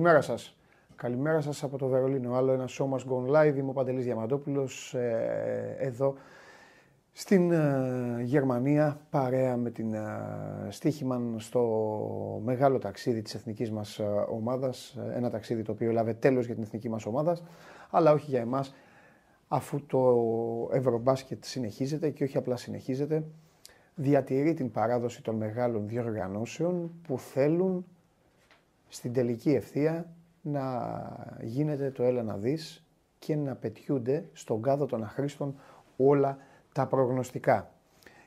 Καλημέρα σας. Καλημέρα σας από το Βερολίνο. Άλλο ένα show must go live. Είμαι ο Παντελής Διαμαντόπουλος ε, εδώ στην ε, Γερμανία παρέα με την ε, Στίχημαν στο μεγάλο ταξίδι της εθνικής μας ε, ομάδας. Ένα ταξίδι το οποίο λάβε τέλος για την εθνική μας ομάδα, αλλά όχι για εμάς αφού το Ευρωμπάσκετ συνεχίζεται και όχι απλά συνεχίζεται, διατηρεί την παράδοση των μεγάλων διοργανώσεων που θέλουν στην τελική ευθεία να γίνεται το έλα να δεις και να πετιούνται στον κάδο των αχρήστων όλα τα προγνωστικά.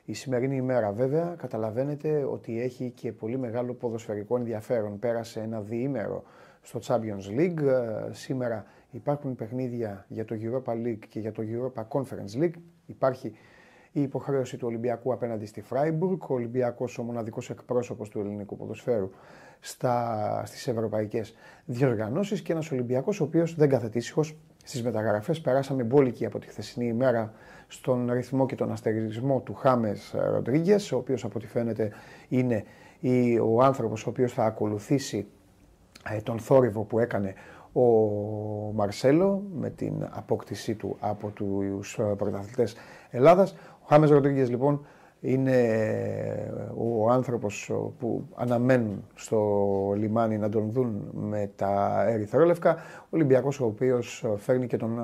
Η σημερινή ημέρα βέβαια καταλαβαίνετε ότι έχει και πολύ μεγάλο ποδοσφαιρικό ενδιαφέρον. Πέρασε ένα διήμερο στο Champions League. Ε, σήμερα υπάρχουν παιχνίδια για το Europa League και για το Europa Conference League. Υπάρχει η υποχρέωση του Ολυμπιακού απέναντι στη Φράιμπουργκ. Ο Ολυμπιακός ο μοναδικός εκπρόσωπος του ελληνικού ποδοσφαίρου στα, στις ευρωπαϊκές διοργανώσεις και ένας Ολυμπιακός ο οποίος δεν κάθεται ήσυχος στις μεταγραφές. Περάσαμε μπόλικη από τη χθεσινή ημέρα στον ρυθμό και τον αστερισμό του Χάμες Ροντρίγκες, ο οποίος από ό,τι φαίνεται είναι ο άνθρωπος ο οποίος θα ακολουθήσει ε, τον θόρυβο που έκανε ο Μαρσέλο με την απόκτησή του από τους πρωταθλητές Ελλάδας. Ο Χάμες Ροντρίγκες λοιπόν είναι ο άνθρωπος που αναμένουν στο λιμάνι να τον δουν με τα ερυθρόλευκα. Ο Ολυμπιακός ο οποίος φέρνει και τον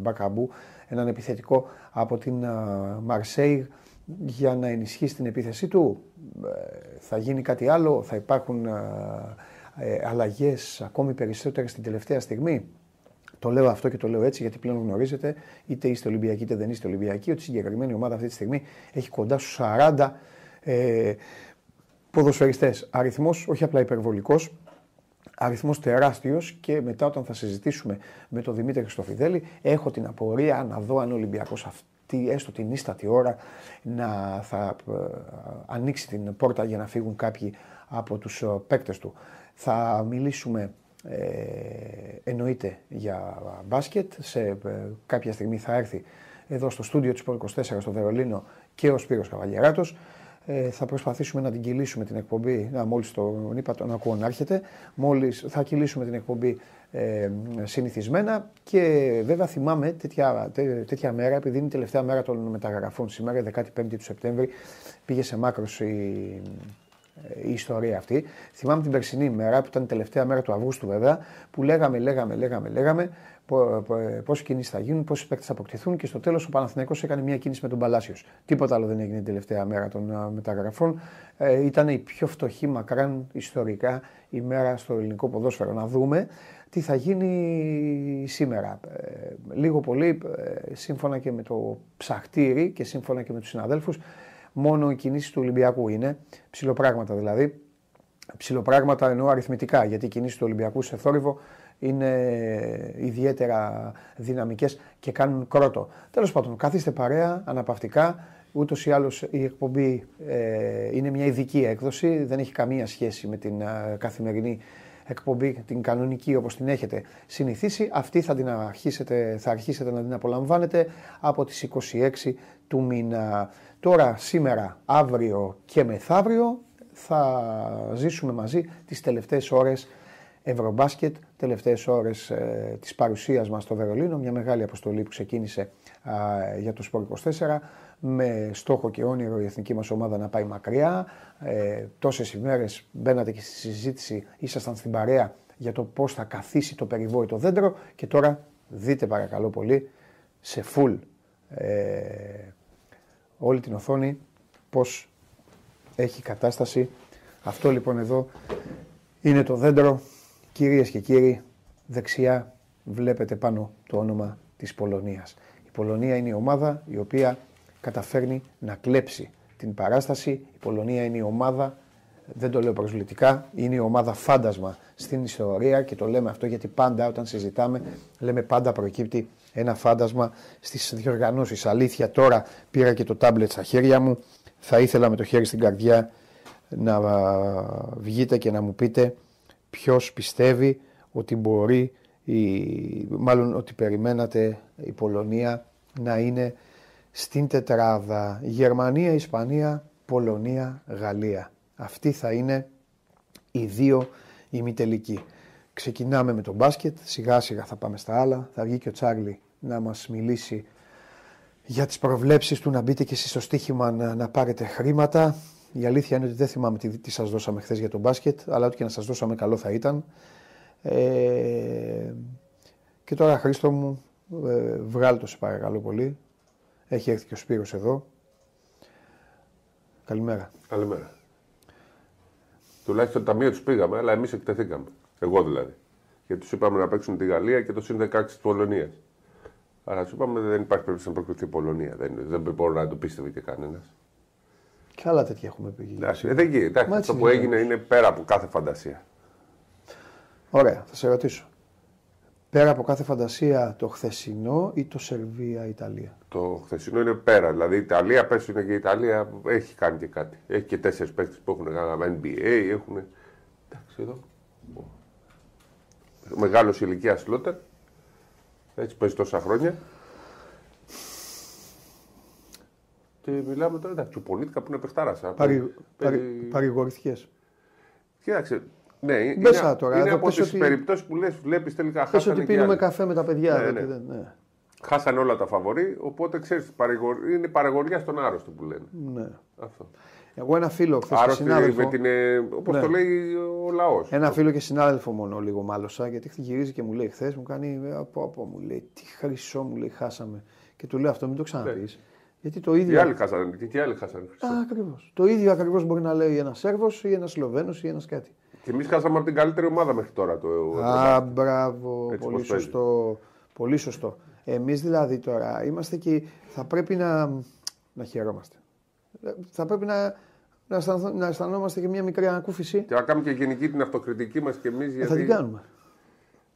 Μπακαμπού, έναν επιθετικό από την Μαρσέιγ για να ενισχύσει την επίθεσή του. Ε, θα γίνει κάτι άλλο, θα υπάρχουν ε, αλλαγές ακόμη περισσότερες την τελευταία στιγμή. Το λέω αυτό και το λέω έτσι γιατί πλέον γνωρίζετε, είτε είστε Ολυμπιακοί είτε δεν είστε Ολυμπιακοί, ότι η συγκεκριμένη ομάδα αυτή τη στιγμή έχει κοντά στους 40 ε, ποδοσφαιριστές. Αριθμός όχι απλά υπερβολικός, αριθμός τεράστιος και μετά όταν θα συζητήσουμε με τον Δημήτρη Χριστοφιδέλη, έχω την απορία να δω αν ο Ολυμπιακός αυτή, έστω την ίστατη ώρα, να θα ε, ανοίξει την πόρτα για να φύγουν κάποιοι από τους ε, παίκτες του. Θα μιλήσουμε ε, εννοείται για μπάσκετ. Σε ε, κάποια στιγμή θα έρθει εδώ στο στούντιο της 24 στο Βερολίνο και ο Σπύρος Καβαλιεράτος. Ε, θα προσπαθήσουμε να την κυλήσουμε την εκπομπή, να, μόλις το είπα τον ακούω να έρχεται, μόλις θα κυλήσουμε την εκπομπή ε, συνηθισμένα και βέβαια θυμάμαι τέτοια, τέτοια μέρα, επειδή είναι η τελευταία μέρα των μεταγραφών σήμερα, 15η του Σεπτέμβρη, πήγε σε μάκρωση η ιστορία αυτή. Θυμάμαι την περσινή μέρα, που ήταν η τελευταία μέρα του Αυγούστου βέβαια, που λέγαμε, λέγαμε, λέγαμε, λέγαμε πόσε κινήσεις θα γίνουν, πόσοι παίκτες θα αποκτηθούν και στο τέλος ο Παναθηναϊκός έκανε μια κίνηση με τον Παλάσιος. Τίποτα άλλο δεν έγινε την τελευταία μέρα των μεταγραφών. Ε, ήταν η πιο φτωχή μακράν ιστορικά ημέρα στο ελληνικό ποδόσφαιρο. Να δούμε τι θα γίνει σήμερα. Ε, λίγο πολύ, ε, σύμφωνα και με το ψαχτήρι και σύμφωνα και με τους συναδέλφους, μόνο οι κινήσεις του Ολυμπιακού είναι. Ψιλοπράγματα δηλαδή. Ψιλοπράγματα εννοώ αριθμητικά, γιατί οι κινήσεις του Ολυμπιακού σε θόρυβο είναι ιδιαίτερα δυναμικές και κάνουν κρότο. Τέλος πάντων, καθίστε παρέα, αναπαυτικά, Ούτως ή άλλως η εκπομπή ε, είναι μια ειδική έκδοση, δεν έχει καμία σχέση με την ε, καθημερινή εκπομπή, την κανονική όπως την έχετε συνηθίσει. Αυτή θα, την αρχίσετε, θα αρχίσετε να την απολαμβάνετε από τις 26 του μήνα. Τώρα, σήμερα, αύριο και μεθαύριο θα ζήσουμε μαζί τις τελευταίες ώρες Ευρωμπάσκετ, τελευταίες ώρες ε, της παρουσίας μας στο Βερολίνο, μια μεγάλη αποστολή που ξεκίνησε για το Σπορ 24 με στόχο και όνειρο η εθνική μας ομάδα να πάει μακριά. Ε, τόσες ημέρες μπαίνατε και στη συζήτηση, ήσασταν στην παρέα για το πώς θα καθίσει το περιβόητο δέντρο και τώρα δείτε παρακαλώ πολύ σε full ε, όλη την οθόνη πώς έχει κατάσταση. Αυτό λοιπόν εδώ είναι το δέντρο. Κυρίες και κύριοι, δεξιά βλέπετε πάνω το όνομα της Πολωνίας. Η Πολωνία είναι η ομάδα η οποία καταφέρνει να κλέψει την παράσταση. Η Πολωνία είναι η ομάδα, δεν το λέω προσβλητικά, είναι η ομάδα φάντασμα στην ιστορία και το λέμε αυτό γιατί πάντα όταν συζητάμε λέμε πάντα προκύπτει ένα φάντασμα στις διοργανώσεις. Αλήθεια τώρα πήρα και το τάμπλετ στα χέρια μου, θα ήθελα με το χέρι στην καρδιά να βγείτε και να μου πείτε ποιος πιστεύει ότι μπορεί, η, μάλλον ότι περιμένατε η Πολωνία να είναι στην τετράδα Γερμανία, Ισπανία, Πολωνία, Γαλλία. Αυτή θα είναι οι δύο ημιτελικοί. ξεκινάμε με τον μπάσκετ, σιγά σιγά θα πάμε στα άλλα. Θα βγει και ο Τσάρλι να μας μιλήσει για τις προβλέψεις του να μπείτε και εσείς στο στοίχημα να, να πάρετε χρήματα. Η αλήθεια είναι ότι δεν θυμάμαι τι, τι σας δώσαμε χθες για τον μπάσκετ, αλλά ό,τι και να σας δώσαμε καλό θα ήταν. Ε, και τώρα Χρήστο μου, ε, βγάλει το σε παρακαλώ πολύ. Έχει έρθει και ο Σπύρος εδώ. Καλημέρα. Καλημέρα. Τουλάχιστον τα μία τους πήγαμε, αλλά εμείς εκτεθήκαμε. Εγώ δηλαδή. Γιατί τους είπαμε να παίξουν τη Γαλλία και το συν 16 της Πολωνίας. Άρα του είπαμε δεν υπάρχει περίπτωση να προκριθεί η Πολωνία. Δεν, δεν μπορεί να το πίστευε και κανένας. Και άλλα τέτοια έχουμε πει. Εντάξει, ε, δεν γίνεται. Αυτό που έγινε είναι πέρα από κάθε φαντασία. Ωραία, θα σε ρωτήσω. Πέρα από κάθε φαντασία το χθεσινό ή το Σερβία-Ιταλία. Το χθεσινό είναι πέρα. Δηλαδή η Ιταλία, πες είναι και η Ιταλία, έχει κάνει και κάτι. Έχει και τέσσερις παίκτες που έχουν κάνει NBA, έχουν. Εντάξει εδώ. Μεγάλος ηλικίας Σλότερ. Έτσι παίζει τόσα χρόνια. Και μιλάμε τώρα, εντάξει, ο Πολίτικα που είναι παιχτάρας. Παρι... Παρηγορηθιέ. Κοίταξε, ναι, Μέσα είναι, τώρα. Είναι από τις ότι... περιπτώσεις που λες, βλέπεις τελικά χάσανε. Πες ότι πίνουμε καφέ με τα παιδιά. Ναι, ναι. Δεν, ναι. Χάσανε όλα τα φαβορή, οπότε ξέρεις, είναι παραγωγή στον άρρωστο που λένε. Ναι. Αυτό. Εγώ ένα φίλο χθες. Άρρωστο συνάδελφο... με την. Ε, Όπως ναι. το λέει ο λαός. Ένα φίλο και συνάδελφο μόνο λίγο μάλωσα, γιατί γυρίζει και μου λέει χθες, μου κάνει. Από, από, μου λέει, τι χρυσό μου λέει, χάσαμε. Και του λέω αυτό, μην το ξαναπείς. Ναι. Γιατί το ίδιο. Τι άλλοι χάσανε. Τι άλλοι χάσανε. Ακριβώς. Το ίδιο ακριβώς μπορεί να λέει ένας Σέρβος ή ένας Σλοβαίνος ή ένας κάτι. Και εμείς χάσαμε από την καλύτερη ομάδα μέχρι τώρα. Το... Α, μπράβο. Έτσι πολύ σωστό. Πολύ σωστό. Εμείς δηλαδή τώρα είμαστε και θα πρέπει να, να χαιρόμαστε. Θα πρέπει να, να, να αισθανόμαστε και μια μικρή ανακούφιση. Και να κάνουμε και γενική την αυτοκριτική μας κι εμείς. Γιατί... Θα την κάνουμε.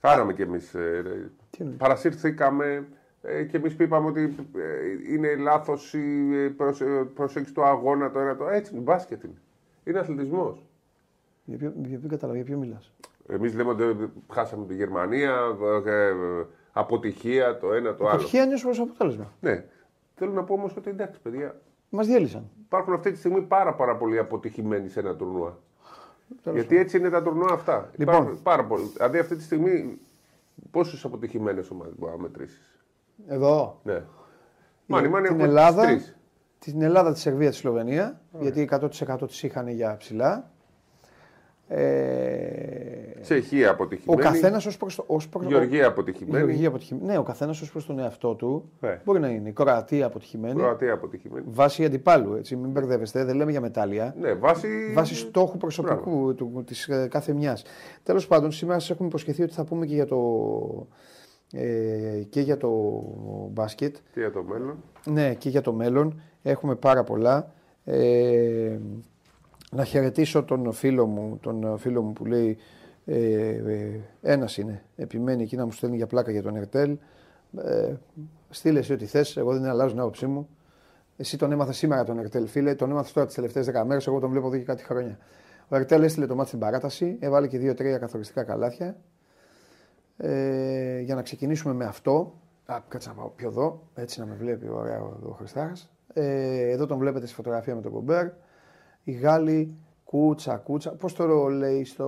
Χάραμε κι εμείς. Ε, παρασύρθηκαμε ε, και εμείς είπαμε ότι ε, είναι λάθος η ε, προσέγγιση του αγώνα το ένα το έτσι. Μπάσκετ είναι. Είναι αθλητισμός. Για ποιο, για ποιο κατάλαβα, για ποιο μιλάς; Εμείς λέμε ότι χάσαμε τη Γερμανία, ε, αποτυχία το ένα το άλλο. Αποτυχία είναι ως αποτέλεσμα. Ναι. Θέλω να πω όμως ότι εντάξει, παιδιά. Μας διέλυσαν. Υπάρχουν αυτή τη στιγμή πάρα, πάρα πολλοί αποτυχημένοι σε ένα τουρνουά. Γιατί έτσι είναι τα τουρνουά αυτά. Λοιπόν. Υπάρχουν πάρα πολλοί. Δηλαδή αυτή τη στιγμή πόσες αποτυχημένες ομάδες μπορεί να μετρήσεις; Εδώ. Ναι. Μάνι, μάνι, την Ελλάδα, την Ελλάδα, τη Σερβία, τη Σλοβενία, γιατί 100% τις είχαν για ψηλά. Ε... Τσεχία αποτυχημένη. Ο καθένας ως προς το. Ως προς... Γεωργία αποτυχημένη. Γεωργία αποτυχημένη. Ναι, ο καθένας ως προς τον εαυτό του ναι. μπορεί να είναι. Η Κροατία αποτυχημένη. Κροατία αποτυχημένη. Βάσει αντιπάλου, έτσι, μην μπερδεύεστε, δεν λέμε για μετάλλια. Ναι, βάση, βάση στόχου προσωπικού της ε, κάθε μιας. Τέλος πάντων, σήμερα σας έχουμε υποσχεθεί ότι θα πούμε και για το. Ε, και για το μπάσκετ. Και για το μέλλον. Ναι, και για το μέλλον. Έχουμε πάρα πολλά. Ε, να χαιρετήσω τον φίλο μου, τον φίλο μου που λέει ε, ε, ένας είναι, επιμένει εκεί να μου στέλνει για πλάκα για τον Ερτέλ. Ε, στείλε εσύ ό,τι θες, εγώ δεν αλλάζω την άποψή μου. Εσύ τον έμαθες σήμερα τον Ερτέλ, φίλε, τον έμαθες τώρα τις τελευταίες 10 μέρες. Εγώ τον βλέπω εδώ και κάτι χρόνια. Ο Ερτέλ έστειλε το μάτι στην παράταση, έβαλε και 2-3 καθοριστικά καλάθια. Ε, για να ξεκινήσουμε με αυτό. Α, κάτσε να πάω πιο εδώ, έτσι να με βλέπει ωραία ο, ο Χριστάρας. Ε, εδώ τον βλέπετε στη φωτογραφία με τον Κομπέρ οι Γάλλοι κούτσα, κούτσα. Πώς το λέει στο.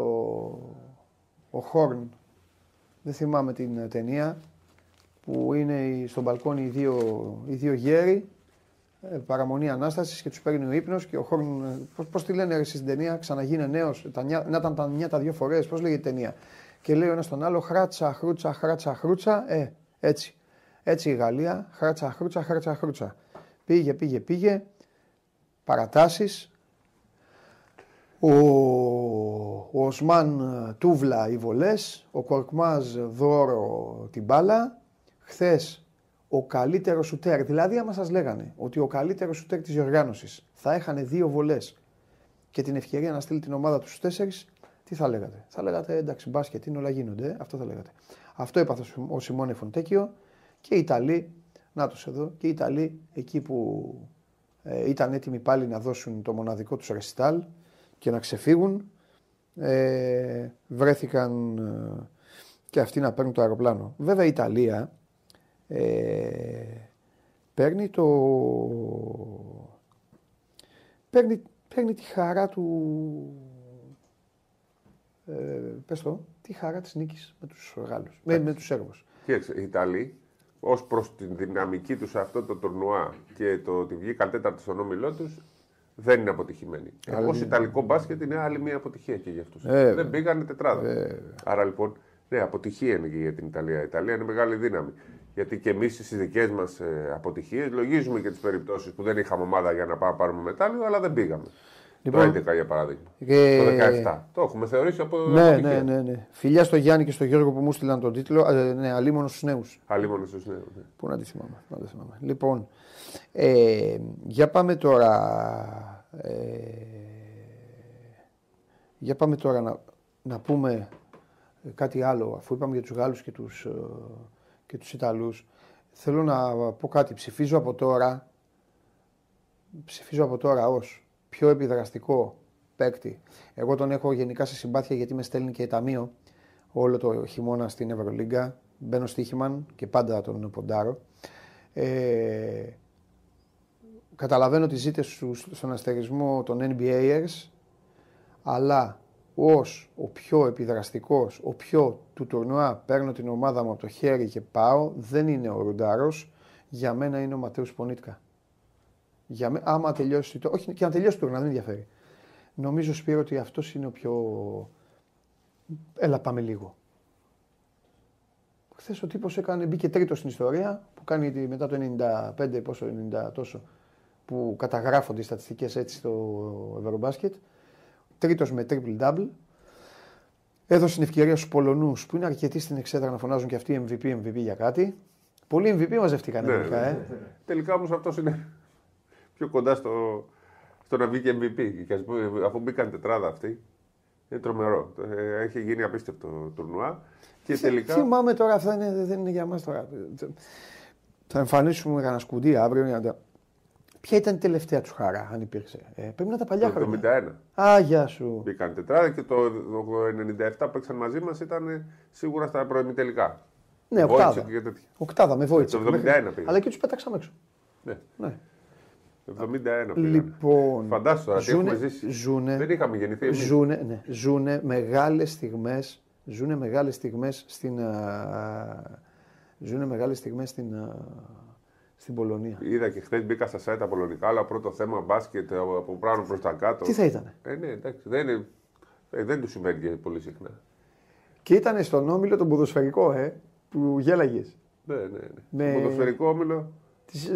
Ο Χόρν; Δεν θυμάμαι την ε, ταινία. Που είναι στο μπαλκόνι οι δύο, οι δύο γέροι. Ε, παραμονή ανάστασης και τους παίρνει ο ύπνος και ο Χόρν. Ε, Πώς τη λένε εσεί στην ταινία, ξαναγίνε νέος. Να ήταν τα νιά τα δύο φορές. Πώς λέγεται η ταινία. Και λέει ο ένας τον άλλο, χράτσα, χρούτσα, χράτσα, χρούτσα. Ε, έτσι. Έτσι η Γαλλία, χράτσα, χρούτσα, χράτσα, χρούτσα. Πήγε, πήγε, πήγε. Παρατάσεις, ο, ο Οσμάν ε, Τούβλα οι βολές, ο Κορκμάζ δώρο την μπάλα. Χθες ο καλύτερος σουτέρ, δηλαδή άμα σας λέγανε ότι ο καλύτερος σουτέρ της διοργάνωσης θα έχανε δύο βολές και την ευκαιρία να στείλει την ομάδα τους στους τέσσερις, τι θα λέγατε; Θα λέγατε εντάξει μπάσκετ είναι όλα γίνονται, ε, αυτό θα λέγατε. Αυτό έπαθε ο Σιμώνε Φοντέκιο και οι Ιταλοί, να τους εδώ, και οι Ιταλοί εκεί που ε, ήταν έτοιμοι πάλι να δώσουν το μοναδικό τους ρεσιτάλ, και να ξεφύγουν ε, βρέθηκαν ε, και αυτοί να παίρνουν το αεροπλάνο. Βέβαια η Ιταλία ε, παίρνει το... Παίρνει, παίρνει τη χαρά του... Ε, πες το, τη χαρά της νίκης με τους Γάλλους, με, με τους Σέρβους. Κοίταξε, οι Ιταλοί ως προς την δυναμική τους σε αυτό το τουρνουά και το ότι βγήκαν τέταρτη στον όμιλό τους, δεν είναι αποτυχημένοι. Ω Ιταλικό μπάσκετ είναι άλλη μια αποτυχία και για αυτούς. Ε, δεν πήγανε τετράδα. Ε, Άρα λοιπόν, ναι, αποτυχία είναι και για την Ιταλία. Η Ιταλία είναι μεγάλη δύναμη. Γιατί και εμείς στις δικές μας ε, αποτυχίες λογίζουμε και τις περιπτώσεις που δεν είχαμε ομάδα για να πάμε πάρουμε μετάλλιο, αλλά δεν πήγαμε. Λοιπόν, το 11 για παράδειγμα. Και... Το 17. Το έχουμε θεωρήσει από. Ναι, ναι, ναι, ναι. Φιλιά στο Γιάννη και στο Γιώργο που μου στείλαν τον τίτλο. Ε, ναι, αλίμονος στους νέους. Αλίμονος στους νέους. Ναι. Πού να τη θυμάμαι. Να τη θυμάμαι. Λοιπόν, ε, για πάμε τώρα. Ε, για πάμε τώρα να, να πούμε κάτι άλλο. Αφού είπαμε για τους Γάλλους και τους, ε, και τους Ιταλούς, θέλω να πω κάτι. Ψηφίζω από τώρα, ψηφίζω από τώρα ως πιο επιδραστικό παίκτη. Εγώ τον έχω γενικά σε συμπάθεια γιατί με στέλνει και ταμείο όλο το χειμώνα στην Ευρωλίγκα. Μπαίνω στοίχημαν και πάντα τον ποντάρω. Ε, καταλαβαίνω ότι ζείτε στον αστερισμό των NBAers, αλλά ως ο πιο επιδραστικός, ο πιο του τουρνουά παίρνω την ομάδα μου από το χέρι και πάω, δεν είναι ο Ρουντάρος, για μένα είναι ο Ματέους Πονίτκα. Για μέ, άμα τελειώσει το. Όχι, και να τελειώσει το να δεν ενδιαφέρει. Νομίζω, Σπύρο, ότι αυτός είναι ο πιο. Έλα, πάμε λίγο. Χθες ο τύπος έκανε, μπήκε τρίτος στην ιστορία που κάνει μετά το 95, πόσο 90 τόσο, που καταγράφονται οι στατιστικές έτσι στο Ευρωμπάσκετ. Τρίτος με triple double. Έδωσε την ευκαιρία στους Πολωνούς που είναι αρκετοί στην εξέδρα να φωνάζουν και αυτοί MVP, MVP για κάτι. Πολλοί MVP μαζευτήκαν. Ναι, ναι, ε. ναι. Τελικά όμως αυτός είναι πιο κοντά στο, στο να βγει και MVP. Και αφού μπήκαν τετράδα αυτή, είναι τρομερό. Ε, έχει γίνει απίστευτο τουρνουά. Και τελικά... Θυμάμαι τώρα, αυτά είναι, δεν είναι για μας τώρα. Θα εμφανίσουμε ένα σκουντί αύριο. Για να... Ποια ήταν η τελευταία του χαρά, αν υπήρξε; Ε, πρέπει να τα παλιά χρόνια. Το 1971. Α, γεια σου. Μπήκαν τετράδα και το 1997 που παίξαν μαζί μας ήταν σίγουρα στα τελικά. Ναι, οκτάδα. Οκτάδα με βόητσα. Το 71 πήγαν. Αλλά και τους πέταξαμε έξω. Ναι. ναι. 71 Λοιπόν, Φαντάσου τώρα, ζουνε, έχουμε ζήσει. Ζουνε, Δεν είχαμε γεννηθεί εμείς. Ζουνε, ναι, ζουνε μεγάλες στιγμές, ζουνε μεγάλες στιγμές στην, ζουνε μεγάλες στιγμές στην, στην Πολωνία. Είδα και χθες μπήκα στα site τα πολωνικά, αλλά πρώτο θέμα μπάσκετ από πάνω προς τα κάτω. Τι θα ήταν. Ε, ναι, εντάξει, δεν, είναι, ε, δεν του συμβαίνει και πολύ συχνά. Και ήταν στον όμιλο τον ποδοσφαιρικό, ε, που γέλαγες. Ναι, ναι, ναι. Με... Στον ποδοσφαιρικό όμιλο της,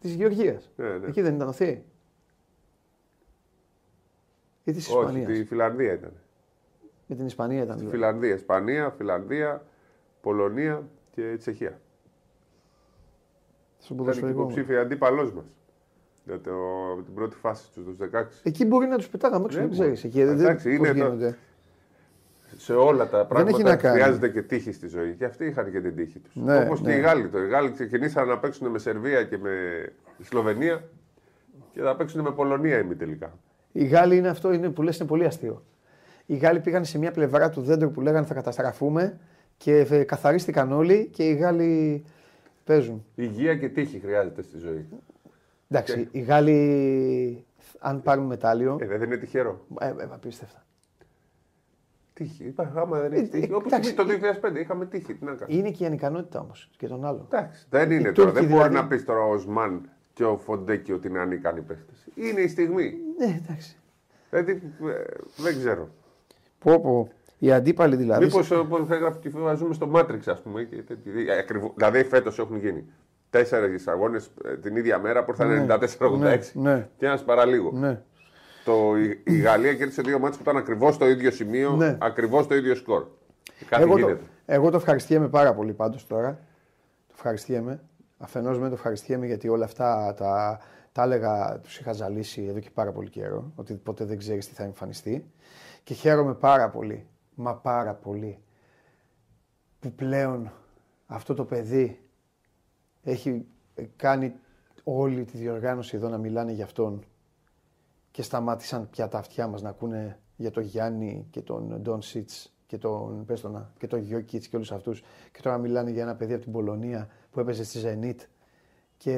της Γεωργίας. Ναι, ναι. Εκεί δεν ήταν ο Ή της Ισπανίας. Όχι, τη Φιλανδία ήταν. Με την Ισπανία ήταν. Στη δηλαδή. Φιλανδία. Ισπανία, Φιλανδία, Πολωνία και Τσεχία. Στον ποδοσφαιρικό. Ήταν υποψήφια αντίπαλός μας. Για το, την πρώτη φάση τους 16. Εκεί μπορεί να τους πετάγαμε έξω, ναι, δεν ξέρεις. Εκεί εντάξει, δεν, είναι σε όλα τα πράγματα χρειάζεται και τύχη στη ζωή. Και αυτοί είχαν και την τύχη τους. Ναι, Όπως ναι. και οι Γάλλοι. Το. Οι Γάλλοι ξεκινήσαν να παίξουν με Σερβία και με Σλοβενία και θα παίξουν με Πολωνία ημιτελικά. Οι Γάλλοι είναι αυτό είναι, που λες, είναι πολύ αστείο. Οι Γάλλοι πήγαν σε μια πλευρά του δέντρου που λέγανε θα καταστραφούμε και καθαρίστηκαν όλοι και οι Γάλλοι παίζουν. Υγεία και τύχη χρειάζεται στη ζωή. Εντάξει, και... οι Γάλλοι αν πάρουν μετάλλιο. Ε, δεν είναι τυχερό. Ε, ε, απίστευτα. Τύχη. Είπα, άμα δεν έχει ε, τύχη. Όπως το 2005 είχαμε τύχη. Τι να είναι και η ανικανότητα όμως και τον άλλο. Εντάξει, δεν είναι τώρα. Δεν μπορεί δηλαδή- να πεις τώρα ο Οσμάν και ο Φοντέκη ότι είναι ανίκανοι παίχτε. Είναι η στιγμή. Ναι, εντάξει. Δηλαδή ε, δεν ξέρω. Πω, πω. Οι αντίπαλοι δηλαδή. Μήπως όπως έγραφε και ζούμε στο Matrix, ας πούμε. Δηλαδή φέτος έχουν γίνει τέσσερις αγώνε ε, την ίδια μέρα που ήρθαν ναι, 94-86. Ναι, ναι. Και ένας παραλίγο. Ναι. Το, η Γαλλία κέρδισε δύο μάτια που ήταν ακριβώς το ίδιο σημείο, ναι. ακριβώς το ίδιο σκορ. εγώ, το, εγώ το ευχαριστιέμαι πάρα πολύ πάντως τώρα. Το ευχαριστιέμαι. Αφενός με το ευχαριστιέμαι γιατί όλα αυτά τα, τα έλεγα, τους είχα ζαλίσει εδώ και πάρα πολύ καιρό. Ότι ποτέ δεν ξέρεις τι θα εμφανιστεί. Και χαίρομαι πάρα πολύ, μα πάρα πολύ, που πλέον αυτό το παιδί έχει κάνει όλη τη διοργάνωση εδώ να μιλάνε για αυτόν και σταμάτησαν πια τα αυτιά μας να ακούνε για τον Γιάννη και τον Ντόν Σίτς και τον, πες τον, και τον Γιώκητς και όλους αυτούς και τώρα μιλάνε για ένα παιδί από την Πολωνία που έπαιζε στη Zenit και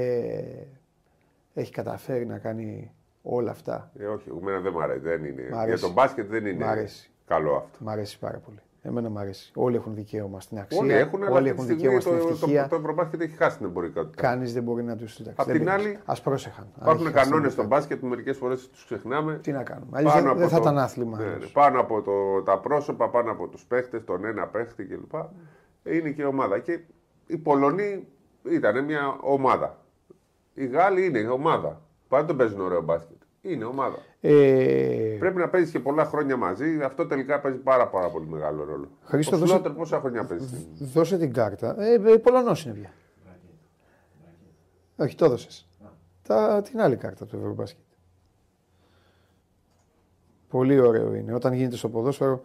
έχει καταφέρει να κάνει όλα αυτά. Ε, όχι, εμένα δεν μου αρέσει. Δεν είναι. Για τον μπάσκετ δεν είναι. Μ' αρέσει. καλό αυτό. Μ' αρέσει πάρα πολύ. Εμένα μου αρέσει. Όλοι έχουν δικαίωμα στην αξία. Όλοι έχουν, όλοι αλλά έχουν δικαίωμα στην το, ευτυχία. το, το ευρωπάσκετ έχει χάσει την εμπορικότητα. Κανείς δεν μπορεί να τους συντάξει. Απ' την άλλη, ας πρόσεχαν. Υπάρχουν κανόνες στο μπάσκετ που μερικές φορές τους ξεχνάμε. Τι να κάνουμε. Αλλιώς δεν, δεν θα ήταν άθλημα. Ναι, ναι, πάνω από το, τα πρόσωπα, πάνω από τους παίχτες, τον ένα παίχτη κλπ. Είναι και ομάδα. Και οι Πολωνοί ήταν μια ομάδα. Οι Γάλλοι είναι ομάδα. Πάντα τον παίζουν ωραίο μπάσκετ. Είναι ομάδα. Ε... Πρέπει να παίζεις και πολλά χρόνια μαζί. Αυτό τελικά παίζει πάρα, πάρα πολύ μεγάλο ρόλο. Χρήστο, Ο δώσε... πόσα χρόνια παίζει. Δώσε την κάρτα. Ε, ε, Πολωνός είναι πια. Όχι, το έδωσες. Τα, την άλλη κάρτα του Ευρωμπάσκετ. Πολύ ωραίο είναι. Όταν γίνεται στο ποδόσφαιρο,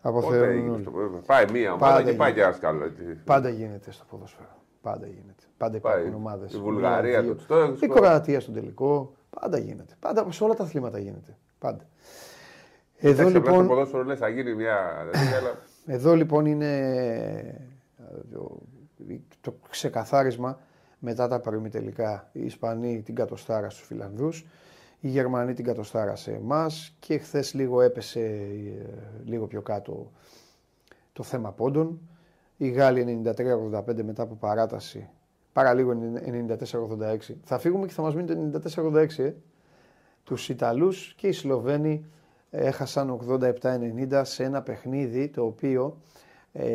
αποθεώνουν στο... Πάει μία ομάδα Πάντα και πάει και ένας σκάλο. Πάντα γίνεται στο ποδόσφαιρο. Πάντα γίνεται. Πάντα υπάρχουν ομάδες. Η Βουλγαρία, το Η Κροατία στον τελικό. Πάντα γίνεται. Πάντα σε όλα τα αθλήματα γίνεται. Πάντα. Εδώ λοιπόν. Το ποδόσφαιρο λες, θα γίνει μια. Εδώ λοιπόν είναι το ξεκαθάρισμα μετά τα τελικά. Οι Ισπανοί την κατοστάρα στους Φιλανδούς, οι Γερμανοί την κατοστάρα σε εμάς και χθες λίγο έπεσε ε, λίγο πιο κάτω το θέμα πόντων. Οι Γάλλοι 93-85 μετά από παράταση Παραλίγο 94-86. Θα φύγουμε και θα μας μείνει το 94-86. Ε. Τους Ιταλούς και οι Σλοβαίνοι έχασαν 87-90 σε ένα παιχνίδι το οποίο ε,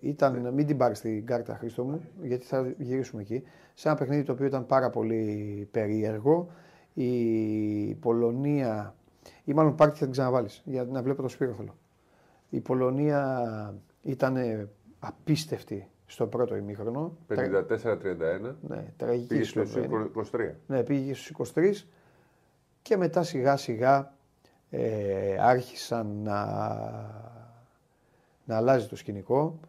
ήταν, ναι. μην την πάρει στην κάρτα Χρήστο μου, γιατί θα γυρίσουμε εκεί, σε ένα παιχνίδι το οποίο ήταν πάρα πολύ περίεργο. Η Πολωνία, ή μάλλον πάρει και θα την ξαναβάλεις, για να βλέπω το Σπύρο θέλω. Η Πολωνία ήταν απίστευτη στο πρώτο ημίχρονο. 54-31. Ναι, τραγική πήγε στους 23. Ναι, πήγε στους 23 και μετά σιγά σιγά ε, άρχισαν να, να αλλάζει το σκηνικό.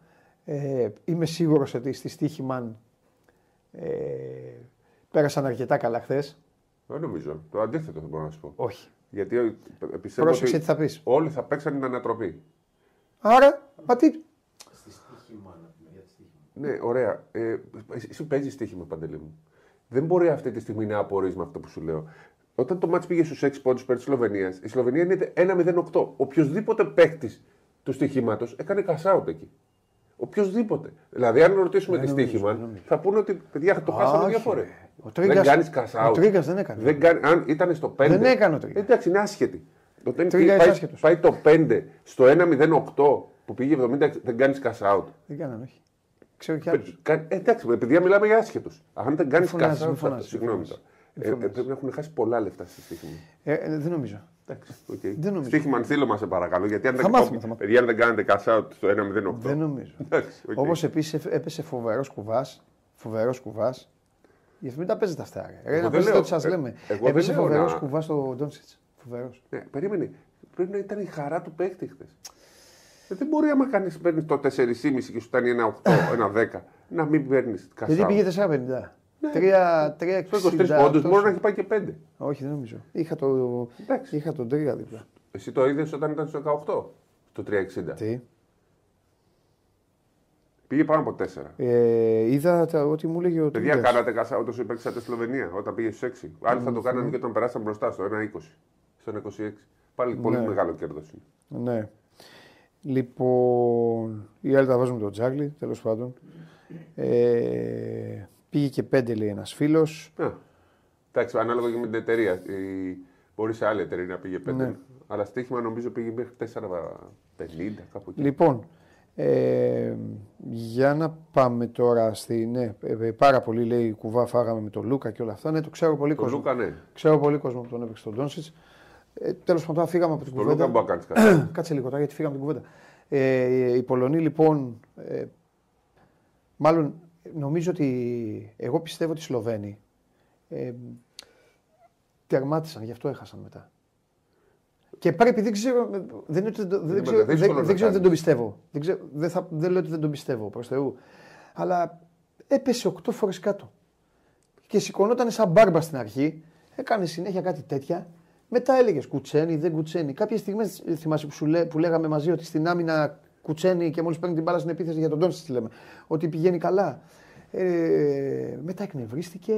Ε, είμαι σίγουρος ότι στη Στίχημαν ε, πέρασαν αρκετά καλά χθες. Δεν νομίζω. Το αντίθετο θα μπορώ να σου πω. Όχι. Γιατί πιστεύω Πρόσεξε τι θα πεις. όλοι θα παίξαν την ανατροπή. Άρα, μα τι, ναι, ωραία. Ε, εσύ παίζεις στοίχημα, παντελή μου. Δεν μπορεί αυτή τη στιγμή να απορρεί με αυτό που σου λέω. Όταν το μάτς πήγε στους 6 πόντους περί της Σλοβενίας, η Σλοβενία είναι 1-0-8. Οποιοδήποτε παίχτη του στοιχήματο έκανε cash out εκεί. Οποιοδήποτε. Δηλαδή, αν ρωτήσουμε τη στοίχημα, θα πούνε ότι παιδιά το χάσαμε δύο φορέ. Δεν κάνεις cash out. Ο Τρίγκας δεν έκανε. Δεν κάνει, αν ήταν στο 5. Δεν έκανε ο Τρίγκας. Εντάξει, είναι άσχετη. Όταν πάει, πάει, το 5 στο 1-0-8 που πήγε 70, δεν κάνεις cash out. Δεν κάνανε, όχι. Ξέρω κι άλλου. Εντάξει, επειδή μιλάμε για άσχετους. Αν δεν κάνεις κάτι. Συγγνώμη τώρα. Ε, ε, πρέπει να έχουν χάσει πολλά λεφτά στη στιγμή. Ε, ε, δεν νομίζω. Εντάξει, okay. Δεν νομίζω. Στίχημα θύλο μα, σε παρακαλώ. Γιατί αν, θα δεν, μάθουμε, θα παιδιά, αν δεν κάνετε cash out στο 1-0-8. Δεν νομίζω. Okay. Όπως επίσης έπεσε φοβερός κουβάς. Φοβερός κουβάς. Γιατί μην τα παίζετε αυτά. Ρε, να παίζετε ό,τι σας λέμε. Έπεσε φοβερός κουβάς στο Ντόνσιτς. Φοβερός. Ναι, περίμενε. Πρέπει να ήταν η χαρά του παίκτη χθες. Ε, δεν μπορεί άμα κάνει παίρνει το 4,5 και σου φτάνει ένα 8, ένα 10, να μην παίρνεις κασά. Γιατί πήγε 4,50. Ναι. 3, 23 πόντους μπορεί να έχει πάει και 5. Όχι, δεν νομίζω. Είχα το, είχα το 3 δίπλα. Εσύ το είδες όταν ήταν στο 18, στο 3,60. Τι; Πήγε πάνω από 4. Ε, είδα τα, ό,τι μου έλεγε ο Παιδιά, κάνατε κασά όταν σου παίξατε στη Σλοβενία, όταν πήγε στους 6. Άλλοι θα το κάνανε και όταν περάσαν μπροστά στο 1,20. Στο 26. Πάλι πολύ ναι. μεγάλο κέρδος είναι. Ναι. Λοιπόν, οι άλλοι τα βάζουν το τζάγλι, τέλος πάντων. Ε, πήγε και πέντε, λέει ένας φίλος. εντάξει, ανάλογα και με την εταιρεία. Η... Μπορεί σε άλλη εταιρεία να πήγε πέντε. Ναι. Αλλά στοίχημα νομίζω πήγε μέχρι 4,50 κάπου εκεί. Λοιπόν, ε, για να πάμε τώρα στη. Ναι, ε, ε, πάρα πολύ λέει κουβά φάγαμε με τον Λούκα και όλα αυτά. Ναι, το ξέρω πολύ το κόσμο. Λούκα, ναι. Ξέρω πολύ κόσμο που τον έπαιξε τον Ντόνσιτς. Ε, Τέλος πάντων, φύγαμε από την το κουβέντα. Λούκα μπορεί να κάνεις Κάτσε λίγο τώρα, γιατί φύγαμε από την κουβέντα. Ε, οι Πολωνοί λοιπόν. Ε, μάλλον νομίζω ότι. Εγώ πιστεύω ότι οι Σλοβαίνοι ε, τερμάτισαν, γι' αυτό έχασαν μετά. Και πρέπει, δεν ξέρω, δεν, δεν, δεν, δεν, ξέρω, δεν, δεν ξέρω, δεν το πιστεύω. Δεν, ξέρω, δεν, θα, δεν λέω ότι δεν το πιστεύω προς Θεού. Αλλά έπεσε οκτώ φορές κάτω. Και σηκωνόταν σαν μπάρμπα στην αρχή. Έκανε συνέχεια κάτι τέτοια μετά έλεγες κουτσένει, δεν κουτσένει. Κάποιες στιγμές θυμάσαι που, σου λέ, που λέγαμε μαζί ότι στην άμυνα κουτσένει και μόλις παίρνει την μπάλα στην επίθεση για τον Τόνσι, λέμε. Ότι πηγαίνει καλά. Ε, μετά εκνευρίστηκε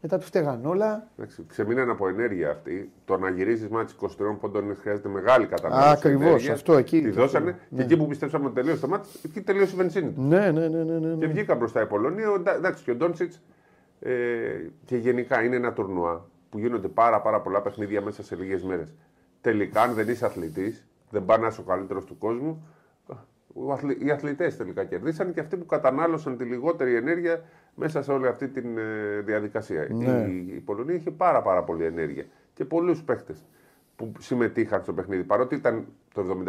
Μετά του φταίγαν όλα. Ξεμείναν από ενέργεια αυτή. Το να γυρίζεις μάτι 23 πόντων χρειάζεται μεγάλη κατανάλωση. Ακριβώς αυτό εκεί. Τη δώσανε ναι. και εκεί που πιστέψαμε ότι τελείωσε το μάτι, εκεί τελείωσε η βενζίνη. Ναι, ναι, ναι, ναι, ναι. Και βγήκαν μπροστά η Πολωνία. Εντάξει, και ο Ντόντσιτ ε, και γενικά είναι ένα τουρνουά που γίνονται πάρα, πάρα πολλά παιχνίδια μέσα σε λίγες μέρες. Τελικά, αν δεν είσαι αθλητής, δεν πάνε να είσαι ο καλύτερος του κόσμου. Οι αθλητές τελικά κερδίσαν και αυτοί που κατανάλωσαν τη λιγότερη ενέργεια μέσα σε όλη αυτή τη ε, διαδικασία. Ναι. Η, η Πολωνία είχε πάρα, πάρα πολύ ενέργεια και πολλούς παίχτε που συμμετείχαν στο παιχνίδι. Παρότι ήταν το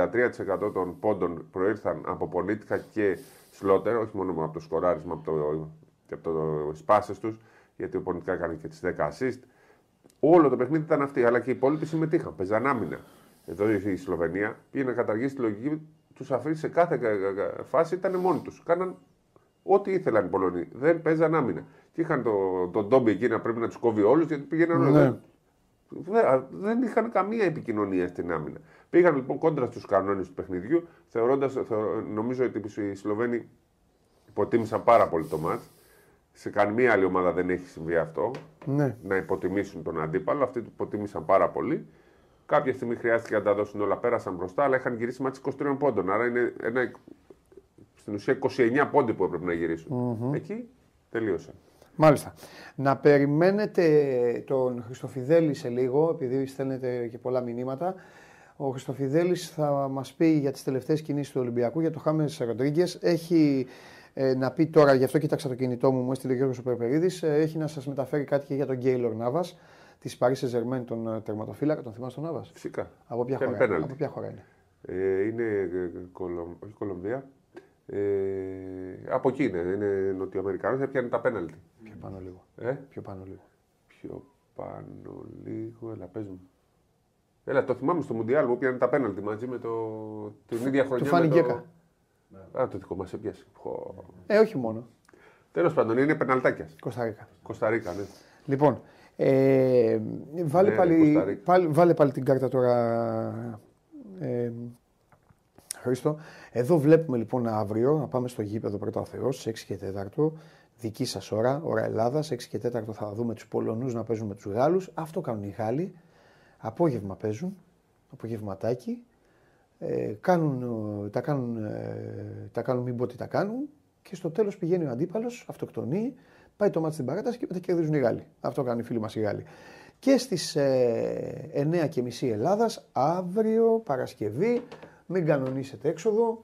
73% των πόντων προήρθαν από πολίτικα και σλότερ, όχι μόνο από το σκοράρισμα από το, και από το σπάσες τους, γιατί ο Πολίτικα έκανε και τις 10 assist. Όλο το παιχνίδι ήταν αυτή, αλλά και οι υπόλοιποι συμμετείχαν. Παίζαν άμυνα. Εδώ η Σλοβενία πήγε να καταργήσει τη λογική, τους αφήσει σε κάθε φάση, ήταν μόνοι τους. Κάναν ό,τι ήθελαν οι Πολωνοί. Δεν παίζαν άμυνα. Και είχαν τον το Ντόμπι εκεί να πρέπει να τους κόβει όλους γιατί πήγαιναν όλοι. Ναι. Δεν είχαν καμία επικοινωνία στην άμυνα. Πήγαν λοιπόν κόντρα στους κανόνες του παιχνιδιού, θεωρώντα, νομίζω ότι οι Σλοβαίνοι υποτίμησαν πάρα πολύ το μάτς. Σε καμία άλλη ομάδα δεν έχει συμβεί αυτό. Ναι. Να υποτιμήσουν τον αντίπαλο. Αυτοί του υποτίμησαν πάρα πολύ. Κάποια στιγμή χρειάστηκε να τα δώσουν όλα, πέρασαν μπροστά, αλλά είχαν γυρίσει μάτς 23 πόντων. Άρα είναι ένα, στην ουσία 29 πόντι που έπρεπε να γυρίσουν. Mm-hmm. Εκεί τελείωσαν. Μάλιστα. Να περιμένετε τον Χριστοφιδέλη σε λίγο, επειδή στέλνετε και πολλά μηνύματα. Ο Χριστοφιδέλης θα μας πει για τις τελευταίες κινήσεις του Ολυμπιακού, για το Χάμες Ροντρίγκες. Έχει ε, να πει τώρα, γι' αυτό κοίταξα το κινητό μου, μου έστειλε ο Γιώργος Περπερίδης, ε, έχει να σας μεταφέρει κάτι και για τον Γκέιλορ Νάβας της Παρίσι Ζερμέν, τον ε, τερματοφύλακα. Τον θυμάσαι τον Νάβας; Φυσικά. Από ποια, χώρα, από ποια χώρα είναι; Ε, είναι Κολομ... όχι Κολομβία. Ε, από εκεί είναι, είναι Νοτιοαμερικανό, πιάνει τα πέναλτι. Πιο πάνω λίγο. Ε; Πιο πάνω λίγο. Πιο πάνω λίγο, έλα πες μου. Έλα, το θυμάμαι στο Μουντιάλ που πιάνει τα πέναλτι μαζί με το... την ίδια χρονιά. Του φάνη Γκέκα. Α, το δικό μας έπιασε. Ε, όχι μόνο. Τέλος πάντων, είναι πεναλτάκια. Κωνσταντίνα. Κωνσταντίνα, ναι. Λοιπόν, ε, βάλε, ναι, πάλι, πάλι, βάλε πάλι την κάρτα τώρα. Ε, Χρήστο. Εδώ βλέπουμε λοιπόν αύριο να πάμε στο γήπεδο πρώτα ο Θεός, 6 και 4, δική σας ώρα, ώρα Ελλάδας, 6 και 4 θα δούμε τους Πολωνούς να παίζουν με τους Γάλλους. Αυτό κάνουν οι Γάλλοι. Απόγευμα παίζουν, απογευματάκι. Ε, κάνουν, τα, κάνουν, ε, τα κάνουν μην πω τι τα κάνουν και στο τέλος πηγαίνει ο αντίπαλος, αυτοκτονεί, πάει το μάτι στην παράταση και μετά κερδίζουν οι Γάλλοι. Αυτό κάνουν οι φίλοι μας οι Γάλλοι. Και στις ε, 9.30 Ελλάδας, αύριο Παρασκευή, μην κανονίσετε έξοδο,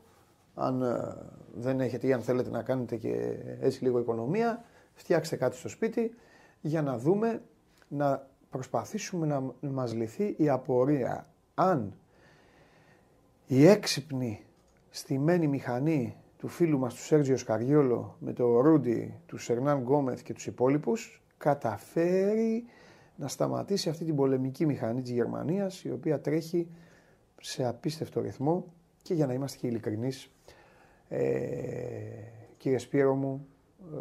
αν ε, δεν έχετε ή αν θέλετε να κάνετε και έτσι λίγο οικονομία, φτιάξτε κάτι στο σπίτι για να δούμε, να προσπαθήσουμε να μας λυθεί η απορία αν η έξυπνη στημένη μηχανή του φίλου μας του Σέργιο Σκαριόλο με το Ρούντι, του Σερνάν Γκόμεθ και τους υπόλοιπους καταφέρει να σταματήσει αυτή την πολεμική μηχανή της Γερμανίας η οποία τρέχει σε απίστευτο ρυθμό. Και για να είμαστε και ειλικρινείς ε, κύριε Σπύρο μου ε,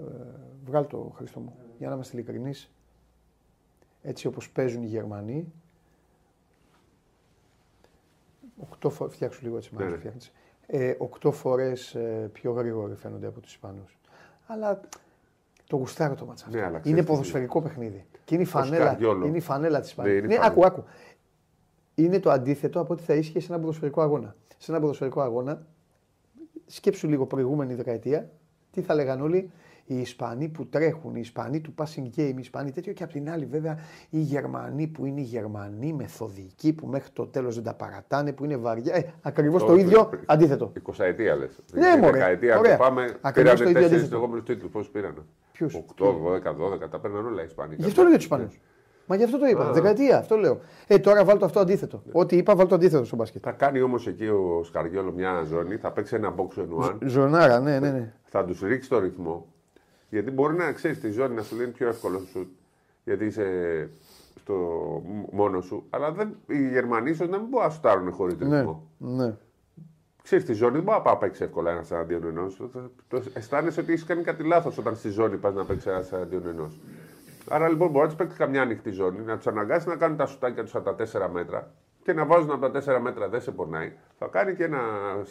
βγάλ το Χριστό μου για να είμαστε ειλικρινείς. Έτσι όπως παίζουν οι Γερμανοί οκτώ φορές, φτιάξου λίγο έτσι μάλλον, ναι, ναι. ε, οκτώ φορές ε, πιο γρήγοροι φαίνονται από τους Ισπανούς. Αλλά το γουστάρω το μάτσα ναι, είναι ποδοσφαιρικό παιχνίδι. Και είναι η φανέλα, είναι η φανέλα της Ισπανίας. Ναι, ναι άκου, άκου. Είναι το αντίθετο από ό,τι θα ίσχυε σε ένα ποδοσφαιρικό αγώνα. Σε ένα ποδοσφαιρικό αγώνα, σκέψου λίγο προηγούμενη δεκαετία, τι θα λέγαν όλοι, οι Ισπανοί που τρέχουν, οι Ισπανοί του passing game, οι Ισπανοί τέτοιο και απ' την άλλη βέβαια οι Γερμανοί που είναι οι Γερμανοί μεθοδικοί που μέχρι το τέλος δεν τα παρατάνε, που είναι βαριά. Ε, Ακριβώς το, ίδιο αντίθετο. 20 ετία λες. Ναι, μόνο. Δεκαετία που πάμε. Ακριβώς το ίδιο αντίθετο. Εγώ τίτλους, πώ πήραν. Ποιους; 8, 12, 12, τα παίρνουν όλα οι Ισπανοί. Γι' αυτό λέω τους Ισπανούς. Μα γι' αυτό το είπα. Δεκαετία, αυτό λέω. Ε, τώρα βάλω το αυτό αντίθετο. Ναι. Ό,τι είπα, βάλω το αντίθετο στο μπάσκετ. Θα κάνει όμως εκεί ο Σκαριόλο μια ζώνη, θα παίξει ένα box and one. Ζωνάρα, ναι, ναι. ναι. Θα τους ρίξει το ρυθμό γιατί μπορεί να ξέρεις τη ζώνη να σου λέει πιο εύκολο σου, γιατί είσαι στο μόνος σου. Αλλά δεν, οι Γερμανοί ίσως να μην μπορούν να σουτάρουν χωρίς ναι, ρυθμό. Ναι, ναι. Ξέρεις τη ζώνη, δεν μπορεί να παίξει εύκολα ένας εναντίον ενός. Αισθάνεσαι ότι έχεις κάνει κάτι λάθος όταν στη ζώνη πας να παίξεις ένας εναντίον ενός. Άρα λοιπόν μπορεί να τους παίξει καμιά ανοιχτή ζώνη, να τους αναγκάσεις να κάνουν τα σουτάκια τους από τα 4 μέτρα και να βάζουν από τα 4 μέτρα δεν σε πονάει. Θα κάνει και ένα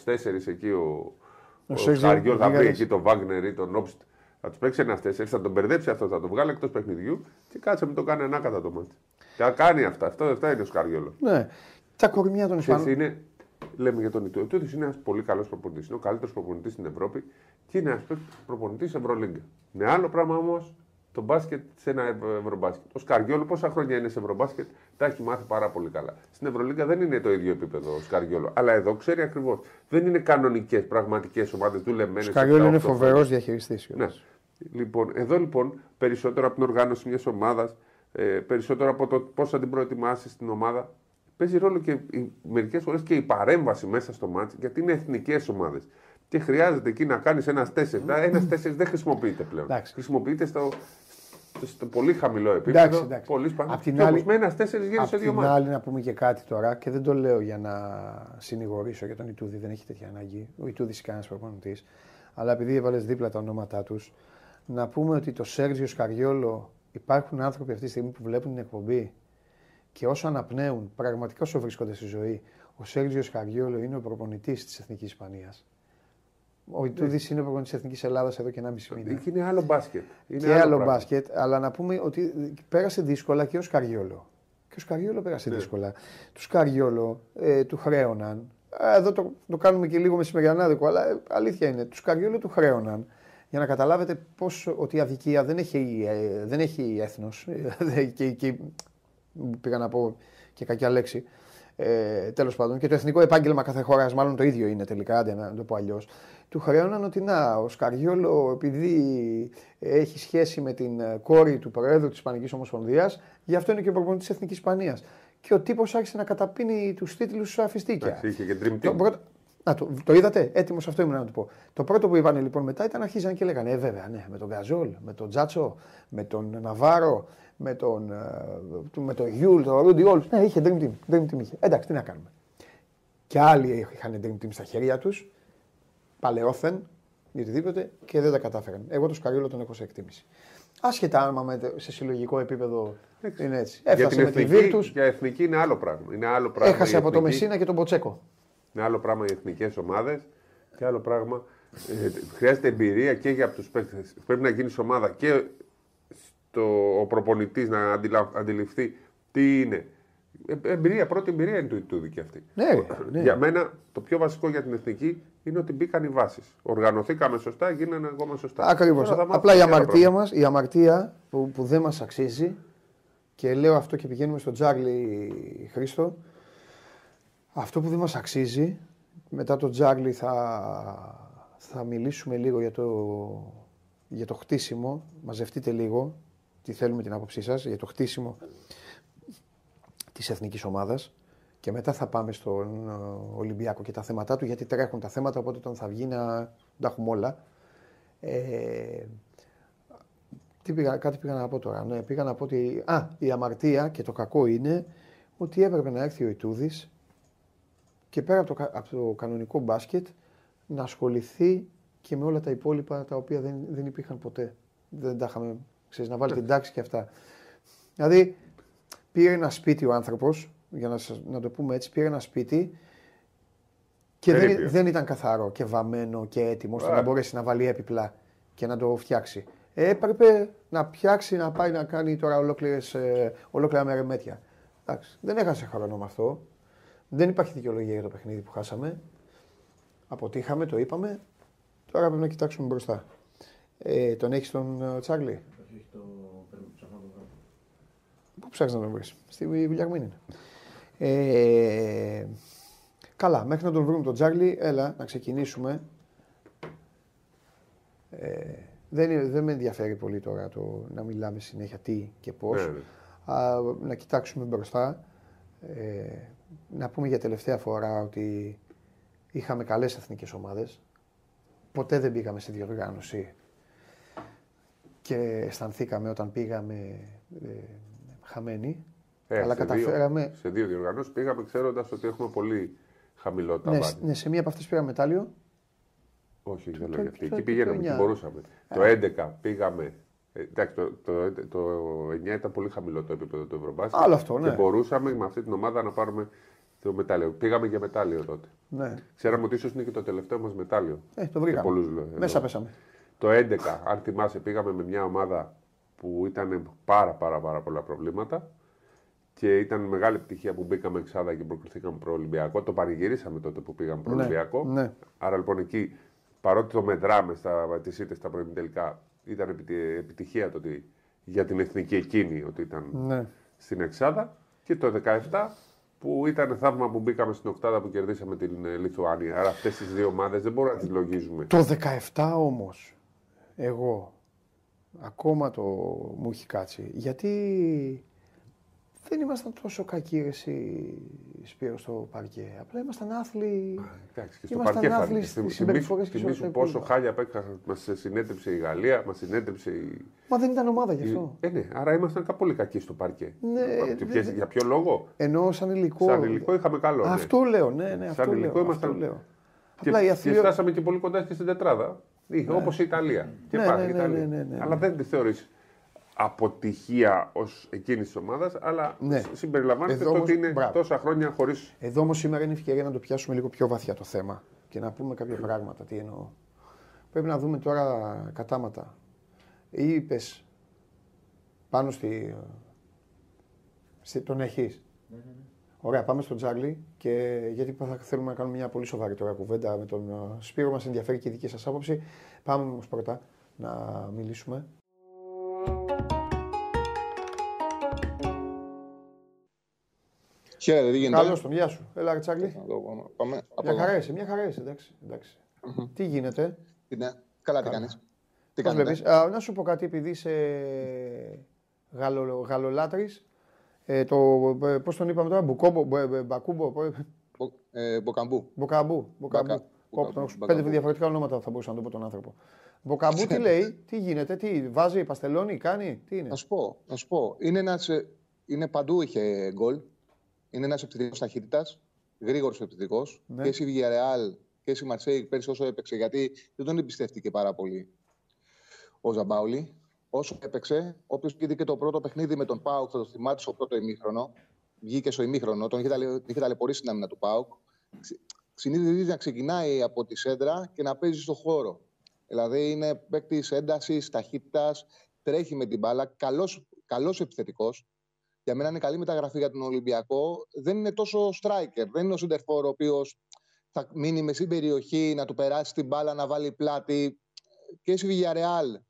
4 εκεί ο, ο, ο Σκαριό, θα βρει εκεί τον Βάγνερ ή τον Όμπστ Θα τους παίξει ένας τέσσερις, θα τον μπερδέψει αυτό, θα τον βγάλει εκτός παιχνιδιού και κάτσε με το κάνει ανάκατα το μάτι. Και κάνει αυτά. Αυτό, αυτά είναι ο Σκαριόλο. Ναι. Τα κορμιά των Ισπανών. Είναι, λέμε για τον Ιτούδη. Ο είναι ένας πολύ καλός προπονητής. Είναι ο καλύτερος προπονητής στην Ευρώπη και είναι ένας προπονητής Ευρωλίγκα. Είναι άλλο πράγμα όμως το μπάσκετ σε ένα ευρωμπάσκετ. Ο Σκαριόλο πόσα χρόνια είναι σε ευρωμπάσκετ, τα έχει μάθει πάρα πολύ καλά. Στην Ευρωλίγκα δεν είναι το ίδιο επίπεδο ο Σκαριόλο. Αλλά εδώ ξέρει ακριβώς. Δεν είναι κανονικές, πραγματικές ομάδες δουλεμένες. Ο Σκαριόλο είναι φοβερός διαχειριστής. Ναι. Λοιπόν, εδώ λοιπόν περισσότερο από την οργάνωση μιας ομάδας, ε, περισσότερο από το πώς θα την προετοιμάσεις την ομάδα, παίζει ρόλο και μερικές φορές και η παρέμβαση μέσα στο μάτσο, γιατί είναι εθνικές ομάδες. Και χρειάζεται εκεί να κάνεις ένας τέσσερις. Ένας τέσσερις δεν χρησιμοποιείται πλέον. Εντάξει. Χρησιμοποιείται στο, στο πολύ χαμηλό επίπεδο. Εντάξει, εντάξει. Πολύ σπάνιο. Απ' την άλλη, με ένας τέσσερις γύρω σε δύο μάτια. Απ' την άλλη, να πούμε και κάτι τώρα και δεν το λέω για να συνηγορήσω για τον Ιτούδη, δεν έχει τέτοια ανάγκη. Ο Ιτούδης είναι κανένας προπονητής. Αλλά επειδή έβαλες δίπλα τα ονόματά τους, να πούμε ότι το Σέργιο Σκαριόλο υπάρχουν άνθρωποι αυτή τη στιγμή που βλέπουν την εκπομπή και όσο αναπνέουν, πραγματικά όσο βρίσκονται στη ζωή, ο Σέργιο Σκαριόλο είναι ο προπονητής της Εθνικής Ισπανίας. Ο Ιτούδης είναι προπονητής της Εθνικής Ελλάδας εδώ και ένα μισή μήνα. Και είναι άλλο μπάσκετ. Είναι και άλλο, άλλο μπάσκετ, αλλά να πούμε ότι πέρασε δύσκολα και ο Σκαριόλο. Και ο Σκαριόλο πέρασε ναι. δύσκολα. Του Σκαριόλο ε, του χρέωναν. Εδώ το, το κάνουμε και λίγο μεσημεριανάδικο, αλλά ε, αλήθεια είναι. Του Σκαριόλο του χρέωναν για να καταλάβετε πώς ότι η αδικία δεν έχει, ε, δεν έχει έθνος και, και, πήγα να πω και κακιά λέξη. Ε, Τέλος πάντων, και το εθνικό επάγγελμα κάθε χώρας, μάλλον το ίδιο είναι τελικά, άντε να το πω αλλιώς. Του χρέωναν ότι να, ο Σκαριόλο, επειδή έχει σχέση με την κόρη του Προέδρου της Ισπανικής Ομοσπονδίας, γι' αυτό είναι και ο προπονητής της Εθνικής Ισπανίας. Και ο τύπος άρχισε να καταπίνει τους τίτλους αφιστίκια. Είχε και dream να, το, το είδατε, έτοιμος αυτό ήμουν να το πω. Το πρώτο που είπαν λοιπόν μετά ήταν αρχίζαν και λέγανε, Ε, βέβαια, ναι, με τον Γκαζόλ, με τον Τζάτσο, με τον Ναβάρο, με τον, ε, με τον Γιούλ, τον Ρούντι Όλ. Ναι, είχε Dream Team. Dream Team είχε. Εντάξει, τι να κάνουμε. Και άλλοι είχαν Dream Team στα χέρια τους, παλαιόθεν ή οτιδήποτε και δεν τα κατάφεραν. Εγώ το Σκαριόλο τον έχω σε εκτίμηση. Άσχετα άμα σε συλλογικό επίπεδο είναι έτσι. Έφτασε για την με εθνική, τη Για εθνική είναι άλλο πράγμα. Είναι άλλο πράγμα Έχασε από το Μεσίνα και τον Ποτσέκο. Είναι άλλο πράγμα οι εθνικές ομάδες και άλλο πράγμα. Ε, χρειάζεται εμπειρία και για τους παίκτες. Πρέπει να γίνεις ομάδα και στο, ο προπονητής να αντιληφθεί τι είναι. Ε, εμπειρία, πρώτη εμπειρία είναι του Ιτούδη και αυτή. Ναι, ναι. Για μένα το πιο βασικό για την εθνική είναι ότι μπήκαν οι βάσεις. Οργανωθήκαμε σωστά, γίνανε ακόμα σωστά. Ακριβώς. Απλά η αμαρτία μας, η αμαρτία που, που δεν μας αξίζει και λέω αυτό και πηγαίνουμε στον Τζάρλι Χρήστο, αυτό που δεν μας αξίζει, μετά το Τζάγλι θα, θα μιλήσουμε λίγο για το, για το χτίσιμο. Μαζευτείτε λίγο, τι θέλουμε την άποψή σας, για το χτίσιμο της εθνικής ομάδας. Και μετά θα πάμε στον ε, Ολυμπιακό και τα θέματα του, γιατί τρέχουν τα θέματα, οπότε όταν θα βγει να τα έχουμε όλα. Ε, τι πήγα, κάτι πήγα να πω τώρα. Ναι, πήγα να πω ότι α, η αμαρτία και το κακό είναι ότι έπρεπε να έρθει ο Ιτούδης και πέρα από το, από το κανονικό μπάσκετ να ασχοληθεί και με όλα τα υπόλοιπα τα οποία δεν, δεν υπήρχαν ποτέ. Δεν τα είχαμε, ξέρεις, να βάλει την τάξη και αυτά. Δηλαδή, πήρε ένα σπίτι ο άνθρωπος, για να, να το πούμε έτσι, πήρε ένα σπίτι και δεν, δεν ήταν καθαρό και βαμμένο και έτοιμο ώστε να μπορέσει να βάλει έπιπλα και να το φτιάξει. Ε, έπρεπε να φτιάξει, να πάει να κάνει τώρα ολόκληρες, ε, ολόκληρα μερεμέτια. Εντάξει, δεν έχασε χρόνο με αυτό. Δεν υπάρχει δικαιολογία για το παιχνίδι που χάσαμε. Αποτύχαμε, το είπαμε. Τώρα πρέπει να κοιτάξουμε μπροστά. Ε, τον έχεις τον uh, Τσάρλι; Πού ψάχνεις να τον βρεις, Στη Βιλιαγμίνη. Ε, καλά, μέχρι να τον βρούμε τον Τσάρλι, έλα να ξεκινήσουμε. Ε, δεν, δεν με ενδιαφέρει πολύ τώρα το να μιλάμε συνέχεια τι και πώς. Ναι, ναι. να κοιτάξουμε μπροστά. Ε, να πούμε για τελευταία φορά ότι είχαμε καλές εθνικές ομάδες. Ποτέ δεν πήγαμε στη διοργάνωση και αισθανθήκαμε όταν πήγαμε ε, χαμένοι. Ε, αλλά σε καταφέραμε. Δύο, σε δύο διοργανώσεις πήγαμε ξέροντας ότι έχουμε πολύ χαμηλό ταβάνι. Ναι, ναι, σε μία από αυτές πήγαμε μετάλλιο. Όχι, δεν λέω γιατί. Εκεί πηγαίναμε και μπορούσαμε. Το 11 πήγαμε ε, εντάξει, το, το, το, 9 ήταν πολύ χαμηλό το επίπεδο του Ευρωμπάσκετ. Άλλο αυτό, ναι. Και μπορούσαμε με αυτή την ομάδα να πάρουμε το μετάλλιο. Πήγαμε για μετάλλιο τότε. Ναι. Ξέραμε ότι ίσως είναι και το τελευταίο μας μετάλλιο. Ε, το βρήκαμε. Πολλούς, Μέσα πέσαμε. Το 11, αν θυμάσαι, πήγαμε με μια ομάδα που ήταν πάρα πάρα, πάρα πολλά προβλήματα και ήταν μεγάλη επιτυχία που μπήκαμε εξάδα και προκριθήκαμε προ Ολυμπιακό. Το πανηγυρίσαμε τότε που πήγαμε προ Ολυμπιακό. Ναι, ναι. Άρα λοιπόν εκεί, παρότι το μετράμε στα ήττες στα τελικά, ήταν επιτυχία το ότι για την εθνική εκείνη ότι ήταν ναι. στην Εξάδα. Και το 17 που ήταν θαύμα που μπήκαμε στην Οκτάδα που κερδίσαμε την ε, Λιθουάνια. Άρα αυτές τις δύο ομάδες δεν μπορούμε να τις λογίζουμε. Το 17 όμως, εγώ ακόμα το μου έχει κάτσει. Γιατί δεν ήμασταν τόσο κακοί εσύ, Σπύρο, στο παρκέ. Απλά ήμασταν άθλοι. Εντάξει, και στο ήμασταν παρκέ άθλοι στις συμπεριφορές και στο πόσο χάλια απέκτησα, μας συνέτρεψε η Γαλλία, μας συνέτρεψε η... Μα δεν ήταν ομάδα γι' αυτό. Ε, ναι, άρα ήμασταν πολύ κακοί στο παρκέ. Ναι, και ποιες, για ποιο λόγο; Ενώ σαν υλικό. Σαν υλικό είχαμε καλό. Ναι. Αυτό λέω, ναι, ναι. Σαν υλικό ήμασταν. Και, Απλά και φτάσαμε και πολύ κοντά και στην τετράδα. Ναι. Όπως η Ιταλία. Και ναι, ναι, ναι, ναι, ναι, Αλλά δεν τη θεωρείς αποτυχία ως εκείνης της ομάδας, αλλά ναι. συμπεριλαμβάνεται το ότι είναι μπράβο. τόσα χρόνια χωρί. Εδώ όμως σήμερα είναι ευκαιρία να το πιάσουμε λίγο πιο βαθιά το θέμα και να πούμε κάποια πράγματα. Τι εννοώ. Πρέπει να δούμε τώρα κατάματα. Είπες πάνω στη. στη τον έχεις. Ναι, ναι, ναι. Ωραία, πάμε στον Τζάρλι και γιατί θα θέλουμε να κάνουμε μια πολύ σοβαρή τώρα κουβέντα με τον ε, Σπύρο. Μας ενδιαφέρει και η δική σας άποψη. Πάμε όμως πρώτα να μιλήσουμε Χαίρετε, τι γίνεται; Καλώς τον, γεια σου. Έλα, Τσάρλι. Πάμε. Μια χαρά είσαι, μια χαρά είσαι, εντάξει. εντάξει. Mm-hmm. Τι γίνεται; Είναι. Καλά, τι κάνεις; Τι Πώς βλέπεις; Α, να σου πω κάτι, επειδή είσαι γαλο, γαλολάτρης. Ε, το, ε, πώς τον είπαμε τώρα, Μπουκόμπο, ε, Μπακούμπο. Ε, μποκαμπού. Μποκαμπού. Μποκαμπού. Πέντε διαφορετικά ονόματα θα μπορούσα να το πω τον άνθρωπο. Μποκαμπού τι λέει, τι γίνεται, τι βάζει, παστελώνει, κάνει, τι είναι; Να σου πω, να σου πω. Είναι, ένας, είναι παντού είχε γκολ. Είναι ένας επιθετικός ταχύτητας, γρήγορος επιθετικός. Ναι. Και στη Villarreal και στη Μαρσέη πέρυσι όσο έπαιξε, γιατί δεν τον εμπιστεύτηκε πάρα πολύ ο Ζαμπάουλη. Όσο έπαιξε, όποιος είδε και το πρώτο παιχνίδι με τον Πάουκ, θα το θυμάται στο πρώτο ημίχρονο. Βγήκε στο ημίχρονο, τον είχε, ταλαι, είχε ταλαιπωρήσει την άμυνα του Πάουκ. Συνήθιζε να ξεκινάει από τη σέντρα και να παίζει στο χώρο. Δηλαδή είναι παίκτης έντασης, ταχύτητας, τρέχει με την μπάλα, καλός επιθετικός για μένα είναι καλή μεταγραφή για τον Ολυμπιακό. Δεν είναι τόσο striker. Δεν είναι ο Σιντερφόρ ο οποίος θα μείνει μες στην περιοχή, να του περάσει την μπάλα, να βάλει πλάτη. Και στη Villarreal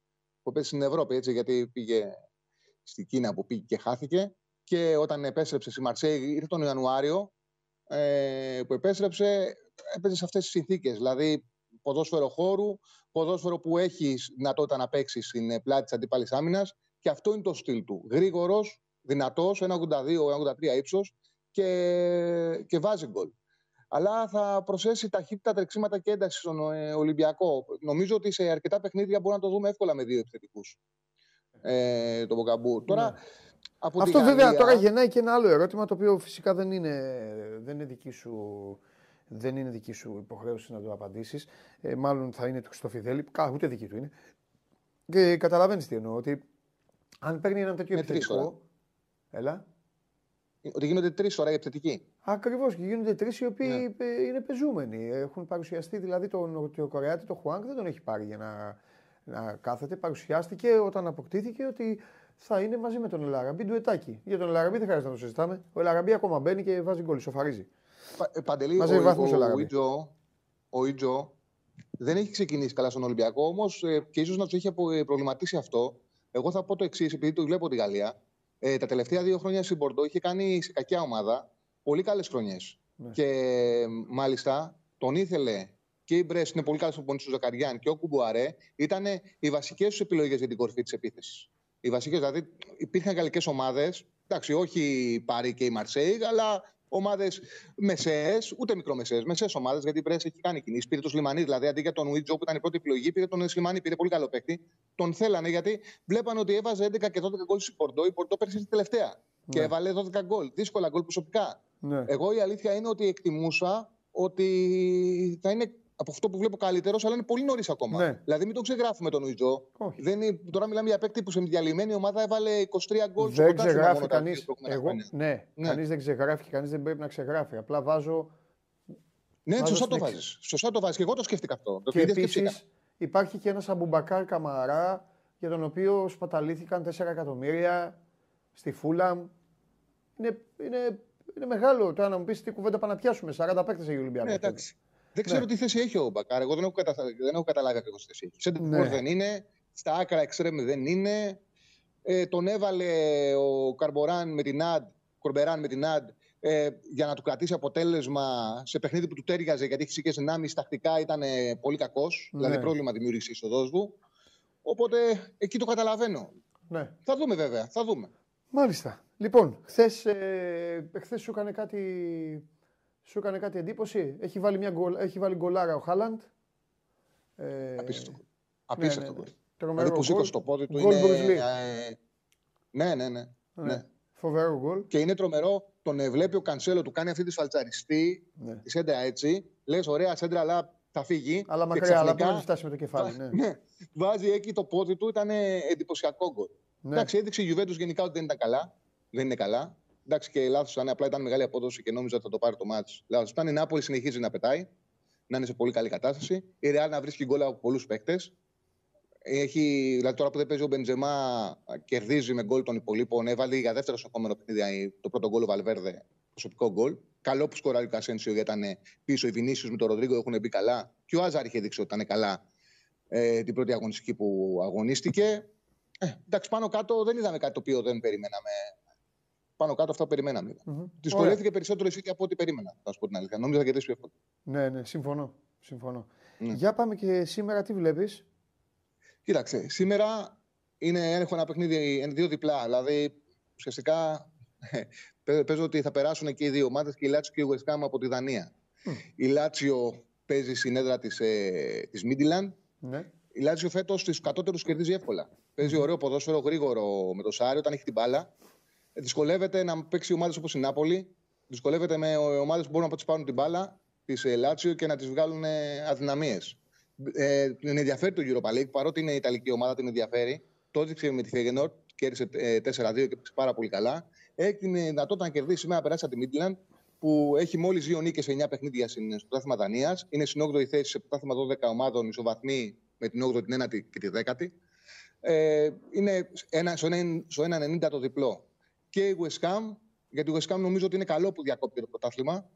που παίζει στην Ευρώπη, έτσι, γιατί πήγε στην Κίνα που πήγε και χάθηκε. Και όταν επέστρεψε στη Μαρσέη, ήρθε τον Ιανουάριο, ε, που επέστρεψε, έπαιζε σε αυτές τις συνθήκες. Δηλαδή, ποδόσφαιρο χώρου, ποδόσφαιρο που έχεις δυνατότητα να παίξεις στην πλάτη της αντίπαλη άμυνας. Και αυτό είναι το στυλ του. Γρήγορος, δυνατός, 1,82-1,83 ύψος και, και βάζει γκολ. Αλλά θα προσθέσει ταχύτητα, τρεξίματα και ένταση στον ε, Ολυμπιακό. Νομίζω ότι σε αρκετά παιχνίδια μπορούμε να το δούμε εύκολα με δύο επιθετικούς. Ε, το Μπογκαμπού. Τώρα, ναι. από Αυτό βέβαια τώρα γεννάει και ένα άλλο ερώτημα το οποίο φυσικά δεν είναι, δεν είναι δική σου. Δεν είναι δική σου υποχρέωση να το απαντήσεις. Ε, μάλλον θα είναι του Χριστοφιδέλη. Ούτε δική του είναι. Και καταλαβαίνεις τι εννοώ. Ότι αν παίρνει ένα τέτοιο επιθετικό. Έλα. Ότι γίνονται τρεις ώρα οι επιθετικοί. Ακριβώς και γίνονται τρεις οι οποίοι ναι. είναι πεζούμενοι. Έχουν παρουσιαστεί δηλαδή τον Νοτιοκορεάτη, τον Χουάνκ δεν τον έχει πάρει για να, να κάθεται. Παρουσιάστηκε όταν αποκτήθηκε ότι θα είναι μαζί με τον Ελαραμπή του Ετάκη. Για τον Ελαραμπή δεν χρειάζεται να το συζητάμε. Ο Ελαραμπή ακόμα μπαίνει και βάζει γκολ, σοφαρίζει. Πα, ε, Παντελή, μαζί ο, ο, ο, Ιτζο, ο Ιτζο δεν έχει ξεκινήσει καλά στον Ολυμπιακό, όμως ε, και ίσως να τους έχει προβληματίσει αυτό. Εγώ θα πω το εξής, επειδή το βλέπω τη Γαλλία. Ε, τα τελευταία δύο χρόνια στην Μπορντό είχε κάνει σε κακιά ομάδα πολύ καλές χρονιές. Ναι. Και μάλιστα τον ήθελε και η Μπρέσ είναι πολύ καλός προπονητής του Ζακαριάν και ο Κουμπουαρέ ήταν οι βασικές τους επιλογές για την κορφή της επίθεσης. Οι βασικές, δηλαδή υπήρχαν γαλλικές ομάδες, εντάξει, όχι η Πάρη και η Μαρσέη, αλλά ομάδες μεσαίες, ούτε μικρομεσαίες, μεσαίες ομάδες, γιατί η Πρέσβη έχει κάνει κινήσεις. Πήρε το Σλιμανί, δηλαδή αντί για τον Βίτζο που ήταν η πρώτη επιλογή, πήρε τον Σλιμανί, πήρε πολύ καλό παίκτη. Τον θέλανε γιατί βλέπανε ότι έβαζε 11 και 12 γκολ στην Πορτό. Η Πορτό πέρσι στη τελευταία. Ναι. Και έβαλε 12 γκολ. Δύσκολα γκολ προσωπικά. Ναι. Εγώ η αλήθεια είναι ότι εκτιμούσα ότι θα είναι από αυτό που βλέπω καλύτερος, αλλά είναι πολύ νωρίς ακόμα. Ναι. Δηλαδή, μην το ξεγράφουμε τον Ουιτζό. Δεν είναι, τώρα μιλάμε για παίκτη που σε διαλυμένη ομάδα έβαλε 23 γκολ. Δεν ξεγράφει κανείς. Εγώ, ναι, ναι. κανείς δεν ξεγράφει και κανείς δεν πρέπει να ξεγράφει. Απλά βάζω. Ναι, βάζω σωστά το βάζεις. Σωστά το βάζεις. Και εγώ το σκέφτηκα αυτό. Και επίσης υπάρχει και ένας Αμπουμπακάρ Καμαρά για τον οποίο σπαταλήθηκαν 4 εκατομμύρια στη Φούλαμ. Είναι, είναι, είναι μεγάλο. Τώρα να μου πεις τι κουβέντα πάμε να πιάσουμε. 40 παίκτες έχει ο Ολυμπιακός. Ναι, εντάξει. Δεν ξέρω ναι. τι θέση έχει ο Μπακάρ. Εγώ δεν έχω, κατα... δεν έχω καταλάβει ακριβώς τι θέση έχει. Σέντερ ναι. δεν είναι. Στα άκρα εξτρέμ δεν είναι. Ε, τον έβαλε ο Καρμποράν με την Αντ, Κορμπεράν με την Αντ, ε, για να του κρατήσει αποτέλεσμα σε παιχνίδι που του τέριαζε γιατί φυσικές δυνάμεις τακτικά ήταν ε, πολύ κακός. Ναι. Δηλαδή πρόβλημα δημιούργησε η είσοδό του. Οπότε εκεί το καταλαβαίνω. Ναι. Θα δούμε βέβαια. Θα δούμε. Μάλιστα. Λοιπόν, χθες ε, σου έκανε κάτι. Σου έκανε κάτι εντύπωση; Έχει βάλει, μια γκολ, έχει βάλει γκολάρα ο Χάλαντ. Ε, Απίστευτο. Ναι, Απίστευτο ναι, ναι. Δηλαδή που σήκωσε το πόδι του είναι... Ε, ναι, ναι, ναι, ναι. Φοβερό γκολ. Και είναι τρομερό. Τον βλέπει ο Κανσέλο, του κάνει αυτή τη σφαλτσαριστή, ναι. τη σέντρα έτσι. Λες, ωραία σέντρα, αλλά θα φύγει. Αλλά μακριά, αλλά πρέπει να φτάσει με το κεφάλι. Ναι. ναι. Βάζει εκεί το πόδι του, ήταν εντυπωσιακό γκολ. Ναι. Εντάξει, έδειξε η Juventus γενικά ότι δεν ήταν καλά. Δεν είναι καλά. Εντάξει, και λάθος ήταν, απλά ήταν μεγάλη απόδοση και νόμιζα ότι θα το πάρει το μάτι. Λάθος ήταν. Η Νάπολη συνεχίζει να πετάει, να είναι σε πολύ καλή κατάσταση. Η Ρεάλ να βρίσκει γκολ από πολλούς παίκτες. Έχει, δηλαδή τώρα που δεν παίζει ο Μπεντζεμά, κερδίζει με γκολ των υπολείπων. Έβαλε για δεύτερο στο επόμενο παιχνίδι το πρώτο γκολ ο Βαλβέρδε, προσωπικό γκολ. Καλό που σκοράρει ο Κασένσιο γιατί ήταν πίσω. Οι Βινίσιους με τον Ροδρίγκο έχουν μπει καλά. Και ο Άζαρ είχε δείξει ότι ήταν καλά ε, την πρώτη αγωνιστική που αγωνίστηκε. Ε, εντάξει, πάνω κάτω δεν είδαμε κάτι το οποίο δεν περιμέναμε. Πάνω κάτω αυτό περιμέναμε. Mm-hmm. Δυσκολεύτηκε περισσότερο η από ό,τι περίμενα. Θα σου πω την αλήθεια. Νόμιζα θα κερδίσει πιο εύκολα. Ναι, ναι, συμφωνώ. συμφωνώ. Ναι. Για πάμε και σήμερα τι βλέπεις; Κοίταξε, σήμερα είναι, έχω ένα παιχνίδι δύο διπλά. Δηλαδή, ουσιαστικά παίζω ότι θα περάσουν και οι δύο ομάδες και η Λάτσιο και η West Ham από τη Δανία. Η Λάτσιο παίζει στην έδρα της ε, της Midland. Ναι. Η Λάτσιο φέτος στου κατώτερους κερδίζει εύκολα. Παίζει ωραίο ποδόσφαιρο, γρήγορο με το Σάριο όταν έχει την μπάλα. Δυσκολεύεται να παίξει ομάδες όπως η Νάπολη. Δυσκολεύεται με ομάδες που μπορούν να του πάρουν την μπάλα τη Λάτσιο και να τις βγάλουν αδυναμίες. Ε, την ενδιαφέρει το Europa League, παρότι είναι η Ιταλική ομάδα, την ενδιαφέρει. Το έδειξε με τη Φέγενορ, κέρδισε 4-2 ε, και παίξει πάρα πολύ καλά. Έχει την δυνατότητα να κερδίσει σήμερα περάσει από τη Midland, που έχει μόλις δύο νίκες σε 9 παιχνίδια στο πρωτάθλημα Δανίας. Είναι στην 8η θέση σε πρωτάθλημα 12 ομάδων, ισοβαθμοί με την 8η, την 9η και τη 10η. Ε, είναι ένα, στο 1,90 το διπλό. Και η West Ham, γιατί η West Ham νομίζω ότι είναι καλό που διακόπτει το πρωτάθλημα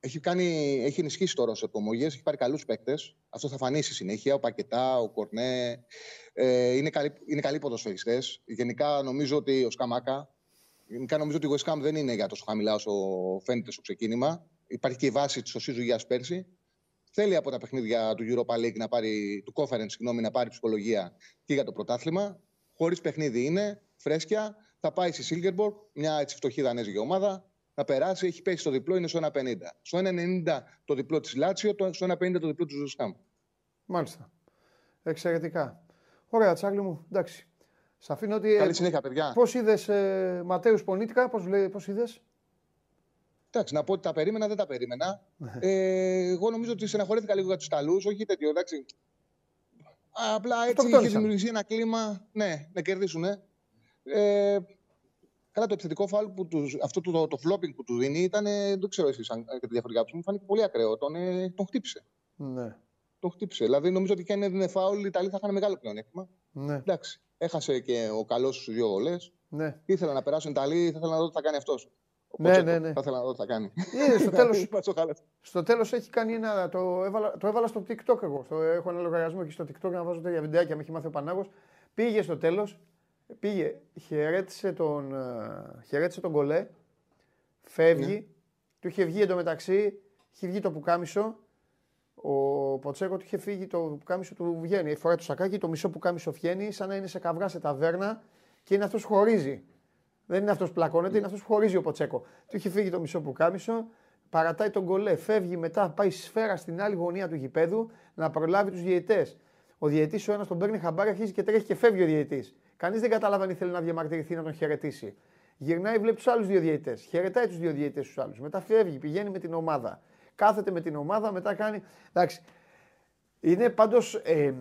έχει, κάνει, έχει ενισχύσει τώρα σε απομογέ, έχει πάρει καλούς παίκτες. Αυτό θα φανεί στη συνέχεια. Ο Πακετά, ο Κορνέ. Ε, είναι, καλοί, είναι καλοί ποδοσφαιριστές. Γενικά νομίζω ότι ο Σκαμάκα. Γενικά νομίζω ότι ο West δεν είναι για τόσο χαμηλά όσο φαίνεται στο ξεκίνημα. Υπάρχει και η βάση της Οσίζου πέρσι. Θέλει από τα παιχνίδια του Europa League να πάρει, του Conference, συγγνώμη, να πάρει ψυχολογία και για το πρωτάθλημα. Χωρίς παιχνίδι είναι, φρέσκια. Θα πάει στη Silverborg, μια έτσι φτωχή δανέζικη ομάδα να περάσει, έχει πέσει το διπλό, είναι στο 1,50. Στο 1,90 το διπλό της Λάτσιο, στο 1,50 το διπλό του Ζουσκάμ. Μάλιστα. Εξαιρετικά. Ωραία, Τσάγλι μου, εντάξει. Σα αφήνω ότι. Καλή συνέχεια, παιδιά. Πώς είδες ε, Ματέους Πονίτικα, πώς είδες; Εντάξει, να πω ότι τα περίμενα, δεν τα περίμενα. Ναι. ε, εγώ νομίζω ότι στεναχωρήθηκα λίγο για τους Ιταλούς, όχι τέτοιο, εντάξει. Απλά έτσι είχε δημιουργηθεί ένα κλίμα ναι, να κερδίσουν. Ε, Καλά, το επιθετικό φάουλ που τους, αυτό το, το, το flopping που τους δίνει ήταν, δεν ξέρω εσείς αν έχετε διαφορετικά μου φάνηκε πολύ ακραίο. Τον, ε, τον χτύπησε. Ναι. Τον χτύπησε. Δηλαδή, νομίζω ότι και αν έδινε φάουλ, οι Ιταλοί θα είχαν μεγάλο πλεονέκτημα. Ναι. Εντάξει. Έχασε και ο καλός στους δύο γολέ. Ναι. Ήθελα να περάσουν οι Ιταλοί, θα ήθελα να δω τι θα κάνει αυτός. Ναι, ναι, ναι. Θα ήθελα να δω τι θα κάνει. Ε, στο τέλος, στο τέλος έχει κάνει ένα. Το έβαλα, το έβαλα στο TikTok εγώ. Στο, έχω ένα λογαριασμό εκεί στο TikTok να βάζω τέτοια βιντεάκια. Με έχει μάθει ο Πανάγος. Πήγε στο τέλος Πήγε, χαιρέτησε τον, ε, χαιρέτησε τον κολέ, φεύγει, ναι. του είχε βγει εντωμεταξύ, είχε βγει το πουκάμισο, ο Ποτσέκο του είχε φύγει το πουκάμισο του βγαίνει, φοράει το σακάκι, το μισό πουκάμισο βγαίνει, σαν να είναι σε καυγά σε ταβέρνα και είναι αυτός που χωρίζει. Δεν είναι αυτός που πλακώνεται, είναι αυτός που χωρίζει ο Ποτσέκο. Του είχε φύγει το μισό πουκάμισο, παρατάει τον κολέ, φεύγει μετά, πάει σφαίρα στην άλλη γωνία του γηπέδου να προλάβει τους διαιτέ. Ο διαιτή ο ένας τον παίρνει χαμπάρι, αρχίζει και τρέχει και φεύγει ο διαιτή. Κανείς δεν καταλαβαίνει θέλει να διαμαρτυρηθεί, να τον χαιρετήσει. Γυρνάει, βλέπει τους άλλους δύο διαιτητές. Χαιρετάει τους δύο διαιτητές τους άλλους. Μετά φεύγει, πηγαίνει με την ομάδα. Κάθεται με την ομάδα, μετά κάνει. Εντάξει. Είναι πάντως. Ε, ε,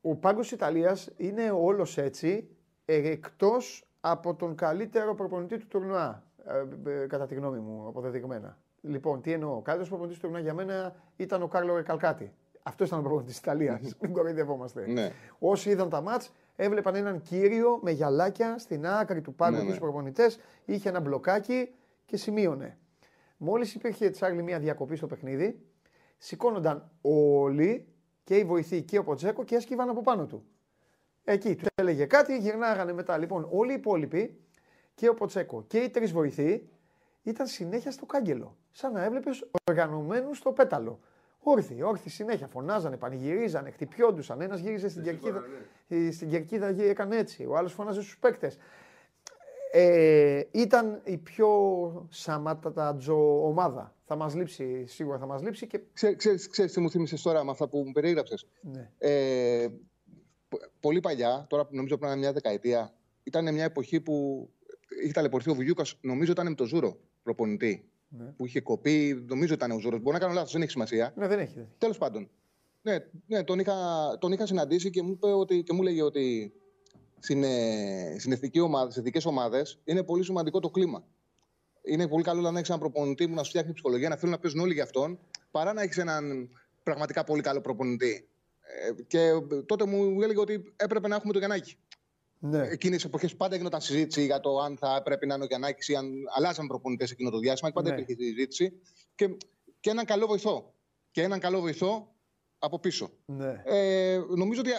ο πάγκος Ιταλίας είναι όλος έτσι ε, εκτός από τον καλύτερο προπονητή του τουρνουά. Ε, κατά τη γνώμη μου, αποδεδειγμένα. Λοιπόν, τι εννοώ. Ο καλύτερος προπονητής του τουρνουά για μένα ήταν ο Κάρλο Ρεκαλκάτη. Αυτός ήταν ο προπονητής της Ιταλίας. Μην κοροϊδευόμαστε. Ναι. Όσοι είδαν τα μάτς, έβλεπαν έναν κύριο με γυαλάκια στην άκρη του πάγκου ναι, τους προπονητές. Είχε ένα μπλοκάκι και σημείωνε. Μόλις υπήρχε Τσάρλι μια διακοπή στο παιχνίδι, σηκώνονταν όλοι και οι βοηθοί και ο Ποτζέκο και έσκυβαν από πάνω του. Εκεί του έλεγε κάτι, γυρνάγανε μετά. Λοιπόν, όλοι οι υπόλοιποι και ο Ποτσέκο και οι τρεις βοηθοί ήταν συνέχεια στο κάγκελο. Σαν να έβλεπες οργανωμένους στο πέταλο. Όρθιοι, όρθιοι συνέχεια. Φωνάζανε, πανηγυρίζανε, χτυπιόντουσαν. Ένας γύριζε στην κερκίδα, ναι. στην κερκίδα έκανε έτσι. Ο άλλος φωνάζε στους παίκτες. Ε, ήταν η πιο σαματατζού ομάδα. Θα μας λείψει, σίγουρα θα μας λείψει. Και... Ξέρεις, ξέρεις τι μου θύμισες τώρα με αυτά που μου περιέγραψε. Ναι. Ε, πολύ παλιά, τώρα νομίζω πριν μια δεκαετία, ήταν μια εποχή που είχε ταλαιπωρηθεί ο Βουγιούκα, νομίζω ήταν με το Ζούρο προπονητή. Ναι. Που είχε κοπεί, νομίζω ήταν ο Ζούρο. Μπορεί να κάνω λάθος, δεν έχει σημασία. Ναι, δεν έχει. Τέλος πάντων. Ναι, ναι τον, είχα, τον είχα συναντήσει και μου, είπε ότι, και μου λέγε ότι στην, ε, στην εθνική ομάδα, στις εθνικές ομάδες είναι πολύ σημαντικό το κλίμα. Είναι πολύ καλό να έχεις έναν προπονητή που να σου φτιάχνει ψυχολογία, να θέλουν να παίζουν όλοι για αυτόν, παρά να έχεις έναν πραγματικά πολύ καλό προπονητή. Ε, και τότε μου έλεγε ότι έπρεπε να έχουμε το Γιαννάκη. Ναι. Εκείνες τι εποχές πάντα γινόταν συζήτηση για το αν θα έπρεπε να είναι ο Γιαννάκης ή αν αλλάζαν προπονητές εκείνο το διάστημα. Και πάντα ναι. υπήρχε συζήτηση. Και, και έναν καλό βοηθό. Και έναν καλό βοηθό από πίσω. Ναι. Ε, νομίζω ότι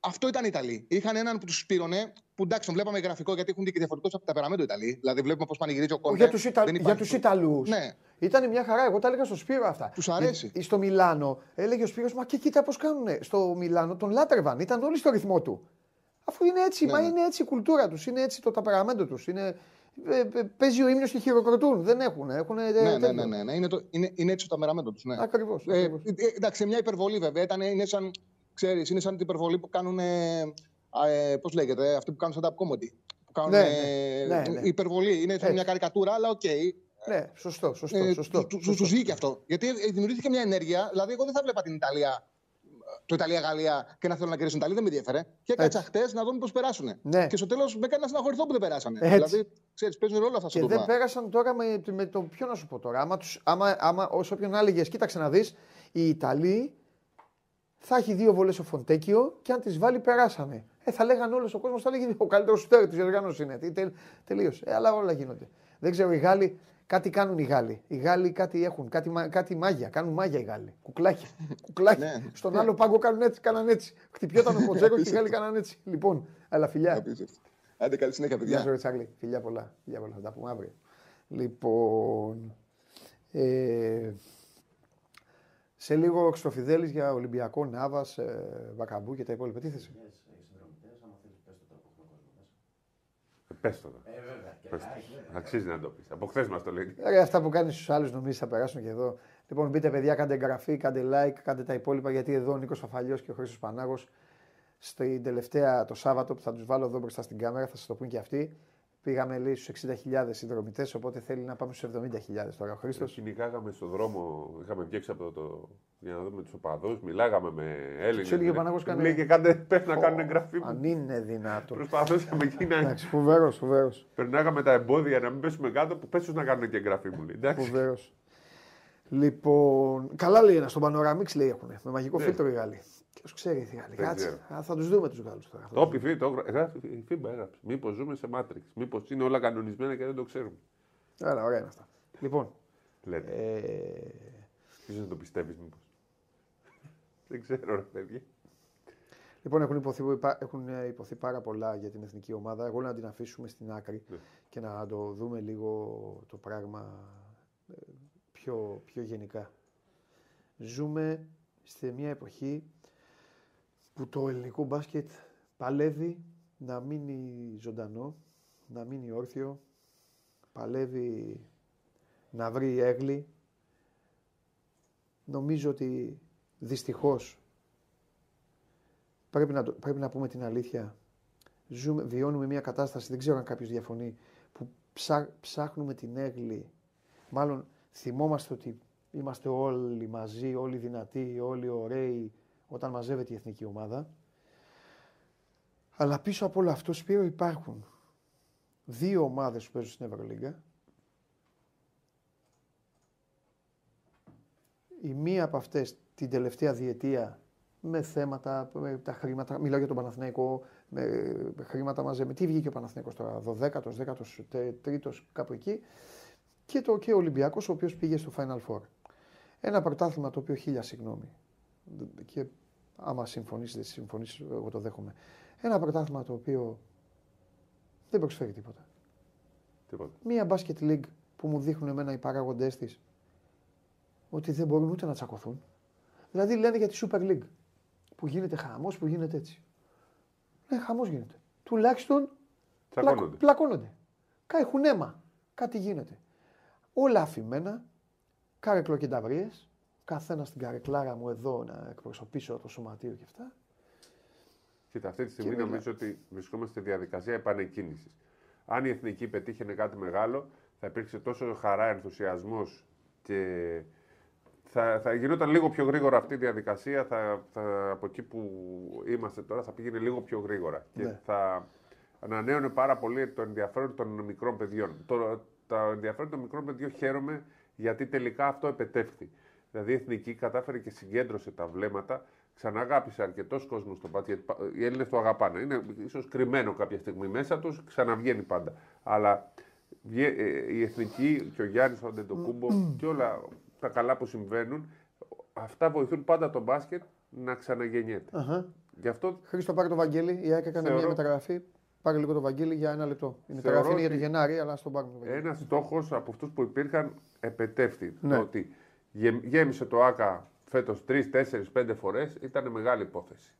αυτό ήταν οι Ιταλοί. Είχαν έναν που τους πήρωνε, που εντάξει, τον βλέπαμε γραφικό γιατί έχουν και διαφορετικό από τα περαμέντο Ιταλοί. Δηλαδή βλέπουμε πώς πανηγυρίζει ο Κόντε. Για τους Ιτα... υπάρχει... Ιταλούς. Ναι. Ήταν μια χαρά. Εγώ τα έλεγα στο Σπύρο αυτά. Τους αρέσει. Ε, στο Μιλάνο έλεγε ο Σπύρος, Μα και κοίτα πώς κάνουν. Στο Μιλάνο τον λάτρευαν. Ήταν όλοι στο ρυθμό του. Αφού είναι έτσι, ναι, μα ναι. είναι έτσι η κουλτούρα τους, είναι έτσι το ταπεραμέντο τους. Είναι... Ε, ε, παίζει ο ύμνος και χειροκροτούν. Δεν έχουν. έχουν ναι, ναι, ναι, ναι, ναι, Είναι, το, είναι, είναι έτσι το ταπεραμέντο τους. Ναι. Ακριβώς. Ε, ε, εντάξει, μια υπερβολή βέβαια. Ήταν, είναι, σαν, ξέρεις, είναι σαν την υπερβολή που κάνουν. Ε, Πώς λέγεται, αυτοί που κάνουν stand-up comedy. Που κάνουν ναι, ναι, ναι, ναι. υπερβολή. Είναι σαν μια καρικατούρα, αλλά ok. Okay. Ναι, σωστό, σωστό. Ε, σωστό, του, σωστό. Τους βγήκε αυτό. Γιατί δημιουργήθηκε μια ενέργεια. Δηλαδή, εγώ δεν θα βλέπα την Ιταλία το Ιταλία-Γαλλία και να θέλουν να κερδίσουν Ιταλία, δεν με ενδιαφέρε. Και έκατσα χτες να δούμε πώς περάσουν. Ναι. Και στο τέλος με έκανε να συναχωρηθώ που δεν περάσανε. Έτσι. Δηλαδή, ξέρεις, παίζουν ρόλο αυτά Και δεν πέρασαν τώρα με, με το. Ποιο να σου πω τώρα. Άμα, τους, άμα, άμα όσο όποιον έλεγε, κοίταξε να δεις, οι Ιταλοί θα έχει δύο βολές ο Φοντέκιο και αν τις βάλει, περάσανε. Ε, θα λέγανε όλος ο κόσμος, θα λέγει ο καλύτερος σουτέρ της διοργάνωση είναι. Τε, Τελείωσε. Ε, αλλά όλα γίνονται. Δεν ξέρω, οι Γάλλοι Κάτι κάνουν οι Γάλλοι. Οι Γάλλοι κάτι έχουν, κάτι, κάτι μάγια. Κάνουν μάγια οι Γάλλοι. Κουκλάκια. Κουκλάκια. Ναι. Στον άλλο πάγκο κάνουν έτσι, κάναν έτσι. Χτυπιόταν ο Ποτζέκο και οι Γάλλοι κάναν έτσι. Λοιπόν, αλλά φιλιά. Άντε καλή συνέχεια, παιδιά. Γεια σου, Φιλιά πολλά. Φιλιά πολλά. Θα τα πούμε αύριο. Λοιπόν. Ε, σε λίγο ο Χρυστοφιδέλης για Ολυμπιακό, Νάβας, ε, Βακαμπού και τα υπόλοιπα. Τι θες; Πες το. Ε, βέβαια. Αξίζει να το πεις. Από χθες μας το λέει. Ε, αυτά που κάνεις στους άλλους νομίζεις θα περάσουν και εδώ. Λοιπόν, μπείτε παιδιά, κάντε εγγραφή, κάντε like, κάντε τα υπόλοιπα γιατί εδώ ο Νίκος Αφαλιό και ο Χρήσο Πανάγος στην τελευταία το Σάββατο που θα τους βάλω εδώ μπροστά στην κάμερα, θα σας το πούν και αυτοί. Πήγαμε λέει στους 60.000 συνδρομητές, οπότε θέλει να πάμε στους 70.000 τώρα ο Χρήστος. Κυνηγάγαμε στον δρόμο, είχαμε βγει από το, για να δούμε τους οπαδούς, μιλάγαμε με Έλληνες. Τους έλεγε Πανάγο κάνει. Λέει και κάντε, πέφτει να κάνουν εγγραφή. Αν είναι δυνατό. Προσπαθούσαμε εκεί να. Εντάξει, φοβερός, φοβερός. Περνάγαμε τα εμπόδια να μην πέσουμε κάτω που πέσουν να κάνουν και εγγραφή μου. Φοβερός. Λοιπόν, καλά λέει ένας στον Πανοραμίξ λέει έχουν. Με μαγικό ναι. φίλτρο οι Γάλλοι. Ποιο ξέρει τι Γάλλοι. Κάτσε. Θα τους δούμε τους Γάλλους τώρα. Το πει, το γράφει. Η FIBA έγραψε. Μήπως ζούμε σε Matrix. Μήπως είναι όλα κανονισμένα και δεν το ξέρουμε. Άρα, ωραία είναι αυτά. Λοιπόν. Λέτε. Ε... Ποιο δεν το πιστεύεις, μήπως. δεν ξέρω, ρε παιδιά. Λοιπόν, έχουν ειπωθεί, έχουν ειπωθεί πάρα πολλά για την εθνική ομάδα. Εγώ να την αφήσουμε στην άκρη ναι. και να το δούμε λίγο το πράγμα ε, πιο, πιο γενικά. Ζούμε σε μια εποχή που το ελληνικό μπάσκετ παλεύει να μείνει ζωντανό, να μείνει όρθιο, παλεύει να βρει έγλη. Νομίζω ότι δυστυχώς πρέπει να, πρέπει να πούμε την αλήθεια. Ζούμε, βιώνουμε μια κατάσταση, δεν ξέρω αν κάποιος διαφωνεί, που ψάχνουμε την έγλη. Μάλλον θυμόμαστε ότι είμαστε όλοι μαζί, όλοι δυνατοί, όλοι ωραίοι, όταν μαζεύεται η εθνική ομάδα. Αλλά πίσω από όλο αυτό, Σπύρο, υπάρχουν δύο ομάδες που παίζουν στην Ευρωλίγκα. η μία από αυτές την τελευταία διετία με θέματα, με τα χρήματα. Μιλάω για τον Παναθηναϊκό, με χρήματα μαζεύει. Τι βγήκε ο Παναθηναϊκός τώρα, 12ο, 13ο, κάπου εκεί. Και, το, και ο Ολυμπιακός, ο οποίος πήγε στο Final Four. Ένα πρωτάθλημα το οποίο χίλια συγγνώμη. Και άμα συμφωνήσει, δεν συμφωνήσει, εγώ το δέχομαι. Ένα πρωτάθλημα το οποίο δεν προσφέρει τίποτα. Τίποτα. Μία μπάσκετ league που μου δείχνουν εμένα οι παράγοντές της ότι δεν μπορούν ούτε να τσακωθούν. Δηλαδή λένε για τη Super League που γίνεται χαμός, που γίνεται έτσι. Ναι, χαμός γίνεται. Τουλάχιστον Τσακώνονται. πλακώνονται. Κάτι έχουν αίμα. Κάτι γίνεται. Όλα αφημένα, κάρεκλο και ταυρίε, καθένα στην καρεκλάρα μου εδώ να εκπροσωπήσω το σωματείο και αυτά. Κοίτα, αυτή τη στιγμή νομίζω ότι βρισκόμαστε στη διαδικασία επανεκκίνησης. Αν η εθνική πετύχαινε κάτι μεγάλο, θα υπήρξε τόσο χαρά, ενθουσιασμός και θα, θα γινόταν λίγο πιο γρήγορα αυτή η διαδικασία. Θα, θα, από εκεί που είμαστε τώρα θα πήγαινε λίγο πιο γρήγορα. Και Ναι. θα ανανέωνε πάρα πολύ το ενδιαφέρον των μικρών παιδιών. Το, το ενδιαφέρον των μικρών παιδιών χαίρομαι γιατί τελικά αυτό επετεύχθη. Δηλαδή η Εθνική κατάφερε και συγκέντρωσε τα βλέμματα, ξαναγάπησε αρκετός κόσμος στο μπάσκετ. Οι Έλληνες το αγαπάνε. Είναι ίσως κρυμμένο κάποια στιγμή μέσα τους, ξαναβγαίνει πάντα. Αλλά βγε- ε, η Εθνική και ο Γιάννης ο Αντετοκούμπο και όλα τα καλά που συμβαίνουν, αυτά βοηθούν πάντα το μπάσκετ να ξαναγεννιέται. Αχα. Γι' αυτό Χρήστο, πάρε το Βαγγέλη. Η ΑΕΚ έκανε Θεωρώ- μια μεταγραφή. Πάρε λίγο το Βαγγέλη για ένα λεπτό. Η Θεωρώ μεταγραφή είναι για το ότι Γενάρη, αλλά στον πάρουμε το Βαγγέλη. ένας στόχος από αυτούς που υπήρχαν επετεύχθη. Ναι. Το ότι γε- γέμισε το ΑΚΑ φέτος 3, 4, 5 φορές ήταν μεγάλη υπόθεση.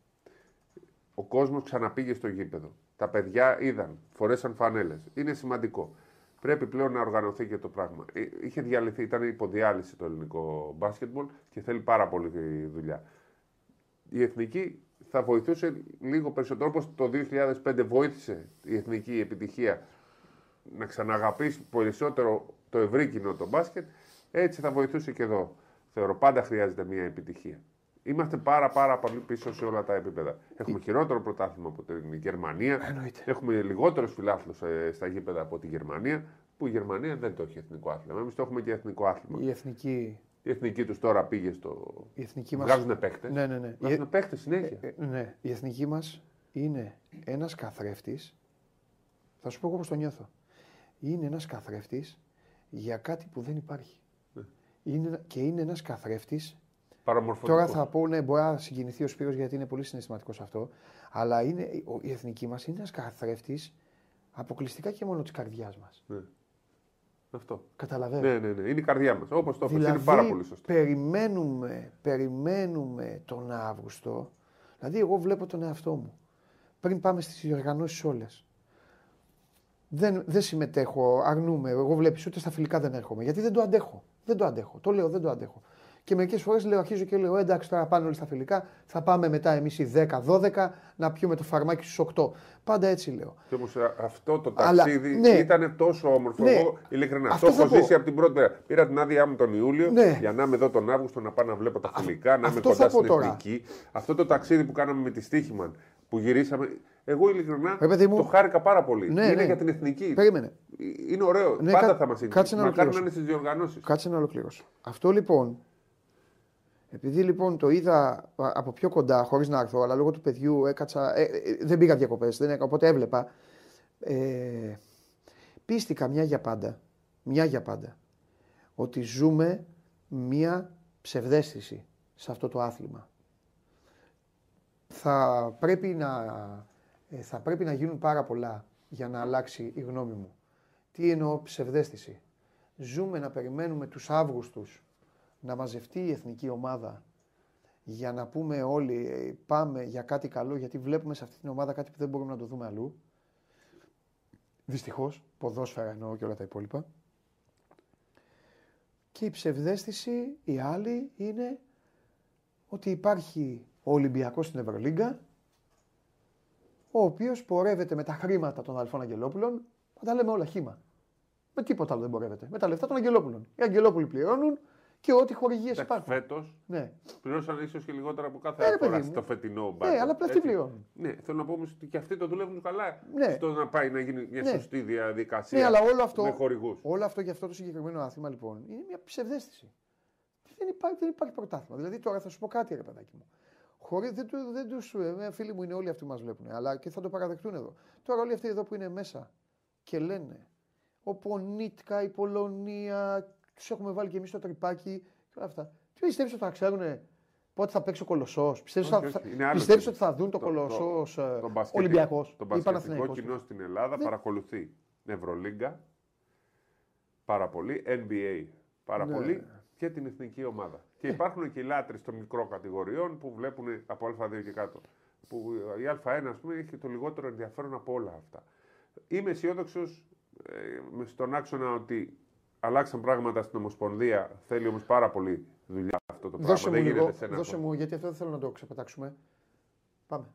Ο κόσμος ξαναπήγε στο γήπεδο. Τα παιδιά είδαν, φορέσαν φανέλες. Είναι σημαντικό. Πρέπει πλέον να οργανωθεί και το πράγμα. Ε, Είχε διαλυθεί, ήταν υποδιάλυση το ελληνικό μπάσκετμπολ και θέλει πάρα πολύ δουλειά. Η εθνική θα βοηθούσε λίγο περισσότερο όπως το 2005 βοήθησε η εθνική επιτυχία να ξαναγαπήσει περισσότερο το ευρύ κοινό το μπάσκετ, έτσι θα βοηθούσε και εδώ. Θεωρώ πάντα χρειάζεται μια επιτυχία. Είμαστε πάρα πάρα πολύ πίσω σε όλα τα επίπεδα. Έχουμε χειρότερο πρωτάθλημα από την Γερμανία. Εννοείται. Έχουμε λιγότερους φιλάθλους στα γήπεδα από τη Γερμανία. Που η Γερμανία δεν το έχει εθνικό άθλημα. Εμείς το έχουμε και εθνικό άθλημα. Η εθνική, Η εθνική τους τώρα πήγε στο. η εθνική μας... Βγάζουν παίχτε. Ναι, ναι, ναι. Η, Βγάζουν παίχτε συνέχεια. ε, ναι. η εθνική μας είναι ένας καθρέφτης, θα σου πω εγώ πώς το νιώθω. Είναι ένας καθρέφτης για κάτι που δεν υπάρχει. Ναι. Είναι, και είναι ένας καθρέφτης Παραμορφωτικός. Τώρα θα πω, ναι, μπορεί να συγκινηθεί ο Σπύρος γιατί είναι πολύ συναισθηματικός σε αυτό. Αλλά είναι, ο- η εθνική μας είναι ένας καθρέφτης αποκλειστικά και μόνο της καρδιάς μας. Ναι. Αυτό. Καταλαβαίνω. Ναι, ναι, ναι. Είναι η καρδιά μας. Όπως το δηλαδή, δηλαδή, είναι πάρα πολύ σωστό. περιμένουμε, περιμένουμε τον Αύγουστο. Δηλαδή, εγώ βλέπω τον εαυτό μου. Πριν πάμε στις διοργανώσεις όλες. Δεν, δεν συμμετέχω, αρνούμε. Εγώ βλέπεις ούτε στα φιλικά δεν έρχομαι. Γιατί δεν το αντέχω. Δεν το αντέχω. Το λέω, δεν το αντέχω. Και μερικές φορές λέω, αρχίζω και λέω: Εντάξει, τώρα πάνε όλοι στα φιλικά. Θα πάμε μετά εμείς οι 10-12 να πιούμε το φαρμάκι στου 8. Πάντα έτσι λέω. Και όμως ε, αυτό το Αλλά, ταξίδι ναι. ήταν τόσο όμορφο. Ναι. Εγώ ειλικρινά. Αυτό το θα έχω πω. ζήσει από την πρώτη μέρα. Πήρα την άδειά μου τον Ιούλιο Ναι. για να είμαι εδώ τον Αύγουστο να πάω να βλέπω τα φιλικά, να είμαι αυτό κοντά θα πω στην τώρα. εθνική. Αυτό το ταξίδι που κάναμε με τη Στίχημαν που γυρίσαμε. Εγώ ειλικρινά Ρε παιδί μου. το χάρηκα πάρα πολύ. Ναι, είναι ναι. για την εθνική. Περίμενε. Είναι ωραίο. Ναι, Πάντα κα- θα μας είναι. κάτσε να Μακάρι να ολοκληρώσω. είναι στις διοργανώσεις. Κάτσε να ολοκληρώσω. Αυτό λοιπόν, επειδή λοιπόν το είδα α, από πιο κοντά, χωρίς να έρθω, αλλά λόγω του παιδιού έκατσα. ε, ε, δεν πήγα διακοπές, οπότε έβλεπα. Ε, πίστηκα μια για πάντα, μια για πάντα, ότι ζούμε μια ψευδέστηση σε αυτό το άθλημα. Θα πρέπει να, ε, θα πρέπει να γίνουν πάρα πολλά για να αλλάξει η γνώμη μου. Τι εννοώ ψευδέστηση. Ζούμε να περιμένουμε τους Αύγουστους να μαζευτεί η εθνική ομάδα για να πούμε όλοι ε, πάμε για κάτι καλό γιατί βλέπουμε σε αυτή την ομάδα κάτι που δεν μπορούμε να το δούμε αλλού. Δυστυχώς, ποδόσφαιρα εννοώ και όλα τα υπόλοιπα. Και η ψευδέστηση, η άλλη, είναι ότι υπάρχει ο Ολυμπιακός στην Ευρωλίγκα, ο οποίος πορεύεται με τα χρήματα των Αλφών Αγγελόπουλων, θα τα λέμε όλα χήμα. Με τίποτα άλλο δεν πορεύεται. Με τα λεφτά των Αγγελόπουλων. Οι Αγγελόπουλοι πληρώνουν και ό,τι χορηγίες υπάρχουν. Φέτος Ναι. πληρώσαν ίσως και λιγότερα από κάθε Ε, ρε, φορά παιδί μου. στο φετινό Ναι, μπάσκετ. αλλά πλαστή Έτσι. πληρώνουν. Ναι, θέλω να πω όμως ότι και αυτοί το δουλεύουν καλά. Ναι. Στο να πάει να γίνει μια Ναι. σωστή διαδικασία Ναι, αλλά όλο αυτό, με χορηγούς. όλο αυτό για αυτό το συγκεκριμένο άθλημα λοιπόν είναι μια ψευδέστηση. δεν υπάρχει, δεν υπάρχει πρωτάθλημα. Δηλαδή τώρα θα σου πω κάτι, ρε παιδάκι μου. Χωρίς, δεν, του, δεν τους, ε, φίλοι μου είναι όλοι αυτοί που μας βλέπουν, αλλά και θα το παραδεχτούν εδώ. Τώρα όλοι αυτοί εδώ που είναι μέσα και λένε ο Πονίτκα, η Πολωνία, τους έχουμε βάλει και εμείς στο τρυπάκι και όλα αυτά. Τι πιστεύεις ότι θα ξέρουν πότε θα παίξει ο Κολοσσός, πιστεύεις ότι θα δουν το, το Κολοσσός Ολυμπιακός Το μπασκετικό κοινό στην Ελλάδα δεν... παρακολουθεί Ευρωλίγκα πάρα πολύ, NBA πάρα ναι. πολύ και την εθνική ομάδα. Και ε. υπάρχουν και οι λάτρε των μικρών κατηγοριών που βλέπουν από Α2 και κάτω. Που η Α1, ας πούμε, έχει το λιγότερο ενδιαφέρον από όλα αυτά. Είμαι αισιόδοξος ε, στον άξονα ότι αλλάξαν πράγματα στην Ομοσπονδία. Θέλει όμως πάρα πολύ δουλειά αυτό το πράγμα. Δώσε δεν μου, λίγο, σε ένα δώσε μου, γιατί αυτό δεν θέλω να το ξεπετάξουμε. Πάμε.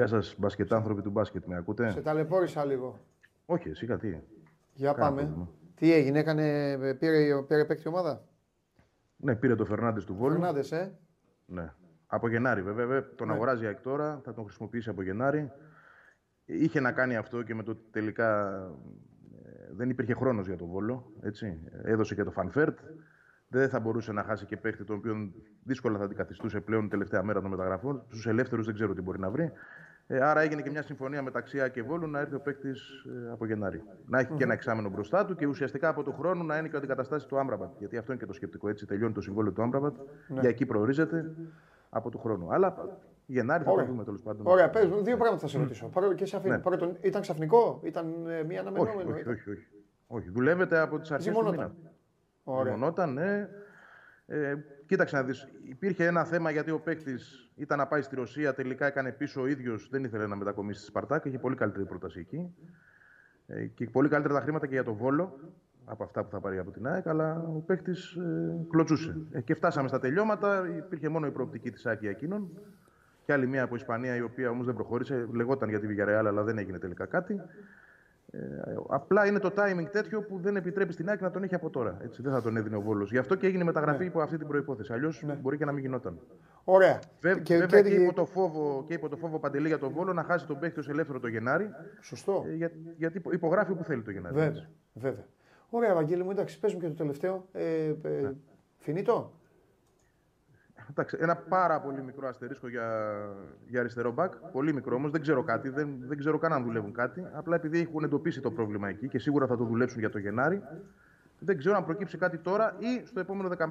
Γεια σας, μπασκετάνθρωποι του μπάσκετ, με ακούτε; Σε ταλαιπώρησα λίγο. Όχι, εσύ γιατί. Για πάμε. Τι έγινε, έκανε, πήρε, πήρε παίκτη ομάδα; Ναι, πήρε το Φερνάντες του Βόλου. Φερνάντες, ε. Ναι. Από Γενάρη, βέβαια. Τον ναι. αγοράζει εκ τώρα, θα τον χρησιμοποιήσει από Γενάρη. Είχε να κάνει αυτό και με το ότι τελικά ε, δεν υπήρχε χρόνος για τον Βόλο. Έτσι. Έδωσε και το Φαν Βέερτ. Δεν θα μπορούσε να χάσει και παίχτη τον οποίο δύσκολα θα αντικαθιστούσε πλέον τελευταία μέρα των μεταγραφών. Στου ελεύθερους δεν ξέρω τι μπορεί να βρει. Ε, άρα έγινε και μια συμφωνία μεταξύ Α και Βόλου να έρθει ο παίκτης ε, από Γενάρη. Να έχει και ένα εξάμενο μπροστά του και ουσιαστικά από του χρόνου να είναι και ο αντικαταστάσεις του Άμπραμπατ. Γιατί αυτό είναι και το σκεπτικό. Έτσι τελειώνει το συμβόλαιο του Άμπραμπατ. Ναι. Για εκεί προορίζεται από του χρόνου. Αλλά Γενάρη θα Ωραία. το δούμε τέλος πάντων. Ωραία, πες, δύο πράγματα θα σε ρωτήσω. Mm. Και σε αφήνω. Ναι. Πρώτον, ήταν ξαφνικό, ήταν ε, μια αναμενόμενη. Όχι, όχι, όχι, όχι. Δουλεύετε από τις αρχές του μήνα. Ωραία. ναι. Ε, κοίταξε να δεις. Υπήρχε ένα θέμα γιατί ο παίκτης ήταν να πάει στη Ρωσία, τελικά έκανε πίσω ο ίδιος, δεν ήθελε να μετακομίσει στη Σπαρτάκ. Είχε πολύ καλύτερη πρόταση εκεί. Ε, και πολύ καλύτερα τα χρήματα και για το Βόλο από αυτά που θα πάρει από την ΑΕΚ, αλλά ο παίκτης ε, κλωτσούσε. Ε, και φτάσαμε στα τελειώματα. Υπήρχε μόνο η προοπτική της ΑΕΚ για εκείνον. Και άλλη μία από Ισπανία, η οποία όμως δεν προχώρησε. Λεγόταν για τη Βηγιαρεάλ, αλλά δεν έγινε τελικά κάτι. Ε, απλά είναι το timing τέτοιο που δεν επιτρέπει στην ΑΕΚ να τον έχει από τώρα. Έτσι, δεν θα τον έδινε ο Βόλος. Γι' αυτό και έγινε μεταγραφή ναι. υπό αυτή την προπόθεση. Αλλιώς ναι. μπορεί και να μην γινόταν. Ωραία. Βέ, και, βέβαια και, και, υπό το φόβο, και υπό το φόβο Παντελή για τον Βόλο να χάσει τον παίχτη ως ελεύθερο το Γενάρη. Σωστό. Ε, για, γιατί υπογράφει που θέλει το Γενάρη. Βέβαια. βέβαια. Ωραία, Βαγγέλη μου, εντάξει, πες μου και το τελευταίο. Ε, ε, ναι. Φινίτο. Εντάξει, ένα πάρα πολύ μικρό αστερίσκο για, για αριστερό μπακ. Πολύ μικρό όμως, δεν ξέρω κάτι, δεν, δεν ξέρω καν αν δουλεύουν κάτι. Απλά επειδή έχουν εντοπίσει το πρόβλημα εκεί και σίγουρα θα το δουλέψουν για το Γενάρη, δεν ξέρω αν προκύψει κάτι τώρα ή στο επόμενο 15,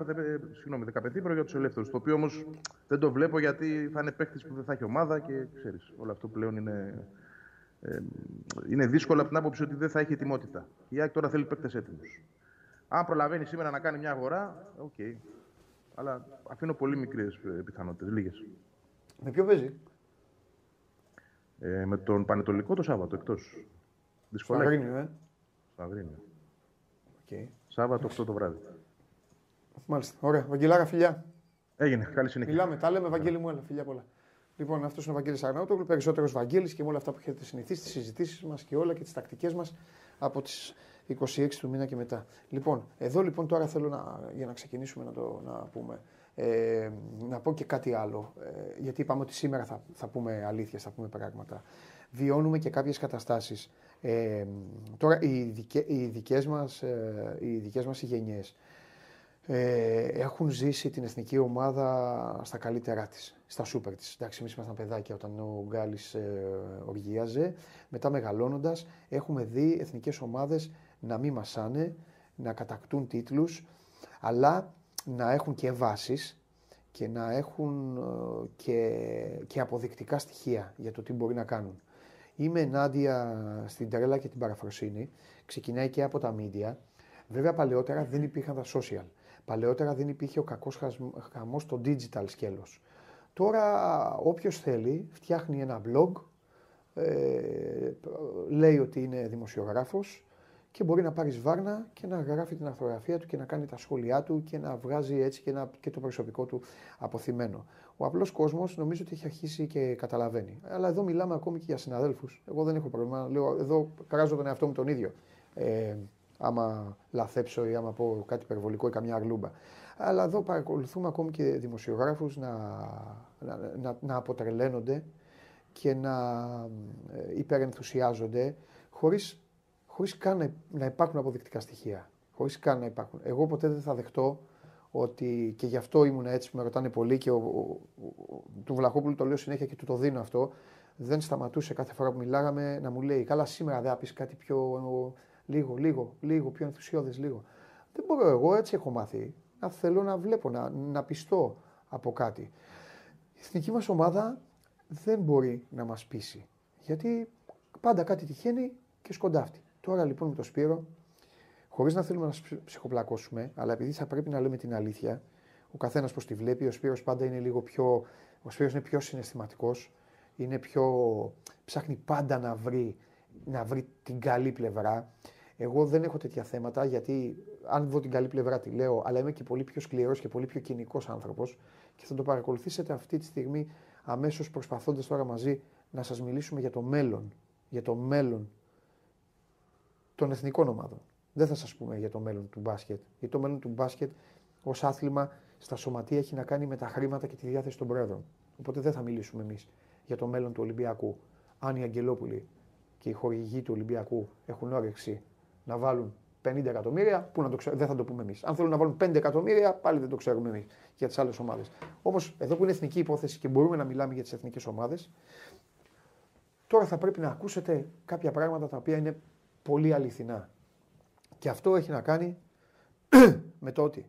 συγγνώμη, 15 για τους ελεύθερους. Το οποίο όμως δεν το βλέπω γιατί θα είναι παίχτη που δεν θα έχει ομάδα και ξέρεις. Όλο αυτό πλέον είναι, ε, είναι δύσκολο από την άποψη ότι δεν θα έχει ετοιμότητα. Η ΑΕΚ τώρα θέλει παίκτες έτοιμους. Αν προλαβαίνει σήμερα να κάνει μια αγορά, ok. Okay. Αλλά αφήνω πολύ μικρές ε, πιθανότητες, λίγες. Με ποιο παίζει, ε, Με τον Πανετολικό το Σάββατο εκτός. Στο Αγρίνιο, ε. Στο Αγρίνιο. Okay. Σάββατο 8 το βράδυ. Μάλιστα. Ωραία. Βαγγελάρα, φιλιά. Έγινε. Καλή συνέχεια. Μιλάμε, τα λέμε, Βαγγέλη μου, έλα. Φιλιά πολλά. Λοιπόν, αυτός είναι ο Βαγγέλης Αρναούτογλου, περισσότερος Βαγγέλης και με όλα αυτά που έχετε συνηθίσει, τις συζητήσεις μας και όλα και τις τακτικές μας από τις 26 του μήνα και μετά. Λοιπόν, εδώ λοιπόν τώρα θέλω να, για να ξεκινήσουμε να το να πούμε. Ε, να πω και κάτι άλλο, ε, γιατί είπαμε ότι σήμερα θα, θα πούμε αλήθεια, θα πούμε πράγματα. Βιώνουμε και κάποιες καταστάσεις. Ε, τώρα οι, δικέ, οι δικές μας, ε, οι δικές μας γενιές ε, έχουν ζήσει την εθνική ομάδα στα καλύτερά της, στα σούπερ της. Εντάξει, εμείς ήμασταν παιδάκια όταν ο Γκάλης ε, οργίαζε. Μετά μεγαλώνοντας έχουμε δει εθνικές ομάδες να μην μασάνε, να κατακτούν τίτλους, αλλά να έχουν και βάσεις και να έχουν ε, και, και αποδεικτικά στοιχεία για το τι μπορεί να κάνουν. Είμαι ενάντια στην τρέλα και την παραφροσύνη. Ξεκινάει και από τα media. Βέβαια παλαιότερα δεν υπήρχαν τα social. Παλαιότερα δεν υπήρχε ο κακός χαμός στο digital σκέλος. Τώρα όποιος θέλει φτιάχνει ένα blog, ε, λέει ότι είναι δημοσιογράφος, και μπορεί να πάρεις βάρνα και να γράφει την αρθογραφία του και να κάνει τα σχόλιά του και να βγάζει έτσι και, να, και το προσωπικό του αποθυμένο. Ο απλός κόσμος νομίζω ότι έχει αρχίσει και καταλαβαίνει. Αλλά εδώ μιλάμε ακόμη και για συναδέλφους. Εγώ δεν έχω πρόβλημα. Λέω, εδώ κράζω τον εαυτό μου τον ίδιο. Ε, άμα λαθέψω ή άμα πω κάτι υπερβολικό ή καμιά αγλούμπα. Αλλά εδώ παρακολουθούμε ακόμη και δημοσιογράφους να, να, να, να αποτρελαίνονται και να ε, υπερενθουσιάζονται χωρίς, χωρίς καν να υπάρχουν αποδεικτικά στοιχεία. Χωρίς καν να υπάρχουν. Εγώ ποτέ δεν θα δεχτώ ότι και γι' αυτό ήμουν έτσι που με ρωτάνε πολύ και ο, ο, ο, του Βλαχόπουλου το λέω συνέχεια και του το δίνω αυτό. Δεν σταματούσε κάθε φορά που μιλάγαμε να μου λέει: Καλά, σήμερα δεν πεις κάτι πιο λίγο, λίγο, λίγο, πιο ενθουσιώδες, λίγο. Δεν μπορώ εγώ, έτσι έχω μάθει. Να θέλω να βλέπω, να, να πιστώ από κάτι. Η εθνική μας ομάδα δεν μπορεί να μας πείσει. Γιατί πάντα κάτι τυχαίνει και σκοντάφτει. Τώρα λοιπόν με το Σπύρο χωρίς να θέλουμε να ψυχοπλακώσουμε, αλλά επειδή θα πρέπει να λέμε την αλήθεια, ο καθένας πώς τη βλέπει, ο Σπύρος πάντα είναι λίγο πιο. Ο Σπύρος είναι πιο συναισθηματικός, είναι πιο. ψάχνει πάντα να βρει, να βρει την καλή πλευρά. Εγώ δεν έχω τέτοια θέματα γιατί αν δω την καλή πλευρά τη λέω, αλλά είμαι και πολύ πιο σκληρός και πολύ πιο κοινικός άνθρωπος και θα το παρακολουθήσετε αυτή τη στιγμή αμέσως προσπαθώντας τώρα μαζί να σας μιλήσουμε για το μέλλον. Για το μέλλον των εθνικών ομάδων δεν θα σας πούμε για το μέλλον του μπάσκετ. Γιατί το μέλλον του μπάσκετ ως άθλημα στα σωματεία έχει να κάνει με τα χρήματα και τη διάθεση των πρόεδρων. Οπότε δεν θα μιλήσουμε εμείς για το μέλλον του Ολυμπιακού. Αν οι Αγγελόπουλοι και οι χορηγοί του Ολυμπιακού έχουν όρεξη να βάλουν 50 εκατομμύρια, που να το δεν θα το πούμε εμείς. Αν θέλουν να βάλουν 5 εκατομμύρια, πάλι δεν το ξέρουμε εμείς για τις άλλες ομάδες. Όμως, εδώ που είναι εθνική υπόθεση και μπορούμε να μιλάμε για τις εθνικές ομάδες, τώρα θα πρέπει να ακούσετε κάποια πράγματα τα οποία είναι πολύ αληθινά. Και αυτό έχει να κάνει με το ότι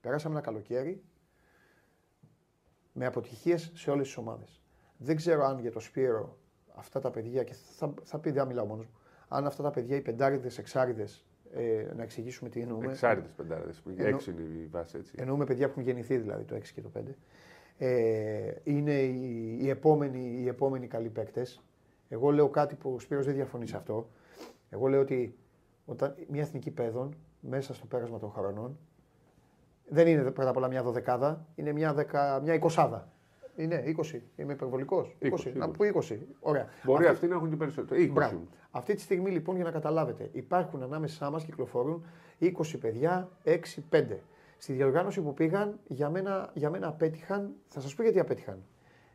περάσαμε ένα καλοκαίρι με αποτυχίες σε όλες τις ομάδες. Δεν ξέρω αν για το Σπύρο αυτά τα παιδιά, και θα, θα πει δεν μιλάω μόνος μου, αν αυτά τα παιδιά, οι πεντάριδες, εξάριδες, ε, να εξηγήσουμε τι εννοούμε. Εξάριδες πεντάριδες, που Εννο... έξι είναι η βάση έτσι. Εννοούμε παιδιά που έχουν γεννηθεί δηλαδή το 6 και το 5. Ε, είναι οι, οι, επόμενοι, οι επόμενοι καλοί παίκτες. Εγώ λέω κάτι που ο Σπύρος δεν διαφωνεί σε αυτό. Εγώ λέω ότι όταν μια εθνική παιδών μέσα στο πέρασμα των χρονών δεν είναι πρώτα απ' όλα μια δωδεκάδα, είναι μια, δεκα, μια εικοσάδα. Είναι 20. Είμαι υπερβολικός. 20. 20. Να πω 20. Ωραία. Μπορεί αυτοί να έχουν την περισσότερη. 20. Αυτή τη στιγμή λοιπόν για να καταλάβετε, υπάρχουν ανάμεσά μας κυκλοφορούν 20 παιδιά, 6-5. Στη διοργάνωση που πήγαν, για μένα, για μένα απέτυχαν. Θα σας πω γιατί απέτυχαν.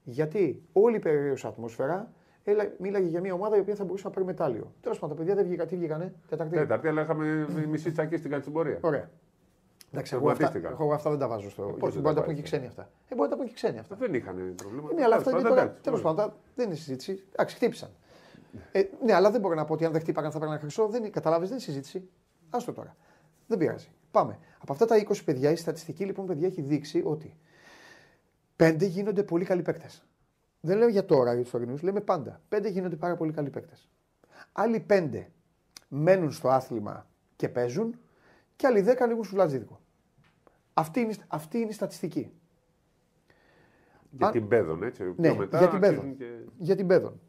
Γιατί όλη η περίεργη ατμόσφαιρα Έλα, μίλαγε για μια ομάδα η οποία θα μπορούσε να πάρει μετάλλιο. Τέλος πάντων, τα παιδιά δεν βγήκαν. Τι βγήκανε, Τετάρτη. Τέταρτη, αλλά είχαμε μισή τσακή στην κατσιμπορία. Ωραία. Εντάξει, εγώ αυτά, εγώ αυτά δεν τα βάζω στο. Πώς μπορεί να τα πούν και ξένοι αυτά. Ε, μπορεί να τα πούν και ξένοι αυτά. Δεν είχαν πρόβλημα. Ναι, αλλά αυτά είναι τώρα. Τέλος πάντων, δεν είναι συζήτηση. Εντάξει, χτύπησαν. Ε, ναι, αλλά δεν μπορώ να πω ότι αν δεν χτύπαγαν θα ένα χρυσό. Δεν καταλάβει, δεν είναι συζήτηση. Άστο τώρα. Δεν πειράζει. Πάμε. Από αυτά τα 20 παιδιά, η στατιστική λοιπόν παιδιά έχει δείξει ότι 5 γίνονται πολύ καλοί παίκτες. Δεν λέω για τώρα για τους τωρινού, λέμε πάντα. Πέντε γίνονται πάρα πολύ καλοί παίκτες. Άλλοι πέντε μένουν στο άθλημα και παίζουν και άλλοι δέκα ανοίγουν σου λατζίδικο. Αυτή είναι, αυτή είναι η στατιστική. Για την παιδόν, έτσι. Ναι, μετά για την παιδόν. Και... Για την παιδόν.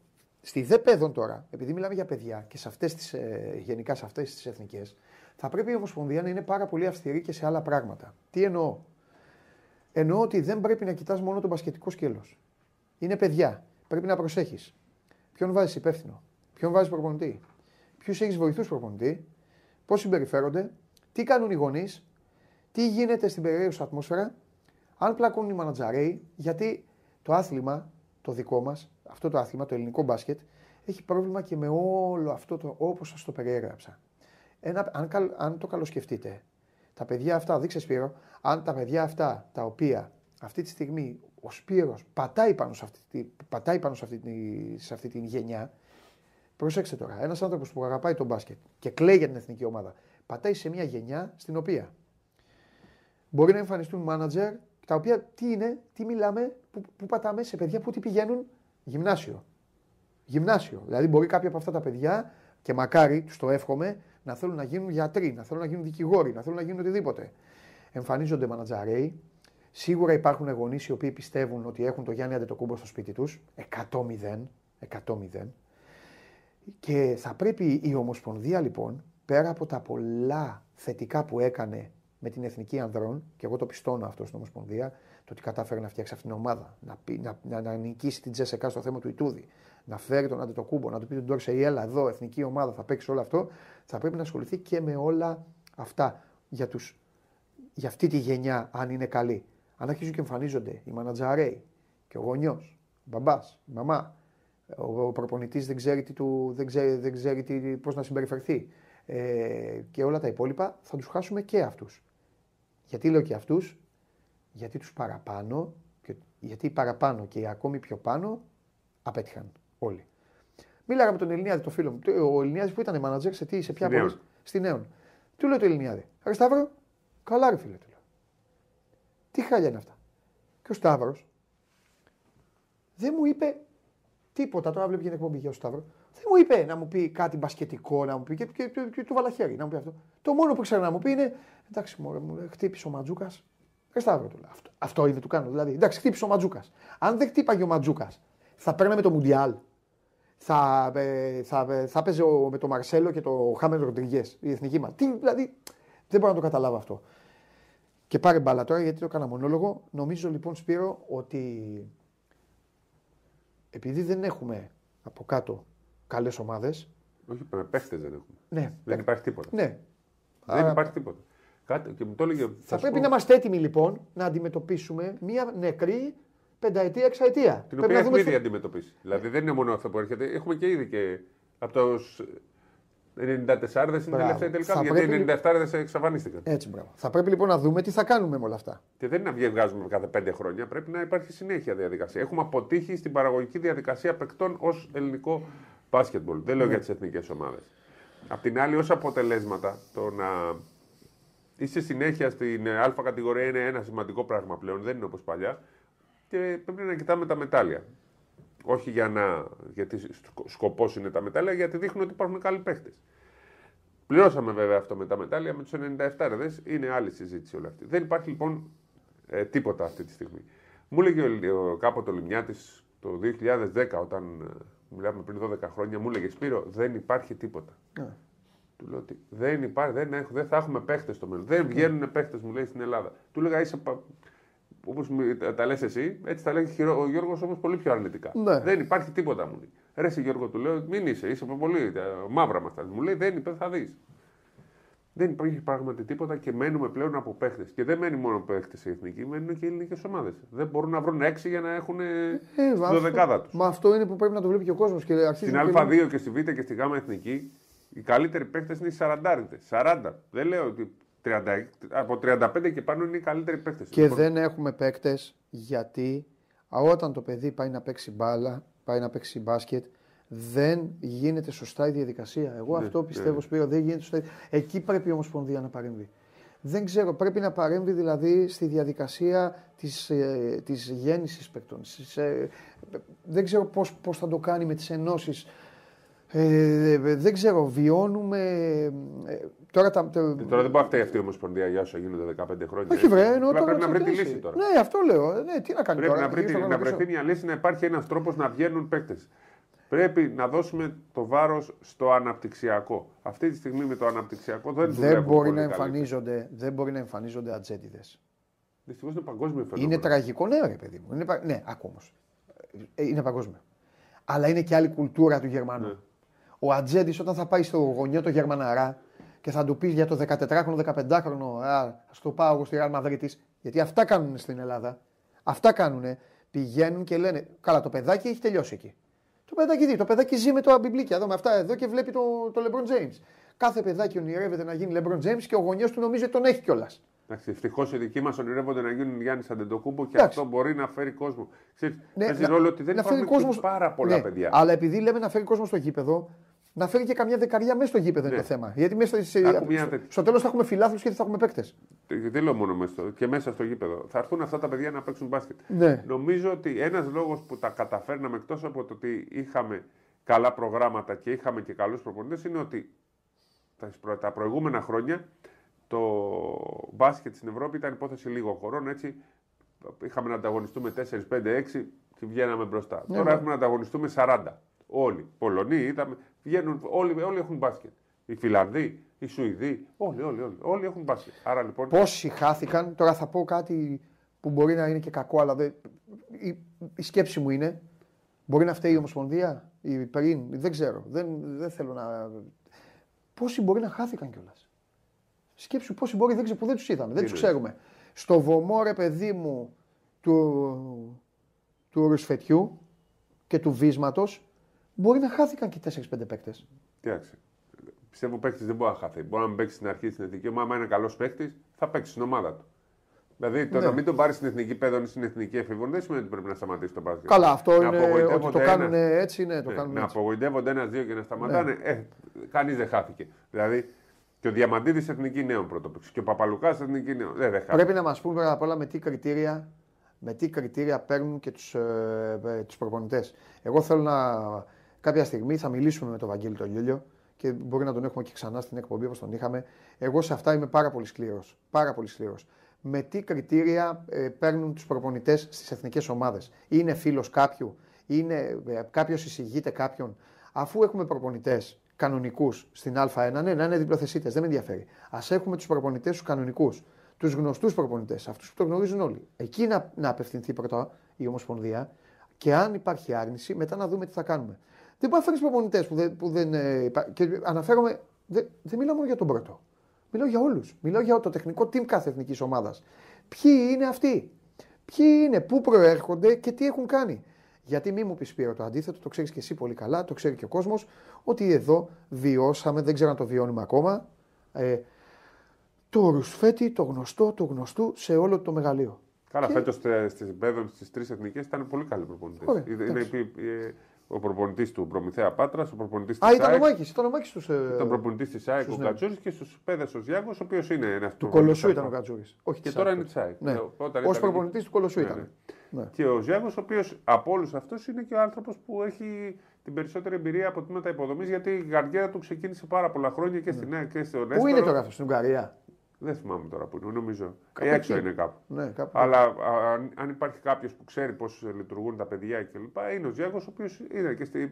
Στη δε παιδόν τώρα, επειδή μιλάμε για παιδιά και σε αυτές τις, ε, γενικά σε αυτές τις εθνικές, θα πρέπει η Ομοσπονδία να είναι πάρα πολύ αυστηρή και σε άλλα πράγματα. Τι εννοώ; Εννοώ ότι δεν πρέπει να κοιτάς μόνο το μπασκετικό σκέλος είναι παιδιά. Πρέπει να προσέχεις. Ποιον βάζεις υπεύθυνο, ποιον βάζεις προπονητή, ποιους έχεις βοηθούς προπονητή, πώς συμπεριφέρονται, τι κάνουν οι γονείς, τι γίνεται στην περιέργεια ατμόσφαιρα, αν πλακούν οι μανατζαρέοι, γιατί το άθλημα, το δικό μας, αυτό το άθλημα, το ελληνικό μπάσκετ, έχει πρόβλημα και με όλο αυτό το όπως σας το περιέγραψα. Ένα, αν, αν το καλοσκεφτείτε, τα παιδιά αυτά, δείξε Σπύρο, αν τα παιδιά αυτά τα οποία αυτή τη στιγμή ο Σπύρος πατάει πάνω σε αυτή, πατάει πάνω σε αυτή, σε αυτή την γενιά. Προσέξτε τώρα, ένας άνθρωπος που αγαπάει τον μπάσκετ και κλαίει για την εθνική ομάδα, πατάει σε μια γενιά στην οποία μπορεί να εμφανιστούν μάνατζερ τα οποία τι είναι, τι μιλάμε, που, που πατάμε σε παιδιά που τι πηγαίνουν, γυμνάσιο. Γυμνάσιο. Δηλαδή μπορεί κάποια από αυτά τα παιδιά και μακάρι, τους το εύχομαι, να θέλουν να γίνουν γιατροί, να θέλουν να γίνουν δικηγόροι, να θέλουν να γίνουν οτιδήποτε. Εμφανίζονται μανατζαρέοι, Σίγουρα υπάρχουν γονείς οι οποίοι πιστεύουν ότι έχουν το Γιάννη Αντετοκούμπο στο σπίτι τους. 100-0. 100-0. Και θα πρέπει η Ομοσπονδία λοιπόν, πέρα από τα πολλά θετικά που έκανε με την Εθνική Ανδρών, και εγώ το πιστώνω αυτό στην Ομοσπονδία, το ότι κατάφερε να φτιάξει αυτήν την ομάδα, να, να, να, να νικήσει την Τζέσσεκα στο θέμα του Ιτούδη, να φέρει τον Αντετοκούμπο, να του πει τον Ντόρσεϊ, έλα εδώ, εθνική ομάδα, θα παίξει όλο αυτό, θα πρέπει να ασχοληθεί και με όλα αυτά για τους για αυτή τη γενιά, αν είναι καλή. Αν αρχίζουν και εμφανίζονται οι μανατζαρέοι και ο γονιός, ο μπαμπάς, η μαμά, ο, ο προπονητής δεν ξέρει, τι του, δεν ξέρει, δεν ξέρει τι, πώς να συμπεριφερθεί ε, και όλα τα υπόλοιπα, θα τους χάσουμε και αυτούς. Γιατί λέω και αυτούς, γιατί τους παραπάνω, και, γιατί παραπάνω και οι ακόμη πιο πάνω απέτυχαν όλοι. Μίλαγα με τον Ελληνιάδη, το φίλο μου. Ο Ελληνιάδης που ήταν μάνατζερ σε τι, σε ποια πόλη; Στη Νέον. Του λέω το Ελληνιάδη. Ρε Σταύρο, καλά ρε φίλε του λέω. Τι χάλια είναι αυτά. Και ο Σταύρος δεν μου είπε τίποτα. Τώρα βλέπει την εκπομπή για ο Σταύρο. Δεν μου είπε να μου πει κάτι μπασκετικό, να μου πει και, και, και, και του βάλα χέρι να μου πει αυτό. Το μόνο που ξέρω να μου πει είναι εντάξει, μωρέ, μου χτύπησε ο Ματζούκας. Ρε Σταύρο του λέω. Αυτό, αυτό είναι του κάνω. Δηλαδή, εντάξει, χτύπησε ο Ματζούκας. Αν δεν χτύπαγε ο Ματζούκας, θα παίρναμε το Μουντιάλ θα, ε, θα, ε, θα έπαιζε με τον Μαρσέλο και το Χάμεν Ροντριγκές, η εθνική μα. Τι, δηλαδή, δεν μπορώ να το καταλάβω αυτό. Και πάρε μπάλα τώρα γιατί το έκανα μονόλογο. Νομίζω λοιπόν Σπύρο ότι επειδή δεν έχουμε από κάτω καλές ομάδε. Όχι, παίχτες δεν έχουμε. Ναι, δεν υπάρχει τίποτα. Ναι. Δεν Άρα... υπάρχει τίποτα. Κάτι, και μου το έλεγε, θα, θα πρέπει πω... να είμαστε έτοιμοι λοιπόν να αντιμετωπίσουμε μια νεκρή πενταετία, εξαετία. Την οποία έχουμε ήδη αντιμετωπίσει. Δηλαδή δεν είναι μόνο αυτό που έρχεται. Έχουμε και ήδη και από το 94 δεν είναι τελευταία τελικά. Γιατί οι 97 δεν εξαφανίστηκαν. Έτσι, μπράβο. Θα πρέπει λοιπόν να δούμε τι θα κάνουμε με όλα αυτά. Και δεν είναι να βγάζουμε κάθε πέντε χρόνια. Πρέπει να υπάρχει συνέχεια διαδικασία. Έχουμε αποτύχει στην παραγωγική διαδικασία παικτών ως ελληνικό μπάσκετμπολ. Δεν λέω ναι. για τις εθνικές ομάδες. Απ' την άλλη, ως αποτελέσματα, το να είσαι συνέχεια στην Α κατηγορία είναι ένα σημαντικό πράγμα πλέον. Δεν είναι όπως παλιά και πρέπει να κοιτάμε τα μετάλλια. Όχι για να, γιατί σκοπός είναι τα μετάλλια, γιατί δείχνουν ότι υπάρχουν καλοί παίχτε. Πληρώσαμε βέβαια αυτό με τα μετάλλια, με τους 97 είναι άλλη συζήτηση όλη αυτή. Δεν υπάρχει λοιπόν ε, τίποτα αυτή τη στιγμή. Μου έλεγε ο, κάποτε ο Λιμιάτης το 2010, όταν ε, μιλάμε πριν 12 χρόνια, μου έλεγε Σπύρο, δεν υπάρχει τίποτα. Yeah. Ναι. Του λέω ότι δεν, υπάρχει, δεν, δεν θα έχουμε παίχτε στο μέλλον. Δεν ναι. βγαίνουν yeah. παίχτε, μου λέει στην Ελλάδα. Του έλεγα είσαι Όπως τα λες εσύ, έτσι τα λέει ο Γιώργος όμως πολύ πιο αρνητικά. Ναι. Δεν υπάρχει τίποτα μου λέει. Ρε εσύ Γιώργο του λέω, μην είσαι, είσαι πολύ μαύρα μας. Μου λέει, δεν είπε, θα δεις. Δεν υπάρχει πράγματι τίποτα και μένουμε πλέον από παίχτες. Και δεν μένει μόνο παίχτες οι εθνικοί, μένουν και οι ελληνικές ομάδες. Δεν μπορούν να βρουν έξι για να έχουν ε, το δεκάδα τους. Μα αυτό είναι που πρέπει να το βλέπει και ο κόσμος. Στην Α2 και στη Β και στη Γ εθνική, οι καλύτεροι παίχτες είναι οι 40. 40. Δεν λέω ότι 30, από 35 και πάνω είναι οι καλύτεροι παίκτες. Και λοιπόν. δεν έχουμε παίκτες γιατί όταν το παιδί πάει να παίξει μπάλα, πάει να παίξει μπάσκετ, δεν γίνεται σωστά η διαδικασία. Εγώ ναι, αυτό πιστεύω, ναι. Σπύρο, δεν γίνεται σωστά. Εκεί πρέπει η Ομοσπονδία να παρέμβει. Δεν ξέρω, πρέπει να παρέμβει δηλαδή στη διαδικασία της, ε, της γέννησης παικτών. Ε, δεν ξέρω πώς, πώς θα το κάνει με τις ενώσεις ε, δεν ξέρω, βιώνουμε. Ε, τώρα, τα, το... Ε, τώρα δεν μπορεί να αυτή η Ομοσπονδία για όσα γίνονται 15 χρόνια. Όχι, βρε, εννοώ τώρα. Πρέπει να βρει τη λύση τώρα. Ναι, αυτό λέω. Ναι, τι να κάνει πρέπει τώρα. Να, βρει, να βρεθεί μια λύση να υπάρχει ένας τρόπος να βγαίνουν παίκτες. Πρέπει να δώσουμε το βάρος στο αναπτυξιακό. Αυτή τη στιγμή με το αναπτυξιακό δεν, δεν μπορεί να εμφανίζονται, Δεν μπορεί να εμφανίζονται ατζέτιδες. Δυστυχώς είναι παγκόσμιο φαινόμενο. Είναι τραγικό, ναι, ρε παιδί μου. Είναι, ναι, ακόμα. Ε, είναι παγκόσμιο. Αλλά είναι και άλλη κουλτούρα του Γερμανού. Ναι ο Ατζέντης όταν θα πάει στο γονιό το Γερμαναρά και θα του πεις για το 14χρονο, 15χρονο, α το πάω εγώ στη Real Madrid γιατί αυτά κάνουν στην Ελλάδα. Αυτά κάνουν. Πηγαίνουν και λένε, καλά το παιδάκι έχει τελειώσει εκεί. Το παιδάκι δει, το παιδάκι ζει με το αμπιμπλίκια εδώ με αυτά εδώ και βλέπει το, το LeBron James. Κάθε παιδάκι ονειρεύεται να γίνει LeBron James και ο γονιός του νομίζει ότι τον έχει κιόλας. Ευτυχώς οι δικοί μας ονειρεύονται να γίνουν Γιάννης Αντεντοκούμπο και αυτό μπορεί να φέρει κόσμο. Ξέρεις, ναι, παίζεις ρόλο ότι δεν υπάρχουν κόσμο... πάρα πολλά ναι, παιδιά. Αλλά επειδή λέμε να φέρει κόσμο στο γήπεδο, να φέρει και καμιά δεκαριά μέσα στο γήπεδο ναι. είναι το θέμα. Γιατί μέσα στο, στο τέλος θα έχουμε φιλάθλους και θα έχουμε παίκτες. Δεν λέω μόνο μέσα στο, και μέσα στο γήπεδο. Θα έρθουν αυτά τα παιδιά να παίξουν μπάσκετ. Ναι. Νομίζω ότι ένας λόγος που τα καταφέρναμε εκτός από το ότι είχαμε καλά προγράμματα και είχαμε και καλούς προπονητές είναι ότι τα προηγούμενα χρόνια το μπάσκετ στην Ευρώπη ήταν υπόθεση λίγων χωρών. Έτσι είχαμε να ανταγωνιστούμε 4, 5, 6 και βγαίναμε μπροστά. Ναι, Τώρα ναι. έχουμε να ανταγωνιστούμε 40. Όλοι. Πολωνοί είδαμε. Βγαίνουν, όλοι, όλοι έχουν μπάσκετ. Οι Φιλανδοί, οι Σουηδοί, όλοι, όλοι, όλοι, όλοι έχουν μπάσκετ. Άρα, λοιπόν... Πόσοι χάθηκαν, τώρα θα πω κάτι που μπορεί να είναι και κακό, αλλά δε, η, η, σκέψη μου είναι, μπορεί να φταίει η Ομοσπονδία, η πριν, δεν ξέρω, δεν, δεν θέλω να... Πόσοι μπορεί να χάθηκαν κιόλας; Σκέψου πόσοι μπορεί δεν, που δεν τους είδαμε, δεν τους ξέρουμε. Στο βωμό, ρε παιδί μου, του, του ρουσφετιού και του βίσματος, μπορεί να χάθηκαν και 4-5 παίκτες. Κοιτάξτε. Πιστεύω παίκτης δεν μπορεί να χαθεί. Μπορεί να μην παίξει στην αρχή στην εθνική ομάδα. Αν είναι καλός παίκτης, θα παίξει στην ομάδα του. Δηλαδή το ναι. να μην τον πάρεις στην εθνική παιδόνη στην εθνική εφηβεία δεν σημαίνει ότι πρέπει να σταματήσει τον μπάσκετ. Καλά, αυτό είναι ότι το κάνουν έτσι. Ναι, το ναι, κάνουν να απογοητεύονται ένα-δύο και να σταματάνε. Ναι. Ε, Κανείς δεν χάθηκε. Δηλαδή και ο Διαμαντίδης εθνική νέων πρωτοπήξη και ο Παπαλουκάς εθνική νέων. Δεν, δεν Πρέπει να μας πούμε πρώτα απ' όλα με τι κριτήρια, με τι κριτήρια παίρνουν και τους ε, ε προπονητές. Εγώ θέλω να. Κάποια στιγμή θα μιλήσουμε με τον Βαγγέλη τον Λιόλιο και μπορεί να τον έχουμε και ξανά στην εκπομπή όπως τον είχαμε. Εγώ σε αυτά είμαι πάρα πολύ σκληρός. Πάρα πολύ σκληρός με τι κριτήρια ε, παίρνουν τους προπονητές στις εθνικές ομάδες; Είναι φίλος κάποιου, είναι, ε, κάποιος εισηγείται κάποιον; Αφού έχουμε προπονητές κανονικούς στην Α1, ναι, να είναι διπλοθεσίτες, δεν με ενδιαφέρει. Α έχουμε τους προπονητές τους κανονικούς, τους γνωστούς προπονητές, αυτούς που το γνωρίζουν όλοι. Εκεί να, να απευθυνθεί πρώτα η Ομοσπονδία και αν υπάρχει άρνηση, μετά να δούμε τι θα κάνουμε. Δεν μπορεί να φέρει προπονητές που δεν. Που δεν ε, και αναφέρομαι. Δεν, δεν μιλάω μόνο για τον πρώτο. Μιλάω για όλους. Μιλάω για το τεχνικό team κάθε εθνικής ομάδας. Ποιοι είναι αυτοί, ποιοι είναι, πού προέρχονται και τι έχουν κάνει; Γιατί μη μου πεις Σπύρο το αντίθετο, το ξέρεις και εσύ πολύ καλά, το ξέρει και ο κόσμος, ότι εδώ βιώσαμε, δεν ξέρω αν το βιώνουμε ακόμα, ε, το ρουσφέτη, το γνωστό, το γνωστού σε όλο το μεγαλείο. Καλά, και... φέτος στις στις τρεις εθνικές ήταν πολύ καλή προπονητές ο προπονητής του Προμηθέα Πάτρας, ο προπονητής της Α, ήταν ο Μάκης, ήταν ο Μάκης τους. Ε... προπονητής της ΑΕΚ, ο Κατζούρη και στους πέδες ο Ζιάκο, ο οποίος είναι ένας του Κολοσσού ήταν ο Κατζούρη. Όχι και τώρα είναι της ΑΕΚ. Ναι. Ω προπονητής του Κολοσσού ναι, ήταν. Ναι. Και ο Ζιάκο, ο οποίος από όλους αυτούς είναι και ο άνθρωπος που έχει την περισσότερη εμπειρία από τμήματα υποδομής, γιατί η καριέρα του ξεκίνησε πάρα πολλά χρόνια και στην ΑΕΚ και στο Ρέστο. Πού είναι τώρα αυτό, στην Ουγγαρία; Δεν θυμάμαι τώρα που είναι, νομίζω. Κάπου έξω είναι κάπου. Ναι, κάπου. Αλλά αν, αν υπάρχει κάποιος που ξέρει πώς λειτουργούν τα παιδιά κλπ. Είναι ο Ζιάκο, ο οποίος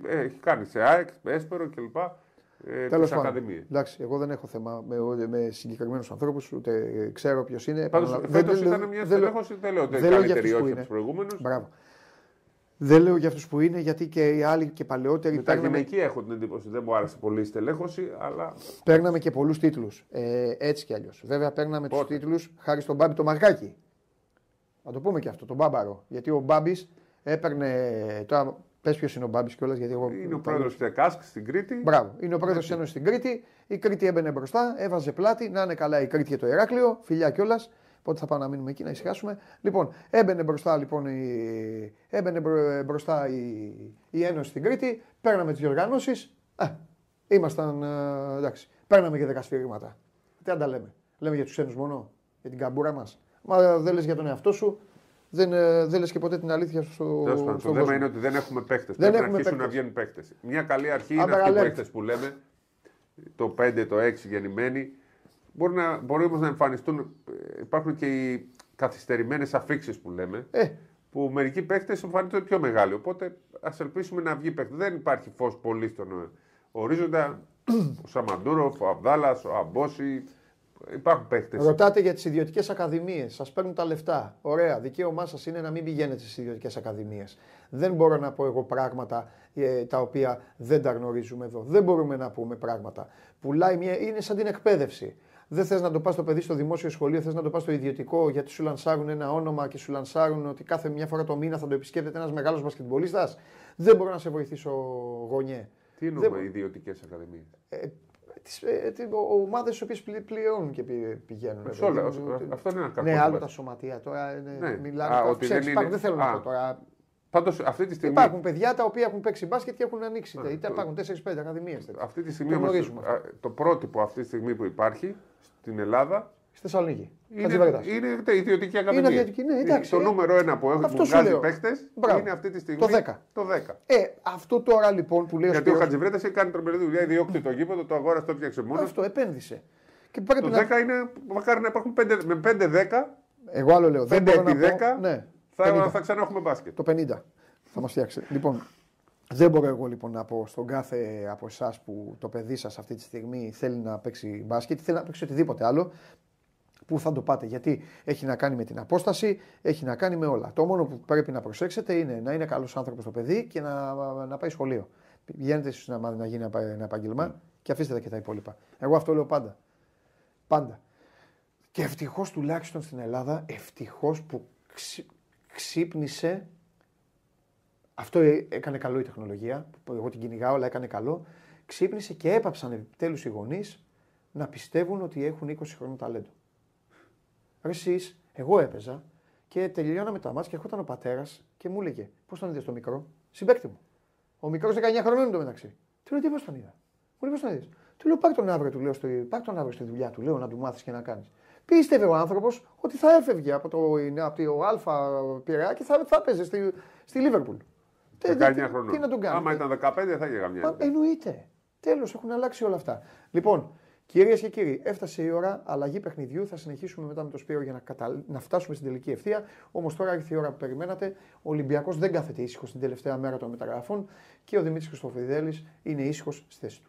έχει κάνει σε ΑΕΚ, έσπερο κλπ. Ε, Τέλος πάντων. Εντάξει, εγώ δεν έχω θέμα με, με συγκεκριμένους ανθρώπους, ούτε ξέρω ποιος είναι. Πάντως φέτος ήταν μια στελέχωση, δεν λέω ότι είναι καλύτερη όχι από τους προηγούμενους. Μπράβο. Δεν λέω για αυτούς που είναι, γιατί και οι άλλοι και παλαιότεροι. Με παίρναμε... γυναική έχω την εντύπωση. Δεν μου άρεσε πολύ η στελέχωση, αλλά. Παίρναμε και πολλούς τίτλους. Ε, έτσι κι αλλιώς. Βέβαια, παίρναμε τους τίτλους χάρη στον Μπάμπη το Μαρκάκι. Να το πούμε και αυτό, τον Μπάμπαρο. Γιατί ο Μπάμπης έπαιρνε. Τώρα πες ποιος είναι ο Μπάμπης κιόλας. Γιατί εγώ... Είναι ο πρόεδρος της ΕΚΑΣΚ στην Κρήτη. Μπράβο. Είναι ο πρόεδρος της Ένωσης στην Κρήτη. Η Κρήτη έμπαινε μπροστά, έβαζε πλάτη. Να είναι καλά η Κρήτη και το Ηράκλειο. Φιλιά κιόλας. Πότε θα πάμε να μείνουμε εκεί, να ησυχάσουμε. Λοιπόν, έμπαινε μπροστά, λοιπόν, η, έμπαινε μπροστά η, η Ένωση στην Κρήτη, παίρναμε τις διοργανώσεις. Ε, ήμασταν, ε, εντάξει, παίρναμε και δέκα σφυρίγματα. Τι αν τα λέμε; Λέμε για τους ξένους μόνο, για την καμπούρα μας; Μα δεν λες για τον εαυτό σου, δεν, ε, δεν λες και ποτέ την αλήθεια σου στο, Το θέμα είναι ότι δεν έχουμε παίχτε. Πρέπει να αρχίσουν να βγαίνουν παίχτε. Μια καλή αρχή είναι αυτοί οι παίχτε που λέμε, το 5, το 6 γεννημένοι, Μπορεί, να, μπορεί όμως να εμφανιστούν, ε, υπάρχουν και οι καθυστερημένες αφήξεις που λέμε, ε. που μερικοί παίχτε εμφανίζονται πιο μεγάλοι. Οπότε ας ελπίσουμε να βγει παίχτη. Δεν υπάρχει φως πολύ στον ε, ορίζοντα. ο Σαμαντούροφ, ο Αβδάλας, ο Αμπόση. Υπάρχουν παίχτε. Ρωτάτε για τις ιδιωτικές ακαδημίες. Σας παίρνουν τα λεφτά. Ωραία. Δικαίωμά σας είναι να μην πηγαίνετε στις ιδιωτικές ακαδημίες. Δεν μπορώ να πω εγώ πράγματα ε, τα οποία δεν τα γνωρίζουμε εδώ. Δεν μπορούμε να πούμε πράγματα. Πουλάει μια. είναι σαν την εκπαίδευση. Δεν θες να το πας το παιδί στο δημόσιο σχολείο, θες να το πας στο ιδιωτικό γιατί σου λανσάρουν ένα όνομα και σου λανσάρουν ότι κάθε μια φορά το μήνα θα το επισκέπτεται ένας μεγάλος μπασκετμπολίστας. Δεν μπορώ να σε βοηθήσω γονιέ. Τι εννοούμε Δεν... ιδιωτικές ακαδημίες; Ε, τις, ε, ομάδες οι οποίες πληρώνουν και πηγαίνουν. Ε, όλα, αυτό είναι ένα κακό. Ναι, άλλο τα σωματεία. Τώρα ναι. μιλάνε. Α, ότι δεν, είναι... δεν θέλω να πω τώρα. Πάντως αυτή τη στιγμή. Υπάρχουν παιδιά τα οποία έχουν παίξει μπάσκετ και έχουν ανοίξει. Είτε υπάρχουν 4-5 ακαδημίες. Αυτή τη στιγμή το, το πρότυπο αυτή τη στιγμή που υπάρχει στην Ελλάδα. Στη Θεσσαλονίκη. Είναι, είναι ιδιωτική ακαδημία. Είναι ιδιωτική, ναι, εντάξει. Το νούμερο ένα που έχουν βγάλει παίχτε είναι αυτή τη στιγμή. Το 10. Το 10. Ε, αυτό τώρα λοιπόν που λέει Γιατί ο, ο Χατζηβρέτας έχει κάνει τρομερή δουλειά, ιδιόκτησε το γήπεδο, το αγόρασε, το έφτιαξε μόνος. Αυτό επένδυσε. Και το να... 10 είναι, μακάρι να υπάρχουν 5, με 5-10. Εγώ άλλο λέω. 5 επί 10 ναι, θα, θα ξανά έχουμε μπάσκετ. Το 50 θα μας φτιάξει. Λοιπόν, δεν μπορώ εγώ λοιπόν να πω στον κάθε από εσάς που το παιδί σας αυτή τη στιγμή θέλει να παίξει μπάσκετ, θέλει να παίξει οτιδήποτε άλλο, πού θα το πάτε. Γιατί έχει να κάνει με την απόσταση, έχει να κάνει με όλα. Το μόνο που πρέπει να προσέξετε είναι να είναι καλός άνθρωπος το παιδί και να, να πάει σχολείο. Πηγαίνετε να, να γίνει ένα επάγγελμα και αφήστε τα και τα υπόλοιπα. Εγώ αυτό λέω πάντα. Πάντα. Και ευτυχώς τουλάχιστον στην Ελλάδα, ευτυχώς που ξύπνησε. Αυτό ε, έκανε καλό η τεχνολογία. Εγώ την κυνηγάω, αλλά έκανε καλό. Ξύπνησε και έπαψαν επιτέλους οι γονείς να πιστεύουν ότι έχουν 20 χρόνια ταλέντο. Εσείς, εγώ έπαιζα και τελειώναμε τα μάτια και έρχονταν ο πατέρας και μου έλεγε Πώς τον είδες το μικρό, συμπέκτη μου. Ο μικρός 19 χρονών είναι το μεταξύ. Του λέω τι πώς τον είδα; Μου λέει πώς τον είδες; Του λέω πάρ τον αύριο, του λέω, στο, πάρ τον αύριο στη δουλειά του, λέω να του μάθεις και να κάνεις. Πίστευε ο άνθρωπος ότι θα έφευγε από το, από το Α Πειραιά και θα, θα έπαιζε στη, στη Λίβερπουλ. 19 χρονών. Τι να τον κάνει. Άμα ήταν 15 θα είχε καμιά. Εννοείται. Τέλος, έχουν αλλάξει όλα αυτά. Λοιπόν, Κυρίες και κύριοι, έφτασε η ώρα αλλαγή παιχνιδιού. Θα συνεχίσουμε μετά με το Σπύρο για να, κατα... να φτάσουμε στην τελική ευθεία. Όμως τώρα ήρθε η ώρα που περιμένατε. Ο Ολυμπιακός δεν κάθεται ήσυχος την τελευταία μέρα των μεταγραφών και ο Δημήτρης Χριστοφιδέλης είναι ήσυχος στη θέση του.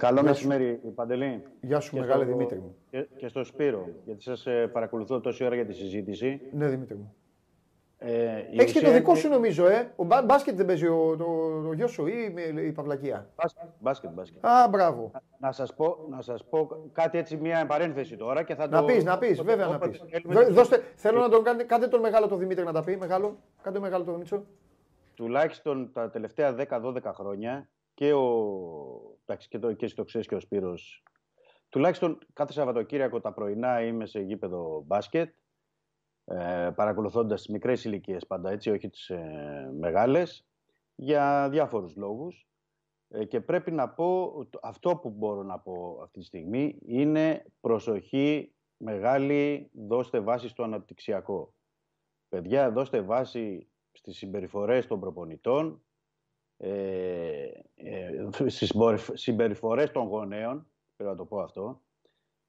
Καλό μεσημέρι, Παντελή. Γεια σου, μεγάλη Δημήτρη μου. Και, στο Σπύρο, γιατί σας ε, παρακολουθώ τόση ώρα για τη συζήτηση. Ναι, Δημήτρη μου. Ε, Έχεις και το δικό σου νομίζω, ε. Ο μπά, μπάσκετ δεν παίζει ο, το, το γιο σου ή η παυλακία; Μπάσκετ, μπάσκετ. Α, μπράβο. Να, σας πω, να σας πω κάτι έτσι, μια παρένθεση τώρα και θα να το... Πεις, να πεις, βέβαια να πεις. Δώστε, θέλω να τον κάνετε, κάντε τον μεγάλο το Δημήτρη να τα πει, μεγάλο. Κάντε μεγάλο το Δημήτρη. Τουλάχιστον τα τελευταία 10-12 χρόνια και ο εντάξει, και, το, και στο ξέρεις και ο Σπύρος. Τουλάχιστον κάθε Σαββατοκύριακο τα πρωινά είμαι σε γήπεδο μπάσκετ, ε, παρακολουθώντας τις μικρές ηλικίες πάντα, έτσι, όχι τις ε, μεγάλες, για διάφορους λόγους. Ε, και πρέπει να πω, αυτό που μπορώ να πω αυτή τη στιγμή είναι προσοχή μεγάλη, δώστε βάση στο αναπτυξιακό. Παιδιά, δώστε βάση στις συμπεριφορές των προπονητών, ε, ε, στις συμπεριφορές των γονέων, πρέπει να το πω αυτό,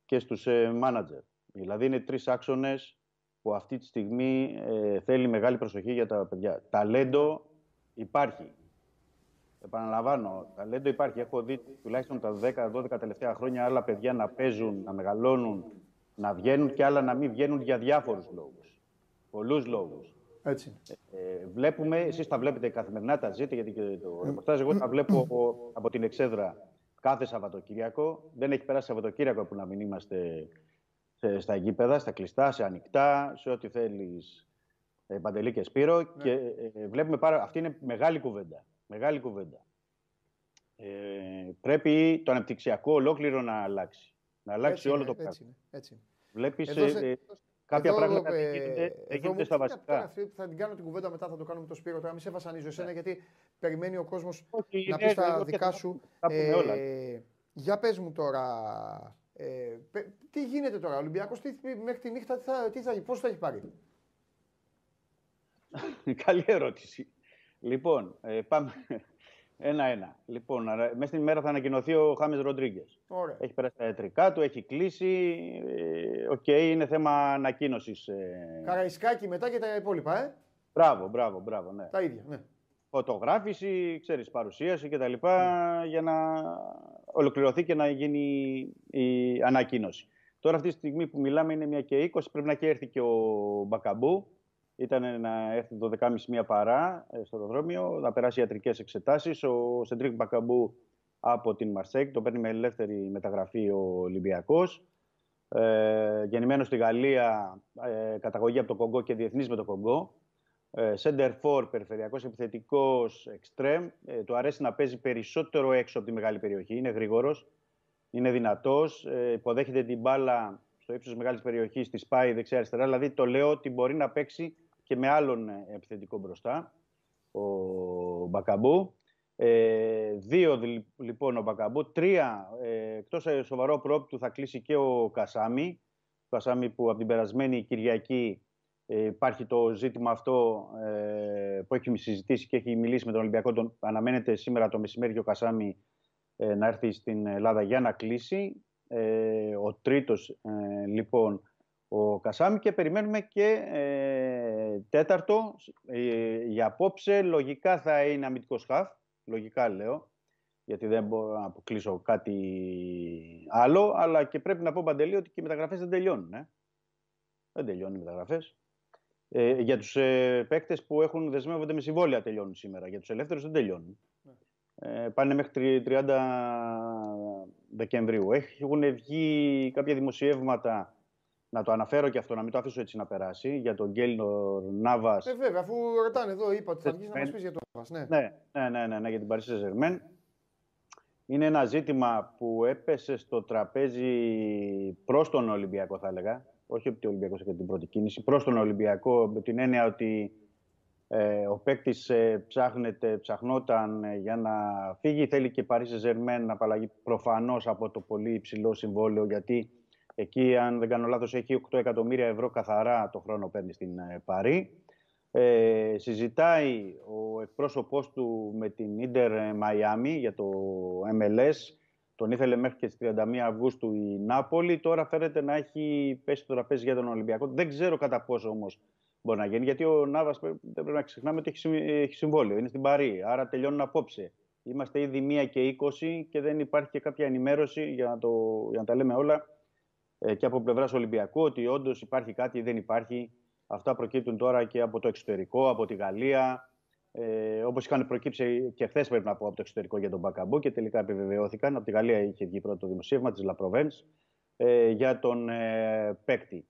και στους ε, μάνατζερ. Δηλαδή είναι τρεις άξονες που αυτή τη στιγμή ε, θέλει μεγάλη προσοχή για τα παιδιά. Ταλέντο υπάρχει. Επαναλαμβάνω, ταλέντο υπάρχει. Έχω δει τουλάχιστον τα 10-12 τελευταία χρόνια άλλα παιδιά να παίζουν, να μεγαλώνουν, να βγαίνουν και άλλα να μην βγαίνουν για διάφορους λόγους. Πολλούς λόγους. Έτσι. Ε, βλέπουμε, εσείς τα βλέπετε καθημερινά, τα ζείτε, γιατί και το ρεπορτάζ εγώ τα βλέπω από, από την Εξέδρα κάθε Σαββατοκύριακο. Δεν έχει περάσει Σαββατοκύριακο που να μην είμαστε στα γήπεδα, στα κλειστά, σε ανοιχτά, σε ό,τι θέλεις ε, Παντελή και Σπύρο. Ναι. Και ε, βλέπουμε πάρα... Αυτή είναι μεγάλη κουβέντα. Μεγάλη κουβέντα. Ε, πρέπει το αναπτυξιακό ολόκληρο να αλλάξει. Να αλλάξει όλο το πράγμα. Έτσι, Βλέπεις, ε, Κάποια εδώ, πράγματα ε, δεν γίνονται, στα βασικά. Αυτή, θα την κάνω την κουβέντα μετά, θα το κάνουμε το Σπύρο. Τώρα μην σε βασανίζω εσένα, ναι. γιατί περιμένει ο κόσμος να πει τα δικά σου. Ε, για πες μου τώρα, ε, τι γίνεται τώρα, ο Ολυμπιακός μέχρι τη νύχτα τι θα, τι θα, πώς θα έχει πάρει; Καλή ερώτηση. Λοιπόν, ε, πάμε, ένα-ένα. Λοιπόν, μέσα στην ημέρα θα ανακοινωθεί ο Χάμες Ροντρίγκες. Έχει περάσει τα ιατρικά του, έχει κλείσει. Ε, OK, okay, είναι θέμα ανακοίνωσης. Ε... Καραϊσκάκι μετά και τα υπόλοιπα, ε. Μπράβο, μπράβο, μπράβο. Ναι. Τα ίδια, ναι. Φωτογράφηση, ξέρεις, παρουσίαση κτλ. Ναι. για να ολοκληρωθεί και να γίνει η ανακοίνωση. Τώρα αυτή τη στιγμή που μιλάμε είναι μια και 20, πρέπει να και έρθει και ο Μπακαμπού ήταν να έρθει το 12.30 μία παρά ε, στο αεροδρόμιο, να περάσει ιατρικές εξετάσεις. Ο Σεντρίκ Μπακαμπού από την Μαρσέιγ, το παίρνει με ελεύθερη μεταγραφή ο Ολυμπιακός. Ε, γεννημένος στη Γαλλία, ε, καταγωγή από το Κογκό και διεθνής με το Κογκό. Ε, σέντερ φορ, περιφερειακός επιθετικός, εξτρέμ. Ε, του αρέσει να παίζει περισσότερο έξω από τη μεγάλη περιοχή. Είναι γρήγορος, είναι δυνατός, ε, υποδέχεται την μπάλα στο ύψος μεγάλης περιοχής, της σπάει δεξιά-αριστερά. Δηλαδή το λέω ότι μπορεί να παίξει και με άλλον ε, επιθετικό μπροστά, ο Μπακαμπού. Ε, δύο λοιπόν ο Μπακαμπού. Τρία, ε, εκτός ε, σοβαρό πρόπτου θα κλείσει και ο Κασάμι. Ο Κασάμι που από την περασμένη Κυριακή ε, υπάρχει το ζήτημα αυτό ε, που έχει συζητήσει και έχει μιλήσει με τον Ολυμπιακό. Τον, αναμένεται σήμερα το μεσημέρι ο Κασάμι ε, να έρθει στην Ελλάδα για να κλείσει. Ο τρίτος λοιπόν ο Κασάμι και περιμένουμε και ε, τέταρτο ε, για απόψε λογικά θα είναι αμυντικός χαφ, λογικά λέω, γιατί δεν μπορώ να αποκλείσω κάτι άλλο, αλλά και πρέπει να πω Παντελή ότι και οι μεταγραφές δεν τελειώνουν. Ε. Δεν τελειώνουν οι μεταγραφές. Ε, για τους ε, παίκτες που έχουν δεσμεύονται με συμβόλαια τελειώνουν σήμερα. Για τους ελεύθερους δεν τελειώνουν. Ε, πάνε μέχρι 30 Δεκεμβρίου. Έχουν βγει κάποια δημοσιεύματα, να το αναφέρω και αυτό, να μην το αφήσω έτσι να περάσει, για τον Γκέλνορ Νάβας. Ε, βέβαια, αφού ρωτάνε εδώ, είπα ότι θα βγει να μας πεις για τον Νάβας. Ναι. Ναι, ναι, ναι, ναι, ναι, για την Παρίσι Ζερμέν. Είναι ένα ζήτημα που έπεσε στο τραπέζι προς τον Ολυμπιακό, θα έλεγα. Όχι ότι ο Ολυμπιακός έκανε την πρώτη κίνηση, προς τον Ολυμπιακό, με την έννοια ότι ε, ο παίκτης ε, ψάχνεται, ψαχνόταν ε, για να φύγει. Θέλει και Παρίσι Ζερμέν να απαλλαγεί προφανώς από το πολύ υψηλό συμβόλαιο, γιατί εκεί, αν δεν κάνω λάθος, έχει 8 εκατομμύρια ευρώ καθαρά το χρόνο παίρνει στην Παρή. Ε, συζητάει ο εκπρόσωπός του με την Ίντερ Μαϊάμι για το MLS. Τον ήθελε μέχρι και στις 31 Αυγούστου η Νάπολη. Τώρα φέρεται να έχει πέσει το τραπέζι για τον Ολυμπιακό. Δεν ξέρω κατά πόσο όμως μπορεί να γίνει. Γιατί ο Νάβα δεν πρέπει να ξεχνάμε ότι έχει συμβόλαιο. Είναι στην Παρή. Άρα τελειώνουν απόψε. Είμαστε ήδη 1 και 20 και δεν υπάρχει και κάποια ενημέρωση για να, το, για να τα λέμε όλα ε, και από πλευράς Ολυμπιακού ότι όντως υπάρχει κάτι ή δεν υπάρχει. Αυτά προκύπτουν τώρα και από το εξωτερικό, από τη Γαλλία. Ε, Όπως είχαν προκύψει και χθες, πρέπει να πω, από το εξωτερικό για τον Μπακαμπού και τελικά επιβεβαιώθηκαν. Από τη Γαλλία είχε βγει πρώτο δημοσίευμα της Λαπροβέν ε, για τον ε, παίκτη.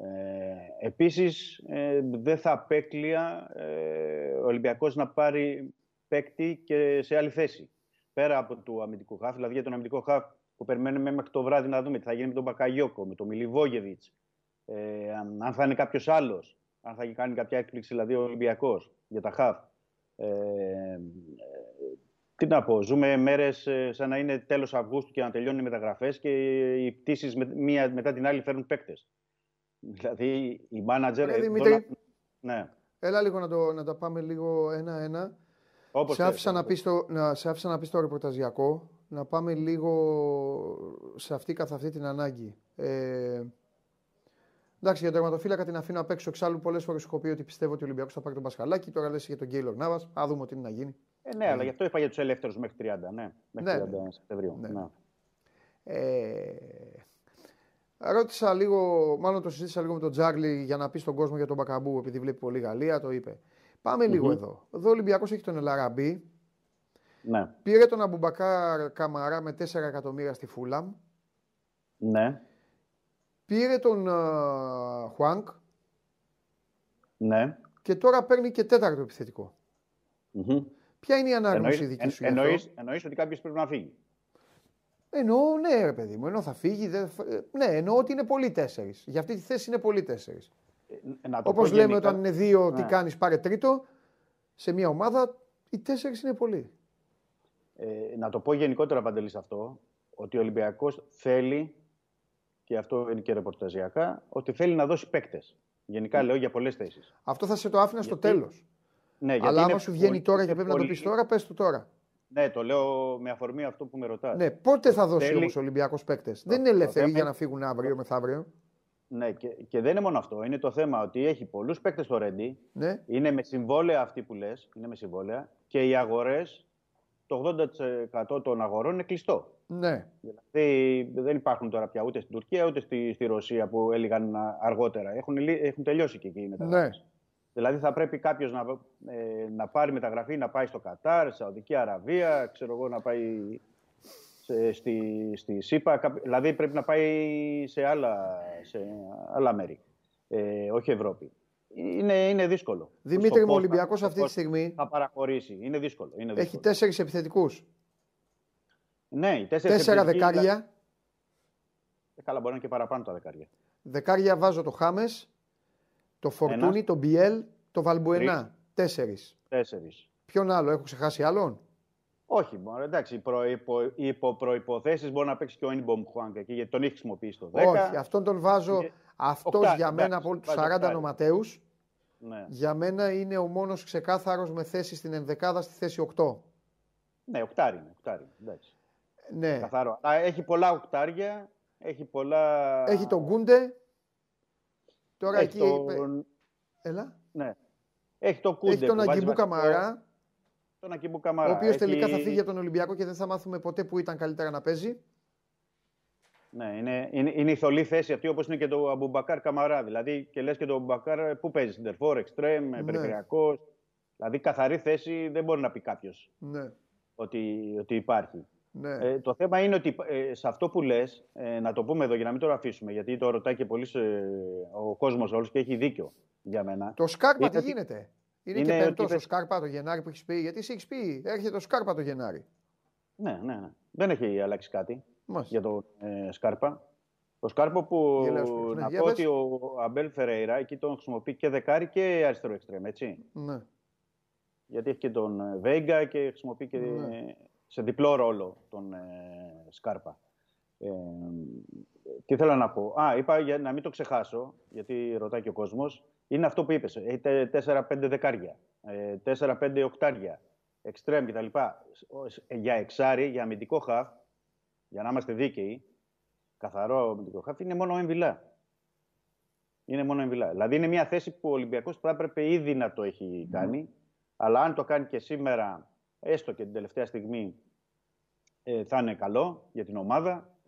Ε, επίσης, ε, δεν θα απέκλεια ε, ο Ολυμπιακός να πάρει παίκτη και σε άλλη θέση. Πέρα από το αμυντικό χάφ, δηλαδή για τον αμυντικό χάφ που περιμένουμε μέχρι το βράδυ να δούμε τι θα γίνει με τον Μπακαγιώκο, με τον Μιλιβόγεβιτς, ε, αν θα είναι κάποιος άλλος, αν θα κάνει κάποια έκπληξη δηλαδή ο Ολυμπιακός για τα χάφ. Ε, τι να πω, ζούμε μέρες σαν να είναι τέλος Αυγούστου και να τελειώνουν οι μεταγραφές και οι πτήσεις μία μετά την άλλη φέρνουν παίκτες. Δηλαδή η μάνατζερ... Ε, Δημήτρη, ναι. έλα λίγο να, το, να τα πάμε λίγο ένα-ένα. σε, άφησα να πεις το, να, σε άφησα να πεις το ρεπορταζιακό, να πάμε λίγο σε αυτή καθ' αυτή την ανάγκη. Ε, εντάξει, για το τερματοφύλακα την αφήνω απ' έξω. Εξάλλου, πολλές φορές έχω πει ότι πιστεύω ότι ο Ολυμπιακός θα πάρει τον Πασχαλάκη. Τώρα λες για τον Γκέιλορ Νάβας. Α δούμε τι είναι να γίνει. Ε, ναι, ε. αλλά γι' αυτό είπα για τους ελεύθερους μέχρι 30. Ναι, μέχρι ναι, 30 ναι. Σεπτεμβρίου. Ναι. ναι. Ε, Ρώτησα λίγο, μάλλον το συζήτησα λίγο με τον Τζάρλι για να πει στον κόσμο για τον Μπακαμπού, επειδή βλέπει πολύ Γαλλία, το είπε. Πάμε mm-hmm. λίγο εδώ. Εδώ ο Ολυμπιακός έχει τον Ελαραμπή. Ναι. Πήρε τον Αμπουμπακάρ Καμαρά με 4 εκατομμύρια στη Φούλαμ. Ναι. Πήρε τον uh, Χουάνκ. Ναι. Και τώρα παίρνει και τέταρτο επιθετικό. Mm-hmm. Ποια είναι η ανάγνωση δική σου Εννοείς ότι κάποιος πρέπει να φύγει; Εννοώ, ναι, ρε παιδί μου, ενώ θα φύγει. Δεν... Ναι, εννοώ ότι είναι πολύ τέσσερις. Για αυτή τη θέση είναι πολύ τέσσερις. Ε, Όπως λέμε, γενικά... όταν είναι δύο, ναι. τι κάνεις, πάρε τρίτο. Σε μια ομάδα, οι τέσσερις είναι πολύ. Ε, να το πω γενικότερα, Παντελής, αυτό, ότι ο Ολυμπιακός θέλει, και αυτό είναι και ρεπορταζιακά, ότι θέλει να δώσει παίκτες. Γενικά λέω για πολλές θέσεις. Αυτό θα σε το άφηνα στο τέλος. Ναι, Αλλά άμα σου βγαίνει τώρα και πρέπει να το πεις τώρα, πες το τώρα. Ναι, το λέω με αφορμή αυτό που με ρωτάς. Ναι, πότε θα δώσει Θέλει... όμως ο Ολυμπιακός παίκτες; Δεν είναι ελεύθεροι για να φύγουν αύριο μεθαύριο; Ναι, και, και δεν είναι μόνο αυτό. Είναι το θέμα ότι έχει πολλούς παίκτες στο Ρέντι. Ναι. Είναι με συμβόλαια αυτοί που λες. Είναι με συμβόλαια. Και οι αγορές, το 80% των αγορών είναι κλειστό. Ναι. Δηλαδή δεν υπάρχουν τώρα πια ούτε στην Τουρκία ούτε στη, στη Ρωσία που έλεγαν αργότερα. Έχουν, έχουν τελειώσει και εκεί οι μεταγραφέ. Ναι. Δηλαδή θα πρέπει κάποιος να, ε, να πάρει μεταγραφή, να πάει στο Κατάρ, Σαουδική Αραβία, ξέρω εγώ, να πάει σε, στη, στη ΣΥΠΑ. Δηλαδή πρέπει να πάει σε άλλα, σε άλλα μέρη, ε, όχι Ευρώπη. Είναι, είναι δύσκολο. Δημήτρη μου, Ολυμπιακός αυτή τη στιγμή. Θα παραχωρήσει. Είναι δύσκολο. Είναι δύσκολο. Έχει τέσσερις επιθετικούς. Ναι, τέσσερις Τέσσερα δεκάρια. Δηλαδή... Ε, καλά, μπορεί να είναι και παραπάνω τα δεκάρια. Δεκάρια βάζω το Χάμες, το Φορτούνι, το Μπιέλ, το Βαλμπουενά. Τέσσερις. Τέσσερις. Ποιον άλλο, έχω ξεχάσει άλλον; Όχι, μπορεί, εντάξει, υπό, υπό προποθέσει μπορεί να παίξει και ο Ινμπομ Χουάνκ εκεί, γιατί τον έχεις χρησιμοποιήσει το 10. Όχι, αυτόν τον βάζω. Και... Αυτός για μένα από του 40 νοματέους. Ναι. Για μένα είναι ο μόνος ξεκάθαρος με θέση στην ενδεκάδα στη θέση 8. Ναι, οκτάρι είναι. Οκτάρι, εντάξει. Ναι. Καθαρό. Έχει πολλά οκτάρια. Έχει πολλά. Έχει τον Κούντε. Τώρα έχει εκεί. Τον... Έλα. Ναι. Έχει, το Κούντε, έχει τον Αγκιμπού Καμαρά. Τον Αγκιμπού Καμαρά. Ο οποίος έχει... τελικά θα φύγει για τον Ολυμπιακό και δεν θα μάθουμε ποτέ που ήταν καλύτερα να παίζει. Ναι, είναι, είναι, είναι η θολή θέση αυτή όπως είναι και το Αμπουμπακάρ Καμαρά. Δηλαδή και λες και το Αμπουμπακάρ πού παίζει, σέντερ φορ, εξτρέμ, ναι. Περιφερειακός. Δηλαδή καθαρή θέση δεν μπορεί να πει κάποιος ναι. ότι, ότι υπάρχει. Ναι. Ε, το θέμα είναι ότι ε, σε αυτό που λες, ε, να το πούμε εδώ για να μην το αφήσουμε, γιατί το ρωτάει και πολύ ο κόσμος όλος και έχει δίκιο για μένα. Το Σκάρπα τι γίνεται; Είναι, είναι και πέμπτο το Σκάρπα το Γενάρη που έχεις πει; Γιατί εσύ έχεις πει, έρχεται το Σκάρπα το Γενάρη. Ναι, ναι, ναι. Δεν έχει αλλάξει κάτι για το ε, Σκάρπα. Το Σκάρπο που ναι, να πω ότι ο Αμπέλ Φερέιρα εκεί τον χρησιμοποιεί και δεκάρι και αριστερό εξτρέμ, έτσι. Ναι. Γιατί έχει και τον Βέγγα και χρησιμοποιεί και ναι. Σε διπλό ρόλο τον ε, Σκάρπα. Ε, τι θέλω να πω. Α, είπα για να μην το ξεχάσω, γιατί ρωτάει και ο κόσμος. Είναι αυτό που είπες. Έχει 4-5 δεκάρια, 4-5 ε, οκτάρια, εξτρέμ κτλ. Για εξάρι, για αμυντικό χαφ, για να είμαστε δίκαιοι, καθαρό αμυντικό χαφ, είναι μόνο ο Εμβιλά. Είναι μόνο ο Εμβιλά. Δηλαδή είναι μια θέση που ο Ολυμπιακός θα έπρεπε ήδη να το έχει κάνει, αλλά αν το κάνει και σήμερα, έστω και την τελευταία στιγμή, ε, θα είναι καλό για την ομάδα,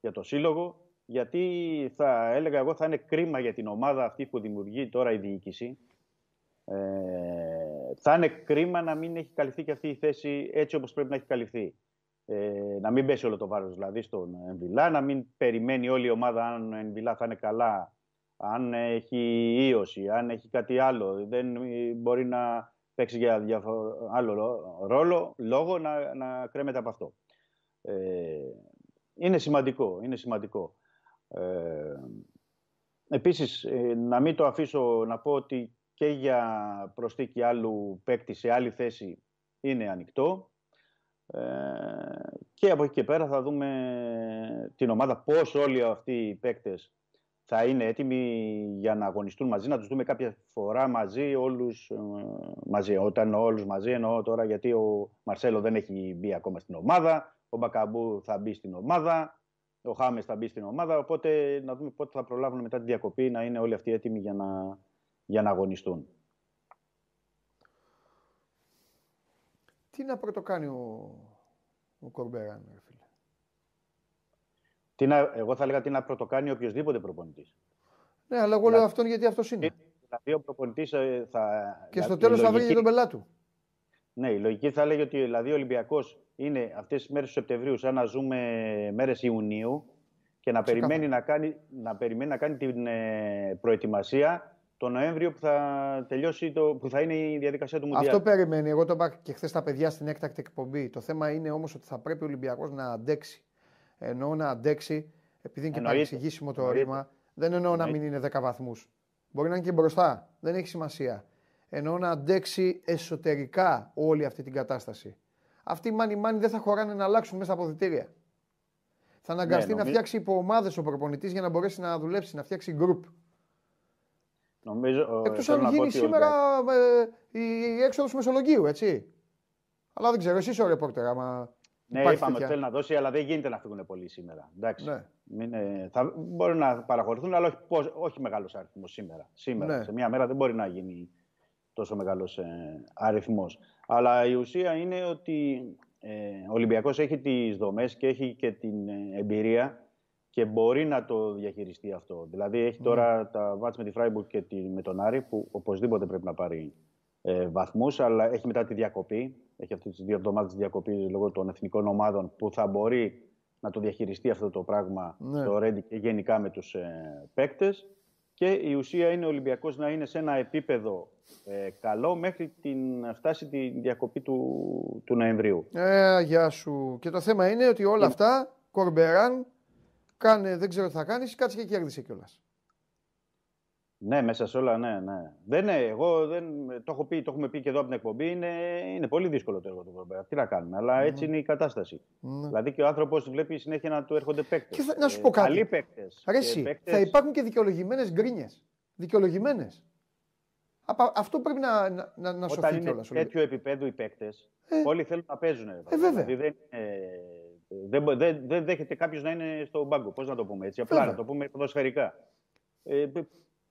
για το σύλλογο γιατί θα έλεγα εγώ θα είναι κρίμα για την ομάδα αυτή που δημιουργεί τώρα η διοίκηση. Ε, θα είναι κρίμα να μην έχει καλυφθεί και αυτή η θέση έτσι όπως πρέπει να έχει καλυφθεί. Ε, να μην πέσει όλο το βάρος δηλαδή στον Εμβιλά, να μην περιμένει όλη η ομάδα αν ο Εμβιλά θα είναι καλά, αν έχει ίωση, αν έχει κάτι άλλο. Δεν μπορεί να παίξει για άλλο ρόλο, λόγο να, να κρέμεται από αυτό. Ε, είναι σημαντικό, είναι σημαντικό. Ε, επίσης, ε, να μην το αφήσω να πω ότι και για προσθήκη άλλου παίκτη σε άλλη θέση είναι ανοιχτό. Ε, και από εκεί και πέρα θα δούμε την ομάδα πώς όλοι αυτοί οι παίκτες θα είναι έτοιμοι για να αγωνιστούν μαζί, να τους δούμε κάποια φορά μαζί, όλους ε, μαζί. Όταν όλους μαζί εννοώ τώρα γιατί ο Μαρσέλο δεν έχει μπει ακόμα στην ομάδα, ο Μπακαμπού θα μπει στην ομάδα, ο Χάμες θα μπει στην ομάδα. Οπότε να δούμε πότε θα προλάβουν μετά τη διακοπή να είναι όλοι αυτοί έτοιμοι για να, για να αγωνιστούν. Τι να πρωτοκάνει ο, ο Κορμπεράν, φίλε; Τι να, εγώ θα έλεγα τι να πρωτοκάνει οποιοδήποτε προπονητής. Ναι, αλλά εγώ λέω αυτόν γιατί αυτός είναι. Δηλαδή ο προπονητής ε, θα. Και στο τέλος θα βρει και τον πελάτου. Ναι, η λογική θα έλεγε ότι δηλαδή, ο Ολυμπιακός είναι αυτές τις μέρες του Σεπτεμβρίου, σαν να ζούμε μέρες Ιουνίου και να περιμένει να, κάνει, να περιμένει να κάνει την ε, προετοιμασία το Νοέμβριο που θα τελειώσει, το, που θα είναι η διαδικασία του Μουντιάλ. Αυτό περιμένει. Εγώ το είπα και χθες τα παιδιά στην έκτακτη εκπομπή. Το θέμα είναι όμως ότι θα πρέπει ο Ολυμπιακός να αντέξει. Εννοώ να αντέξει, επειδή είναι και παρεξηγήσιμο το ρήμα, δεν εννοώ να μην είναι 10 βαθμούς. Μπορεί να είναι και μπροστά. Δεν έχει σημασία. Εννοώ να αντέξει εσωτερικά όλη αυτή την κατάσταση αυτοί οι μάνι μάνι δεν θα χωράνε να αλλάξουν μέσα στα αποδητήρια. Θα αναγκαστεί ναι, να φτιάξει υπομάδε ο προπονητής για να μπορέσει να δουλέψει, να φτιάξει γκρουπ. Νομίζω. Εκτός αν γίνει σήμερα ε, η έξοδος Μεσολογγίου, έτσι. Αλλά δεν ξέρω, εσύ είσαι ο ρεπόρτερ. Άμα ναι, είπαμε ότι θέλει να δώσει, αλλά δεν γίνεται να φύγουν πολύ σήμερα. Εντάξει. Ναι. Μην, ε, θα, μπορεί να παραχωρηθούν, αλλά όχι, όχι μεγάλος αριθμός σήμερα. Σήμερα, ναι. σε μία μέρα δεν μπορεί να γίνει τόσο μεγάλος ε, αριθμός. Αλλά η ουσία είναι ότι ε, ο Ολυμπιακός έχει τις δομές και έχει και την ε, εμπειρία και μπορεί να το διαχειριστεί αυτό. Δηλαδή έχει τώρα ναι. τα βάτς με τη Φράιμπουργκ και τη, με τον Άρη που οπωσδήποτε πρέπει να πάρει ε, βαθμούς, αλλά έχει μετά τη διακοπή. Έχει αυτές τις δύο εβδομάδες διακοπή λόγω των εθνικών ομάδων που θα μπορεί να το διαχειριστεί αυτό το πράγμα ναι. το Ρέντι και γενικά με τους ε, παίκτες. Και η ουσία είναι ο Ολυμπιακός να είναι σε ένα επίπεδο ε, καλό μέχρι την, να φτάσει τη διακοπή του, του Νοεμβρίου. Ε, γεια σου. Και το θέμα είναι ότι όλα αυτά, Κορμπεράν, κάνε, δεν ξέρω τι θα κάνεις, κάτσε και κέρδισε κιόλας. Ναι, μέσα σε όλα, ναι, ναι. Δεν, ναι, εγώ δεν, το, έχω πει, το έχουμε πει και εδώ από την εκπομπή, είναι, είναι πολύ δύσκολο το έργο του Κορμπεράν. Τι να κάνουμε, αλλά έτσι είναι η κατάσταση. Ναι. Δηλαδή και ο άνθρωπος βλέπει συνέχεια να του έρχονται παίκτες. Και θα, να σου πω κάτι. Καλοί παίκτες. θα υπάρχουν και δικαιολογημένες γκρίνιες. Δικαιολογημένες. Αυτό πρέπει να, να, να, να σωθεί κιόλα. Όταν είναι τέτοιο επίπεδο οι παίκτες, ε, όλοι θέλουν να παίζουν. Ε, βέβαια. Δηλαδή δεν, ε, δεν, δεν, δεν δέχεται κάποιος να είναι στον πάγκο. Πώς να το πούμε έτσι, απλά να το πούμε ποδοσφαιρικά. Ε,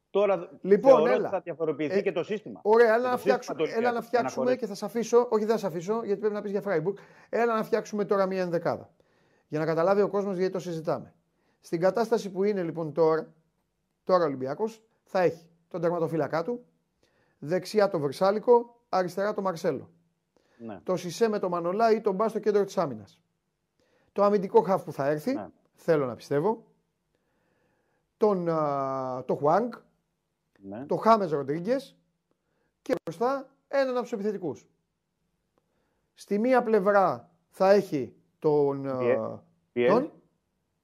τώρα λοιπόν, θεωρώ έλα. θα διαφοροποιηθεί ε, και το σύστημα. Ωραία, έλα να φτιάξουμε, έλα να φτιάξουμε και θα σα αφήσω. Όχι, δεν θα σα αφήσω, γιατί πρέπει να πεις για Φράιμπουργκ. Έλα να φτιάξουμε τώρα μία ενδεκάδα. Για να καταλάβει ο κόσμος γιατί το συζητάμε. Στην κατάσταση που είναι λοιπόν τώρα, τώρα ο Ολυμπιακός θα έχει τον τερματοφύλακά του, δεξιά το Βερσάλικο, αριστερά το Μαρσέλο. Ναι. Το Σισε με το Μανολά ή τον Μπάς στο κέντρο της άμυνας. Το αμυντικό χαφ που θα έρθει, ναι. θέλω να πιστεύω, τον, το Χουάνγκ, ναι. το Χάμε Ροντρίγκες και μπροστά έναν από τους επιθετικούς. Στη μία πλευρά θα έχει τον. Biel. Τον,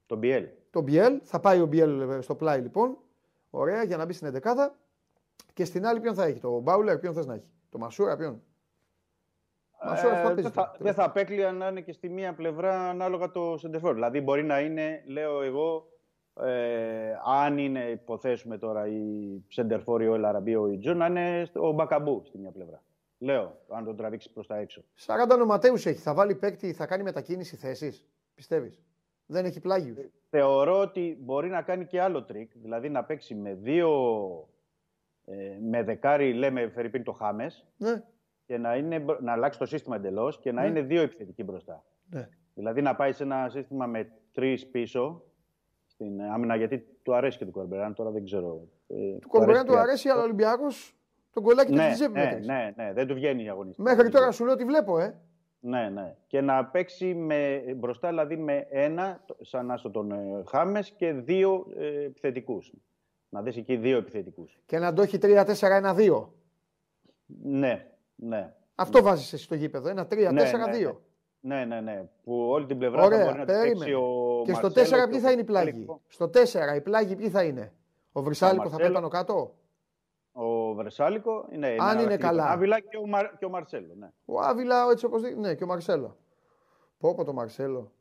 τον Biel. Τον Biel. Θα πάει ο Biel στο πλάι λοιπόν. Ωραία για να μπει στην 11 Και στην άλλη ποιον θα έχει. Το Μπάουλερ, ποιον θες να έχει. Το Μασούρα, ποιον; Ε, δεν θα, δε θα απέκλεια να είναι και στη μία πλευρά ανάλογα το σεντερφόρ. Δηλαδή μπορεί να είναι, λέω εγώ, ε, αν είναι, υποθέσουμε τώρα, η σέντερ φορ, ο Ελ Αραμπί, ο Ιτζο, να είναι ο Μπακαμπού στη μία πλευρά. Λέω, αν τον τραβήξει προς τα έξω. 40 νοματαίους έχει. Θα βάλει παίκτη, θα κάνει μετακίνηση θέση. Πιστεύεις; Δεν έχει πλάγιους. Θεωρώ ότι μπορεί να κάνει και άλλο τρικ. Δηλαδή να παίξει με δύο. Ε, με δεκάρι, λέμε φερ' ειπείν το Χάμες. Ναι. Και να, είναι, να αλλάξει το σύστημα εντελώς και να ναι. είναι δύο επιθετικοί μπροστά. Ναι. Δηλαδή να πάει σε ένα σύστημα με τρεις πίσω στην άμυνα. Γιατί του αρέσει και του Κορμπεράν, τώρα δεν ξέρω. Ε, του Κορμπεράν του αρέσει, αλλά ο Ολυμπιακός τον κολλάκι ναι, του ναι, ναι, ναι, δεν του βγαίνει η αγωνιστή. Μέχρι τώρα σου λέω ότι βλέπω, ε. Ναι, ναι. Και να παίξει με, μπροστά δηλαδή με ένα, σαν να τον ε, Χάμες και δύο ε, επιθετικούς. Να δεις εκεί δύο επιθετικούς. Και να το έχει 3-4-1-2. Ναι, ναι. Αυτό ναι. βάζεις εσύ στο γήπεδο. Ένα 3-4-2. Ναι, ναι, ναι, ναι, ναι. Που όλη την πλευρά Ωραία, θα μπορεί να παίξει ο Και στο 4 ποιοι θα είναι οι πλάγοι; Στο 4 οι πλάγοι ποιοι θα είναι; Ο Βρυσάλικο θα πάει κάτω; Ο Βρεσάλικο είναι, Αν είναι καλά. Ο Άβυλα και ο, Μαρ, και ο Μαρσέλο. Ναι. Ο Άβυλα έτσι όπως Ναι, και ο Μαρσέλο. Πω πω το Μαρσέλο.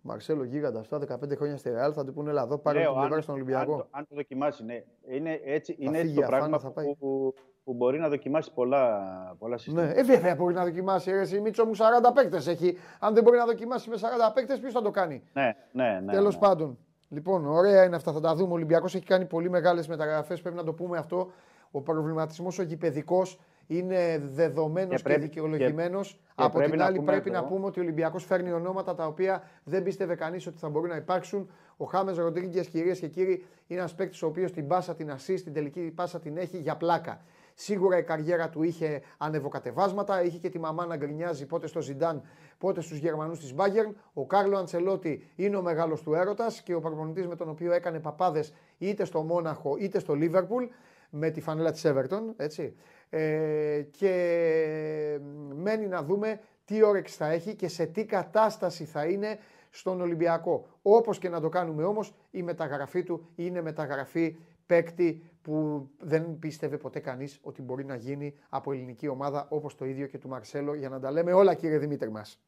Μαρσέλο γίγαντα αυτά 15 χρόνια στη Ρεάλ θα του πούνε εδώ πάρε την πλευρά στον Ολυμπιακό. Αν, αν, το δοκιμάσει, ναι. Είναι έτσι, είναι έτσι το πράγμα θα πάει. Που, που, μπορεί να δοκιμάσει πολλά, πολλά ναι, συστήματα. Ναι, ε, βέβαια μπορεί να δοκιμάσει. Ρε, Μίτσο μου 40 παίκτες έχει. Αν δεν μπορεί να δοκιμάσει με 40 παίκτες, ποιος θα το κάνει; Ναι, ναι, ναι. Τέλος ναι. πάντων. Λοιπόν, ωραία είναι αυτά. Θα τα δούμε. Ο Ολυμπιακός έχει κάνει πολύ μεγάλες μεταγραφές. Πρέπει να το πούμε αυτό. Ο προβληματισμός ο γηπαιδικός είναι δεδομένος και, και δικαιολογημένος. Από την άλλη, πρέπει να πούμε ότι ο Ολυμπιακός φέρνει ονόματα τα οποία δεν πίστευε κανείς ότι θα μπορούν να υπάρξουν. Ο Χάμες Ροντρίγκες, κυρίες και κύριοι, είναι ένας παίκτης ο οποίος την πάσα την ασύ, την τελική πάσα την έχει για πλάκα. Σίγουρα η καριέρα του είχε ανεβοκατεβάσματα, είχε και τη μαμά να γκρινιάζει πότε στο Ζιντάν, πότε στους Γερμανούς της Μπάγκερν. Ο Κάρλο Αντσελότη είναι ο μεγάλος του έρωτας και ο προπονητής με τον οποίο έκανε παπάδες είτε στο Μόναχο είτε στο Λίβερπουλ με τη φανέλα της Everton, έτσι. Ε, και μένει να δούμε τι όρεξη θα έχει και σε τι κατάσταση θα είναι στον Ολυμπιακό. Όπως και να το κάνουμε όμως, η μεταγραφή του είναι μεταγραφή παίκτη που δεν πίστευε ποτέ κανείς ότι μπορεί να γίνει από ελληνική ομάδα όπως το ίδιο και του Μαρσέλο για να τα λέμε όλα κύριε Δημήτρη μας.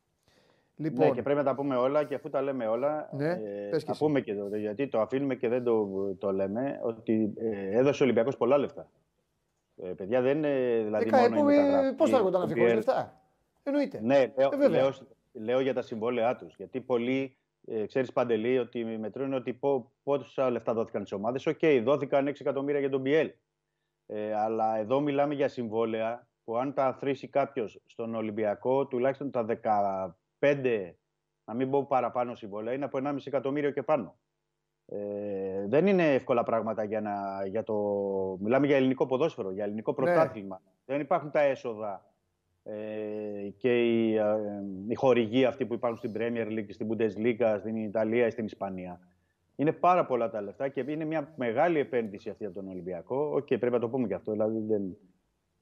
Λοιπόν. Ναι, και πρέπει να τα πούμε όλα και αφού τα λέμε όλα, ναι, ε, θα πούμε και το, γιατί το αφήνουμε και δεν το, το λέμε, ότι ε, έδωσε ο Ολυμπιακός πολλά λεφτά. Ε, παιδιά δεν είναι δηλαδή ε, μόνο ε, Πώς θα έρχονταν να φύγουν λεφτά; Εννοείται. Ναι, λέω, ε, λέω, λέω, για τα συμβόλαιά τους. Γιατί πολλοί, ε, ξέρεις Παντελή, ότι μετρούν ότι πόσα λεφτά δόθηκαν στις ομάδες. OK, okay, δόθηκαν 6 εκατομμύρια για τον Μπιέλ. Ε, αλλά εδώ μιλάμε για συμβόλαια που αν τα αθροίσει κάποιος στον Ολυμπιακό, τουλάχιστον τα 5, να μην πω παραπάνω συμβόλαια, είναι από 1,5 εκατομμύριο και πάνω. Ε, δεν είναι εύκολα πράγματα για, να, για το... Μιλάμε για ελληνικό ποδόσφαιρο, για ελληνικό ναι. πρωτάθλημα. Δεν υπάρχουν τα έσοδα ε, και οι, ε, οι χορηγοί αυτοί που υπάρχουν στην Premier League, στην Bundesliga, στην Ιταλία ή στην Ισπανία. Είναι πάρα πολλά τα λεφτά και είναι μια μεγάλη επένδυση αυτή από τον Ολυμπιακό. OK, okay, πρέπει να το πούμε και αυτό. Δηλαδή δεν,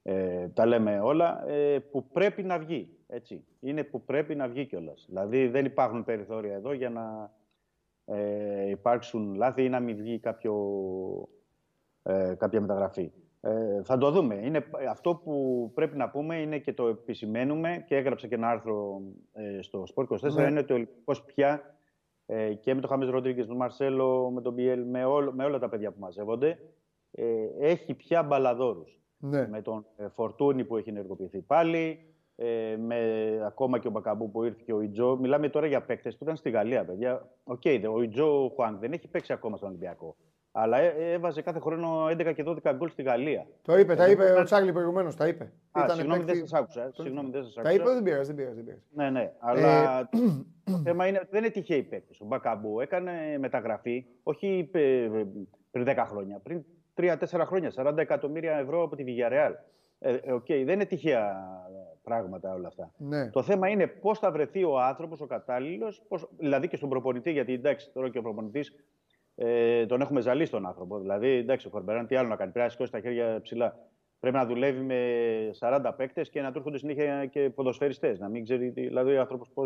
ε, τα λέμε όλα, ε, που πρέπει να βγει. Έτσι. Είναι που πρέπει να βγει κιόλας. Δηλαδή δεν υπάρχουν περιθώρια εδώ για να ε, υπάρξουν λάθη ή να μην βγει κάποιο, ε, κάποια μεταγραφή. Ε, θα το δούμε. Είναι, αυτό που πρέπει να πούμε είναι και το επισημαίνουμε και έγραψε και ένα άρθρο ε, στο Sport 24 ναι. είναι ότι ο Ολυμπιακός πια ε, και με τον Χάμες Ροντρίγκες, τον Μαρσέλο, με τον Μπιέλ, με, με όλα τα παιδιά που μαζεύονται, ε, έχει πια μπαλαδόρους. Ναι. Με τον ε, Φορτούνη που έχει ενεργοποιηθεί πάλι, ε, με ακόμα και ο Μπακαμπού που ήρθε και ο Ιτζό. Μιλάμε τώρα για παίκτες που ήταν στη Γαλλία, παιδιά. OK, okay, ο Ιτζό Χουάνγκ δεν έχει παίξει ακόμα στον Ολυμπιακό. Αλλά ε, έβαζε κάθε χρόνο 11 και 12 γκολ στη Γαλλία. Το είπε, τα είπε ο Τσάρλι προηγουμένως. Τα είπε. Α, Ήταν συγγνώμη, δεν σας άκουσα. Συγγνώμη, δεν σας άκουσα. Τα είπε, δεν πειράζει, δεν πειράζει. Ναι, ναι. Αλλά ε, το θέμα είναι ότι δεν είναι τυχαίοι παίκτε. Ο Μπακαμπού έκανε μεταγραφή, όχι πριν 10 χρόνια, πριν 3-4 χρόνια, 40 εκατομμύρια ευρώ από τη Villarreal. Ε, okay, δεν είναι τυχαία πράγματα όλα αυτά. Ναι. Το θέμα είναι πώς θα βρεθεί ο άνθρωπος, ο κατάλληλος, δηλαδή και στον προπονητή, γιατί εντάξει, τώρα και ο προπονητής ε, τον έχουμε ζαλίσει τον άνθρωπο. Δηλαδή, εντάξει, ο Κορμπεράν τι άλλο να κάνει. Πρέπει να σηκώσει τα χέρια ψηλά. Πρέπει να δουλεύει με 40 παίκτες και να του έρχονται συνέχεια και ποδοσφαιριστές. Να μην ξέρει δηλαδή ο άνθρωπος πώ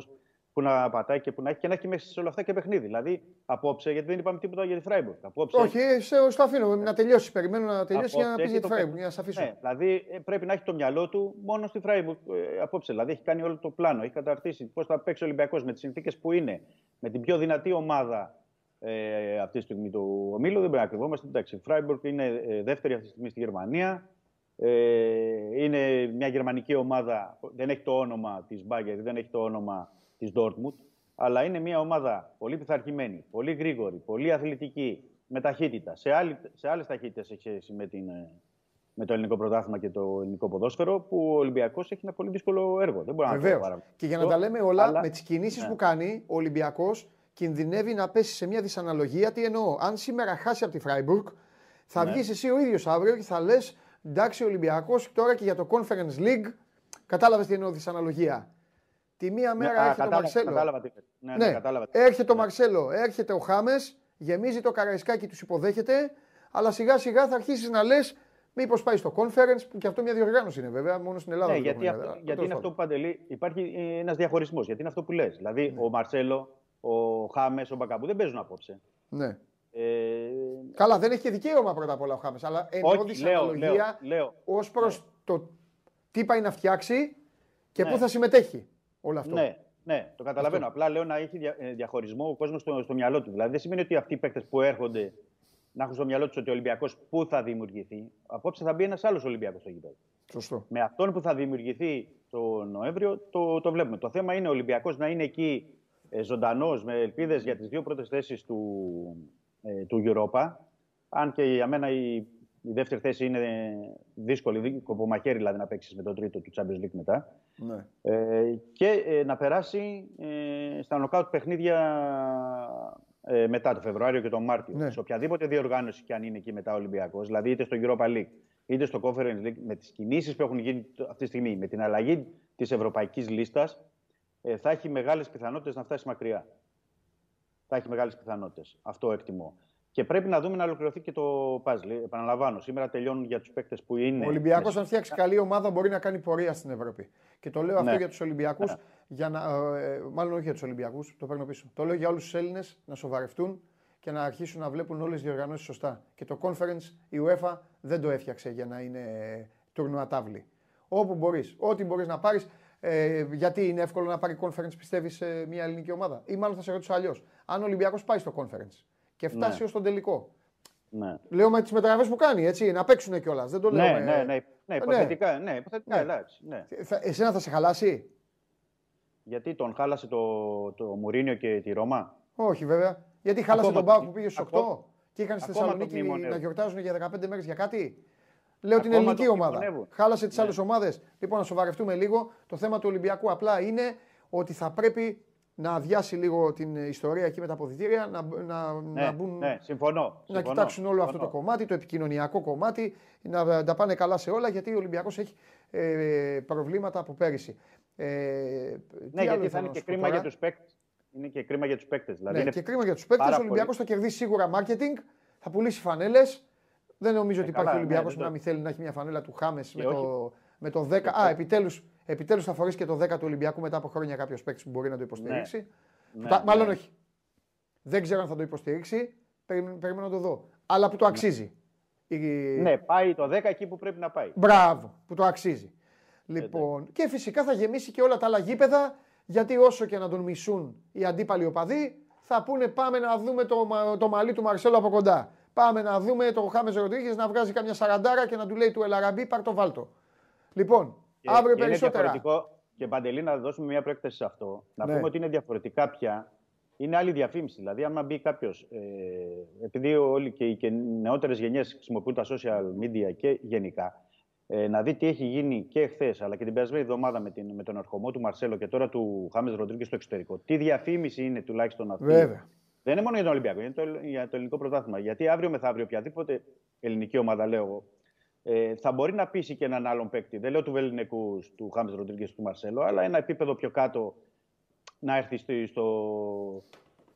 που να πατάει και που να έχει και να έχει μέσα σε όλα αυτά και παιχνίδι. Δηλαδή, απόψε, γιατί δεν είπαμε τίποτα για τη Φράιμπουργκ. Απόψε, Όχι, σε, στο αφήνω να τελειώσει. Περιμένω να τελειώσει για να πει για τη Φράιμπουργκ, για να σε αφήσω. Ναι, δηλαδή, ε, πρέπει να έχει το μυαλό του μόνο στη Φράιμπουργκ ε, απόψε. Δηλαδή, έχει κάνει όλο το πλάνο, έχει καταρτήσει πώς θα παίξει ο Ολυμπιακός με τις συνθήκες που είναι, με την πιο δυνατή ομάδα ε, αυτή τη στιγμή του ομίλου. Δεν πρέπει να κρυβόμαστε. Εντάξει, η Φράιμπουργκ είναι ε, δεύτερη αυτή τη στιγμή στη Γερμανία. Ε, είναι μια γερμανική ομάδα, δεν έχει το όνομα της Μπάγκερ, δεν έχει το όνομα της Dortmund, αλλά είναι μια ομάδα πολύ πειθαρχημένη, πολύ γρήγορη, πολύ αθλητική, με ταχύτητα. Σε, άλλη, σε άλλες ταχύτητες έχει σχέση με, την, ε, με το ελληνικό πρωτάθλημα και το ελληνικό ποδόσφαιρο, που ο Ολυμπιακός έχει ένα πολύ δύσκολο έργο. Δεν μπορεί να το Και για να τα λέμε όλα, αλλά... με τις κινήσεις ναι. που κάνει, ο Ολυμπιακός κινδυνεύει να πέσει σε μια δυσαναλογία. Τι εννοώ, αν σήμερα χάσει από τη Φράιμπουργκ, θα ναι. βγεις εσύ ο ίδιος αύριο και θα λες: Εντάξει, ο Ολυμπιακός τώρα και για το Conference League. Κατάλαβες τι εννοώ δυσαναλογία. Τη μία ναι, μέρα ναι, έρχεται ο Μαρσέλο. Κατάλαβα, ναι, ναι, ναι, κατάλαβα. Έρχεται ο Μαρσέλο, έρχεται ο Χάμες, γεμίζει το καραϊσκάκι, τους υποδέχεται. Αλλά σιγά σιγά θα αρχίσεις να λες Μήπως πάει στο conference, που και αυτό μια διοργάνωση είναι βέβαια, μόνο στην Ελλάδα. Ναι, γιατί, αυτό, γιατί είναι αυτό που παντελεί. Υπάρχει ένας διαχωρισμός. Γιατί είναι αυτό που λες. Δηλαδή, ναι. ο Μαρσέλο, ο Χάμες, ο Μπακαμπού δεν παίζουν απόψε. Ναι. Ε... Καλά, δεν έχει και δικαίωμα πρώτα απ' όλα ο Χάμες. Αλλά εννοώ δυσαναλογία ως προς ναι. το τι πάει να φτιάξει και ναι. πού θα συμμετέχει όλο αυτό. Ναι, ναι, το καταλαβαίνω. Απλά λέω να έχει ε, διαχωρισμό ο κόσμος στο, στο μυαλό του. Δηλαδή δεν σημαίνει ότι αυτοί οι παίκτες που έρχονται να έχουν στο μυαλό τους ότι ο Ολυμπιακός πού θα δημιουργηθεί. Απόψε θα μπει ένας άλλος Ολυμπιακός στο γήπεδο. Σωστό. Με αυτόν που θα δημιουργηθεί το Νοέμβριο το, το βλέπουμε. Το θέμα είναι ο Ολυμπιακός να είναι εκεί ε, ζωντανός με ελπίδες για τις δύο πρώτες θέσεις του, ε, του Europa. Αν και για μένα η, η δεύτερη θέση είναι δύσκολη, κοπομαχαίρι δηλαδή να παίξεις με τον τρίτο του Champions League μετά. Ναι. Ε, και ε, να περάσει ε, στα νοκάουτ παιχνίδια ε, μετά το Φεβρουάριο και τον Μάρτιο. Ναι. Σε οποιαδήποτε διοργάνωση και αν είναι εκεί μετά ο Ολυμπιακός, δηλαδή είτε στο Europa League είτε στο Conference League, με τις κινήσεις που έχουν γίνει αυτή τη στιγμή, με την αλλαγή της ευρωπαϊκής λίστας, ε, θα έχει μεγάλες πιθανότητες να φτάσει μακριά. Θα έχει μεγάλες πιθανότητες. Αυτό εκτιμώ. Και πρέπει να δούμε να ολοκληρωθεί και το παζλ. Επαναλαμβάνω, σήμερα τελειώνουν για τους παίκτες που είναι. Ο Ολυμπιακός, αν φτιάξει καλή ομάδα, μπορεί να κάνει πορεία στην Ευρώπη. Και το λέω αυτό ναι. για τους Ολυμπιακούς, ναι. για να, ε, μάλλον όχι για τους Ολυμπιακούς, το παίρνω πίσω. Το λέω για όλους τους Έλληνες να σοβαρευτούν και να αρχίσουν να βλέπουν όλες τις διοργανώσεις σωστά. Και το conference η UEFA δεν το έφτιαξε για να είναι τουρνουατάβλη. Όπου μπορείς, ό,τι μπορείς να πάρεις. Ε, γιατί είναι εύκολο να πάρει conference, πιστεύεις, σε μια ελληνική ομάδα; Ή μάλλον θα σε ρωτήσω αλλιώς. Αν ο Ολυμπιακός πάει στο conference και φτάσει ναι. ως τον τελικό. Ναι. Λέω με τις μεταγραφές που κάνει, έτσι, να παίξουν κιόλας. Δεν το λέω. Ναι, με... ναι, ναι, ναι, υποθετικά, ναι, υποθετικά, ναι. εντάξει. Ναι. Θα, εσένα θα σε χαλάσει; Γιατί τον χάλασε το, το Μουρίνιο και τη Ρώμα; Όχι, βέβαια. Γιατί χάλασε τον Πάο που πήγε στου 8 και είχαν στη Θεσσαλονίκη να γιορτάζουν για 15 μέρες για κάτι; Λέω την ελληνική ομάδα. Χάλασε τις ναι. άλλες ομάδες. Λοιπόν, να σοβαρευτούμε λίγο. Το θέμα του Ολυμπιακού απλά είναι ότι θα πρέπει να αδειάσει λίγο την ιστορία εκεί με τα αποδητήρια, να, να, ναι, να μπουν. Ναι, συμφωνώ. Να κοιτάξουν όλο αυτό το κομμάτι, το επικοινωνιακό κομμάτι, να τα πάνε καλά σε όλα, γιατί ο Ολυμπιακός έχει ε, προβλήματα από πέρυσι. Ε, ναι, γιατί θα είναι και κρίμα για τους παίκτες. Είναι και κρίμα για τους παίκτες. Δηλαδή ναι, και κρίμα για τους παίκτες. Ο Ολυμπιακός θα κερδίσει σίγουρα marketing, θα πουλήσει φανέλες. Δεν νομίζω ε, ότι υπάρχει Ολυμπιακός ναι, που να μην θέλει να έχει μια φανέλα του Χάμες με, το, με το 10. Α, επιτέλου Επιτέλους θα φορήσει και το 10 του Ολυμπιακού μετά από χρόνια κάποιος παίκτης που μπορεί να το υποστηρίξει. Ναι. ναι μάλλον ναι. όχι. Δεν ξέρω αν θα το υποστηρίξει. Περιμένω να το δω. Αλλά που το ναι. αξίζει. Ναι, πάει το 10 εκεί που πρέπει να πάει. Μπράβο, που το αξίζει. Λοιπόν, και φυσικά θα γεμίσει και όλα τα άλλα γήπεδα, γιατί όσο και να τον μισούν οι αντίπαλοι οπαδοί, θα πούνε πάμε να δούμε το, το μαλλί του Μαρσέλο από κοντά. Πάμε να δούμε το Χάμε Ροντρίγκε να βγάζει καμιά σαραντάρα και να του λέει του Ελαραμπή, πάρ το βάλτο. Λοιπόν, και, Αύριο και περισσότερα. Και παντελή να δώσουμε μια προέκταση σε αυτό. Να ναι. πούμε ότι είναι διαφορετικά πια είναι άλλη διαφήμιση. Δηλαδή, άμα μπει κάποιος, ε, επειδή όλοι και οι νεότερες γενιές χρησιμοποιούν τα social media και γενικά, ε, να δει τι έχει γίνει και χθες, αλλά και την περασμένη εβδομάδα με, την, με τον ερχομό του Μαρσέλο και τώρα του Χάμε Ροντρίγκε στο εξωτερικό. Τι διαφήμιση είναι τουλάχιστον αυτή; Βέβαια. Δεν είναι μόνο για τον Ολυμπιακό, είναι το, για το ελληνικό πρωτάθλημα. Γιατί αύριο μεθαύριο οποιαδήποτε ελληνική ομάδα, λέω εγώ, ε, θα μπορεί να πείσει και έναν άλλον παίκτη. Δεν λέω του Βεληνικού, του Χάμε Ροντρίγκες, του Μαρσέλο, αλλά ένα επίπεδο πιο κάτω να έρθει στο,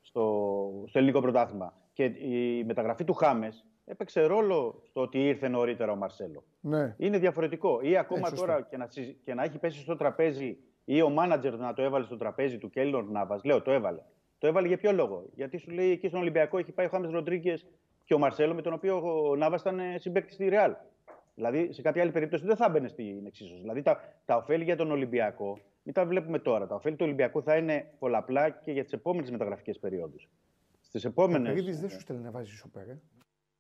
στο, στο ελληνικό πρωτάθλημα. Και η μεταγραφή του Χάμες έπαιξε ρόλο στο ότι ήρθε νωρίτερα ο Μαρσέλο. Ναι. Είναι διαφορετικό. Ή ακόμα τώρα και να, και να έχει πέσει στο τραπέζι ή ο μάνατζερ να το έβαλε στο τραπέζι του Κέλλορ Νάβα. Λέω, το έβαλε. Το έβαλε για ποιο λόγο; Γιατί σου λέει εκεί στον Ολυμπιακό έχει πάει ο Χάμες Ροντρίγκες και ο Μαρσέλο με τον οποίο ο Νάβα ήταν συμπέκτη στη Ρεάλ. Δηλαδή σε κάποια άλλη περίπτωση δεν θα έμπαινε στην εξίσωση. Δηλαδή τα, τα ωφέλη για τον Ολυμπιακό, μην τα βλέπουμε τώρα. Τα ωφέλη του Ολυμπιακού θα είναι πολλαπλά και για τις επόμενες μεταγραφικές περιόδους. Στις επόμενε. δεν σου στέλνει να βάζει σούπερ, ε;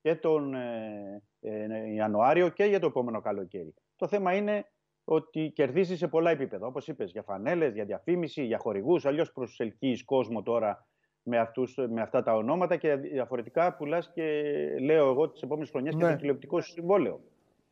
Και τον ε, ε, Ιανουάριο και για το επόμενο καλοκαίρι. Το θέμα είναι ότι κερδίζει σε πολλά επίπεδα. Όπως είπες, για φανέλες, για διαφήμιση, για χορηγούς. Αλλιώς προσελκύεις κόσμο τώρα με, αυτούς, με αυτά τα ονόματα και διαφορετικά πουλάς και λέω εγώ τις επόμενες χρονιές ναι. και το τηλεοπτικό συμβόλαιο.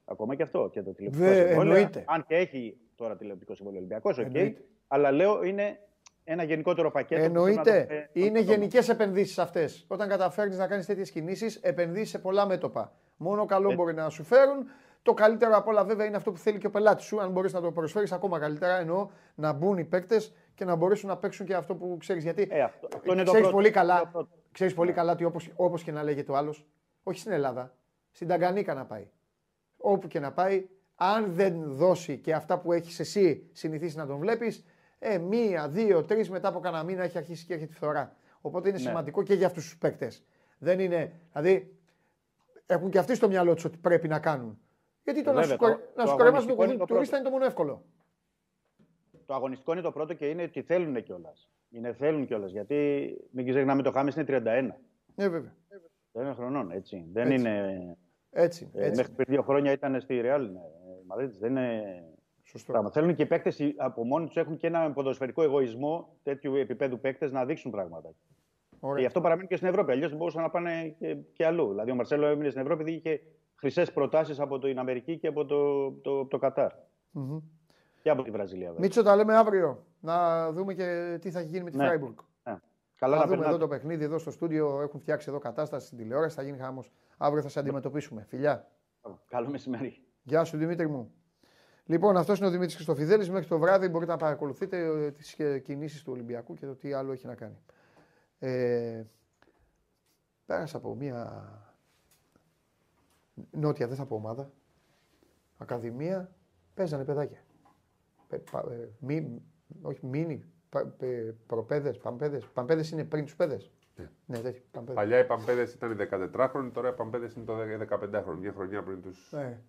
Ακόμα και αυτό. Και το τηλεοπτικό Δε, συμβόλαιο. Εννοείται. Αν και έχει τώρα τηλεοπτικό συμβόλαιο Ολυμπιακός, okay, αλλά λέω είναι ένα γενικότερο πακέτο. Εννοείται. Το... Είναι γενικές επενδύσεις αυτές. Όταν καταφέρνεις να κάνεις τέτοιες κινήσεις, επενδύσει σε πολλά μέτωπα. Μόνο καλό μπορεί να σου φέρουν. Το καλύτερο απ' όλα βέβαια είναι αυτό που θέλει και ο πελάτης σου. Αν μπορείς να το προσφέρεις ακόμα καλύτερα, εννοώ να μπουν οι παίκτες και να μπορέσουν να παίξουν και αυτό που ξέρεις. Γιατί ε, αυτό, αυτό είναι ξέρεις πολύ καλά, ξέρεις πολύ καλά ότι όπω και να λέγεται ο άλλος, όχι στην Ελλάδα, στην Ταγκανίκα να πάει. Όπου και να πάει, αν δεν δώσει και αυτά που έχεις εσύ συνηθίσει να τον βλέπεις, ε, μία, δύο, τρεις μετά από κανένα μήνα έχει αρχίσει και έχει τη φθορά. Οπότε είναι ναι. σημαντικό και για αυτούς τους παίκτες. Δεν είναι. Δηλαδή, έχουν και αυτοί στο μυαλό τους ότι πρέπει να κάνουν. Γιατί το, Βέβαια, να σου, το, να σου κορεμάσει τον τουρίστα είναι το μόνο εύκολο. Το αγωνιστικό είναι το πρώτο και είναι ότι θέλουν κιόλας. Είναι θέλουν κιόλας. Γιατί μην ξεχνάμε το Χάμε είναι 31. Ναι, βέβαια. Δεν είναι χρονών, έτσι. Δεν έτσι. είναι. Έτσι, ε, έτσι. Μέχρι πριν δύο χρόνια ήταν στη Ρεάλ. Ναι. Δεν είναι Σωστό. Πράγμα. Θέλουν και οι παίκτες από μόνοι τους έχουν και ένα ποδοσφαιρικό εγωισμό τέτοιου επίπεδου παίκτες να δείξουν πράγματα. Ωραία. Και γι' αυτό παραμένουν και στην Ευρώπη. Αλλιώς μπορούσαν να πάνε και, και, αλλού. Δηλαδή, ο Μαρσέλο έμεινε στην Ευρώπη γιατί είχε χρυσές προτάσεις από την Αμερική και από το, το, το Κατάρ. Mm-hmm. Και από τη Βραζιλία. Βέβαια. Μίτσο, τα λέμε αύριο. Να δούμε και τι θα γίνει με τη ναι. Φράιμπουργκ. Ναι. Καλά να δούμε εδώ το παιχνίδι, εδώ στο στούντιο. Έχουν φτιάξει εδώ κατάσταση στην τηλεόραση. Θα γίνει χάμος. Αύριο θα σε αντιμετωπίσουμε. Φιλιά. Καλό μεσημέρι. Γεια σου Δημήτρη μου. Λοιπόν, αυτός είναι ο Δημήτρης Χρυστοφιδέλη. Μέχρι το βράδυ μπορείτε να παρακολουθείτε ε, τις κινήσεις του Ολυμπιακού και το τι άλλο έχει να κάνει. Ε, πέρασα από μια νότια, δεν θα πω ομάδα, ακαδημία, παίζανε παιδάκια. Ε, μη, όχι μίνι, προπέδες, παμπέδε. Παμπέδε είναι πριν τους πέδε. Ναι. ναι, τέτοιο. Παλιά οι παμπέδε ήταν 14 χρόνια, τώρα οι παμπέδε είναι το 15 χρόνια. Μια χρονιά πριν τους. Ναι.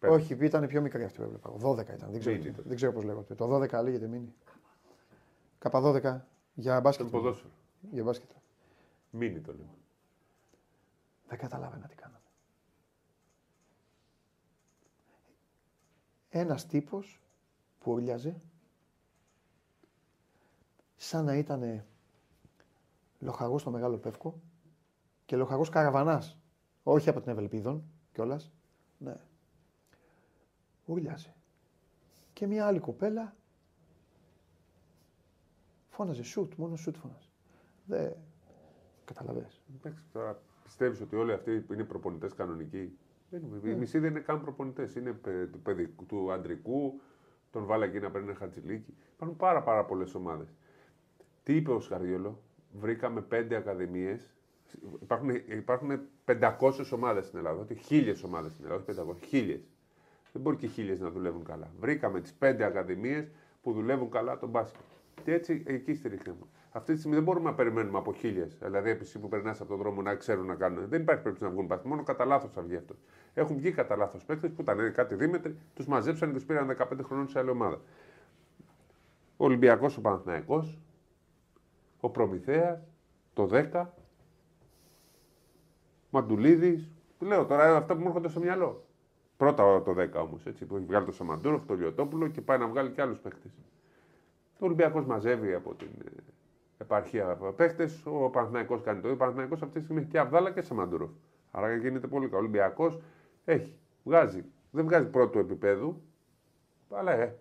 Όχι, ήταν πιο μικρή αυτή που έβλεπα. 12 ήταν. Δεν ξέρω, δεν ξέρω πώς λέγονται. Το 12 λέγεται μήνυ. Καπα 12 για μπάσκετ. Το ποδόσφαιρο. Για μπάσκετ. Μήνυ το λέμε. Δεν καταλάβαινα τι κάναμε. Ένας τύπος που ορλιάζε σαν να ήταν λοχαγός στο μεγάλο πεύκο και λοχαγός καραβανάς. Όχι από την Ευελπίδων κιόλας. Ναι ουρλιάζε. Και μια άλλη κοπέλα φώναζε σουτ, μόνο σουτ φώναζε. Δεν καταλαβαίνεις. Εντάξει, τώρα πιστεύεις ότι όλοι αυτοί που είναι προπονητές κανονικοί; Δεν, Οι μισοί δεν είναι καν προπονητές. Είναι του, παιδικού, του αντρικού, τον βάλα εκεί να παίρνει ένα χατζηλίκι. Υπάρχουν πάρα, πάρα πολλές ομάδες. Τι είπε ο Σκαριόλο, βρήκαμε πέντε ακαδημίες. Υπάρχουν, υπάρχουν 500 ομάδες στην Ελλάδα, όχι χίλιες ομάδες στην Ελλάδα, όχι 500, χίλιες. Δεν μπορεί και χίλιες να δουλεύουν καλά. Βρήκαμε τις πέντε ακαδημίες που δουλεύουν καλά τον μπάσκετ. Και έτσι εκεί στηρίχθηκαν. Αυτή τη στιγμή δεν μπορούμε να περιμένουμε από χίλιες, δηλαδή εσύ που περνάς από τον δρόμο να ξέρουν να κάνουν. Δεν υπάρχει περίπτωση να βγουν μπάσκετ. Μόνο κατά λάθος θα βγει αυτό. Έχουν βγει κατά λάθος παίκτες που ήταν κάτι δίμετροι, τους μαζέψαν και τους πήραν 15 χρονών σε άλλη ομάδα. Ο Ολυμπιακός, ο Παναθναϊκό, ο Προμηθέας, το 10, Μαντουλίδης. Λέω τώρα αυτά που μου έρχονται στο μυαλό. Πρώτα το 10 όμως, έτσι, που έχει βγάλει το Σαμαντούροφ, το Λιωτόπουλο και πάει να βγάλει και άλλους παίχτε. Ο Ολυμπιακός μαζεύει από την ε, επαρχία παίχτες. Ο Παναθυναϊκό κάνει το ίδιο. Ο Παναθυναϊκό αυτή τη στιγμή έχει και Αβδάλα και Σαμαντούροφ. Άρα γίνεται πολύ καλό. Ο Ολυμπιακός έχει, βγάζει. Δεν βγάζει πρώτο επίπεδο, αλλά ε,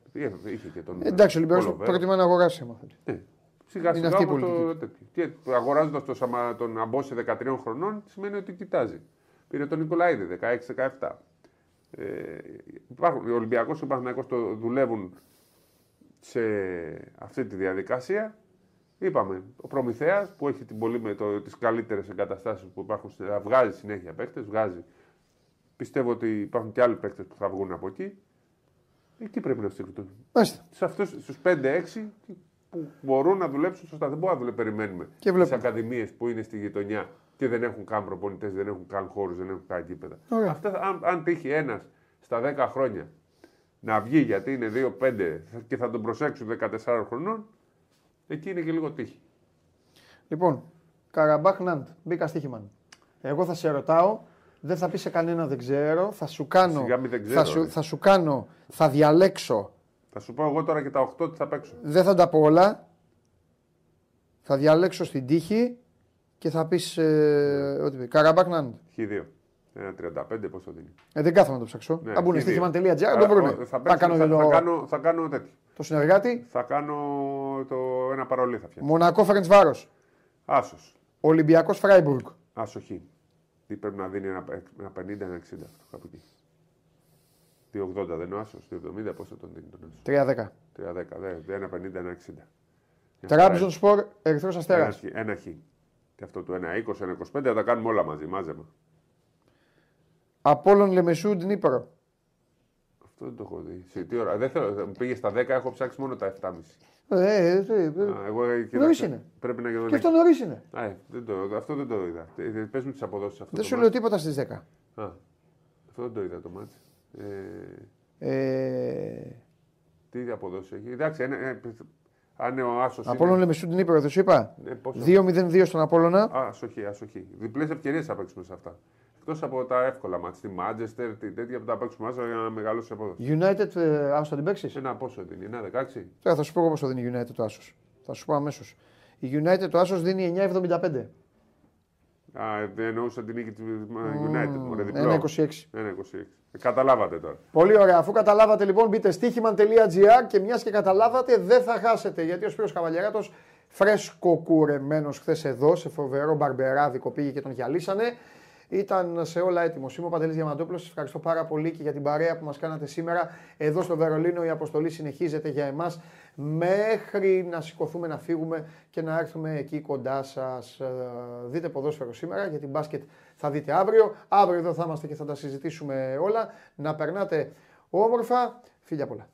είχε και τον. Εντάξει, ο Ολυμπιακός προτιμά να αγοράσει. Ναι. Σιγά σιγά αυτή το, και αγοράζοντας το, τον Αμπόση 13 χρονών σημαίνει ότι κοιτάζει. Πήρε τον Νικολαίδη 16-17. Ε, υπάρχουν, ο Ολυμπιακός και ο Παναθηναϊκός το δουλεύουν σε αυτή τη διαδικασία. Είπαμε, ο Προμηθέας που έχει την πολύ με το, τις καλύτερες εγκαταστάσεις που υπάρχουν, βγάζει συνέχεια παίκτες, βγάζει. Πιστεύω ότι υπάρχουν και άλλοι παίκτες που θα βγουν από εκεί. Εκεί πρέπει να στηριχτούν. Σε αυτούς, στους 5-6 που μπορούν να δουλέψουν σωστά. Δεν μπορούμε να περιμένουμε τις ακαδημίες που είναι στη γειτονιά και δεν έχουν καν προπονητές, δεν έχουν καν χώρους, δεν έχουν καν γήπεδα. Αυτά, αν, αν τύχει ένας στα 10 χρόνια να βγει γιατί είναι 2-5 και θα τον προσέξουν 14 χρονών, εκεί είναι και λίγο τύχη. Λοιπόν, Καραμπάχ Ναντ, μπήκα στοίχημα. Εγώ θα σε ρωτάω, δεν θα πεις σε κανένα δεν ξέρω, θα σου κάνω, θα, σου, θα σου κάνω, θα διαλέξω. Θα σου πω εγώ τώρα και τα 8 τι θα παίξω. Δεν θα τα πω όλα. Θα διαλέξω στην τύχη και θα πεις ε, ό,τι πει. Καραμπάκ Ναντ. Χ2. Ένα 35 πόσο δίνει. Ε, δεν κάθομαι να το ψάξω. Ναι, Αν μπουν στη χιμαν.gr το βρούνε. Θα, θα, κάνω, θα, το... θα, κάνω, θα κάνω τέτοιο. Το συνεργάτη. Θα κάνω το ένα παρολί θα φτιάξω. Μονακό Φερεντ Βάρος. Άσος. Ολυμπιακός Φράιμπουργκ. Άσο Χ. Τι πρέπει να δίνει ένα, ένα 50, ένα 60 κάπου εκεί. 2,80 δεν είναι ο Άσος, 2,70 πόσο τον δίνει τον Άσος. 3,10. 3,10, ένα 50, ένα 60. Τραμπζον Σπορ, Ερυθρός Αστέρας. Ένα χ. Και αυτό το 1,20, 1,25 θα τα κάνουμε όλα μαζί, μάζεμα. Απόλων Λεμεσού Νίπρο. Αυτό δεν το έχω δει. Σε τι ώρα. Δεν θέλω, πήγε στα 10, έχω ψάξει μόνο τα 7,5. Ε, ε, ε, ε, εγώ νωρί είναι. Πρέπει να και αυτό νωρί είναι. Α, ε, δεν το, αυτό δεν το είδα. Ε, πες μου τι αποδόσει αυτό. Δεν σου λέω τίποτα στι 10. Α, αυτό δεν το είδα το μάτι. Ε, ε... Τι αποδόσει έχει. Εντάξει, ένα, ε, αν είναι ο Άσο. Απόλυτο είναι... λέμε σου την είπε, δεν σου είπα. Ναι, 2-0-2 στον Απόλωνα. Α, ασοχή, ασοχή. Διπλέ ευκαιρίε θα παίξουμε σε αυτά. Εκτός από τα εύκολα μάτια. Στη Μάντζεστερ, τη τέτοια που θα παίξουμε άζω για να μεγαλώσει απόδοση. United, ε, Άσο θα την παίξεις; Ένα πόσο δίνει, ένα 16. Ε, θα σου πω πόσο δίνει η United το Άσος. Θα σου πω αμέσως. Η United το Άσος δίνει 9,75. Α, δεν εννοούσα την νίκη της United. 1,26. 1,26. Ε, καταλάβατε τώρα. Πολύ ωραία. Αφού καταλάβατε λοιπόν, μπείτε στοίχημαν.gr και μιας και καταλάβατε, δεν θα χάσετε. Γιατί ο Σπύρος Καβαλιαράτος φρέσκο κουρεμένος χθες εδώ, σε φοβερό μπαρμπεράδικο πήγε και τον γυαλίσανε. Ήταν σε όλα έτοιμο. Είμαι ο Παντελής Διαμαντόπουλος. Σας ευχαριστώ πάρα πολύ και για την παρέα που μας κάνατε σήμερα. Εδώ στο Βερολίνο η αποστολή συνεχίζεται για εμάς μέχρι να σηκωθούμε να φύγουμε και να έρθουμε εκεί κοντά σας. Ε, δείτε ποδόσφαιρο σήμερα γιατί μπάσκετ θα δείτε αύριο. Αύριο εδώ θα είμαστε και θα τα συζητήσουμε όλα. Να περνάτε όμορφα. Φίλια πολλά.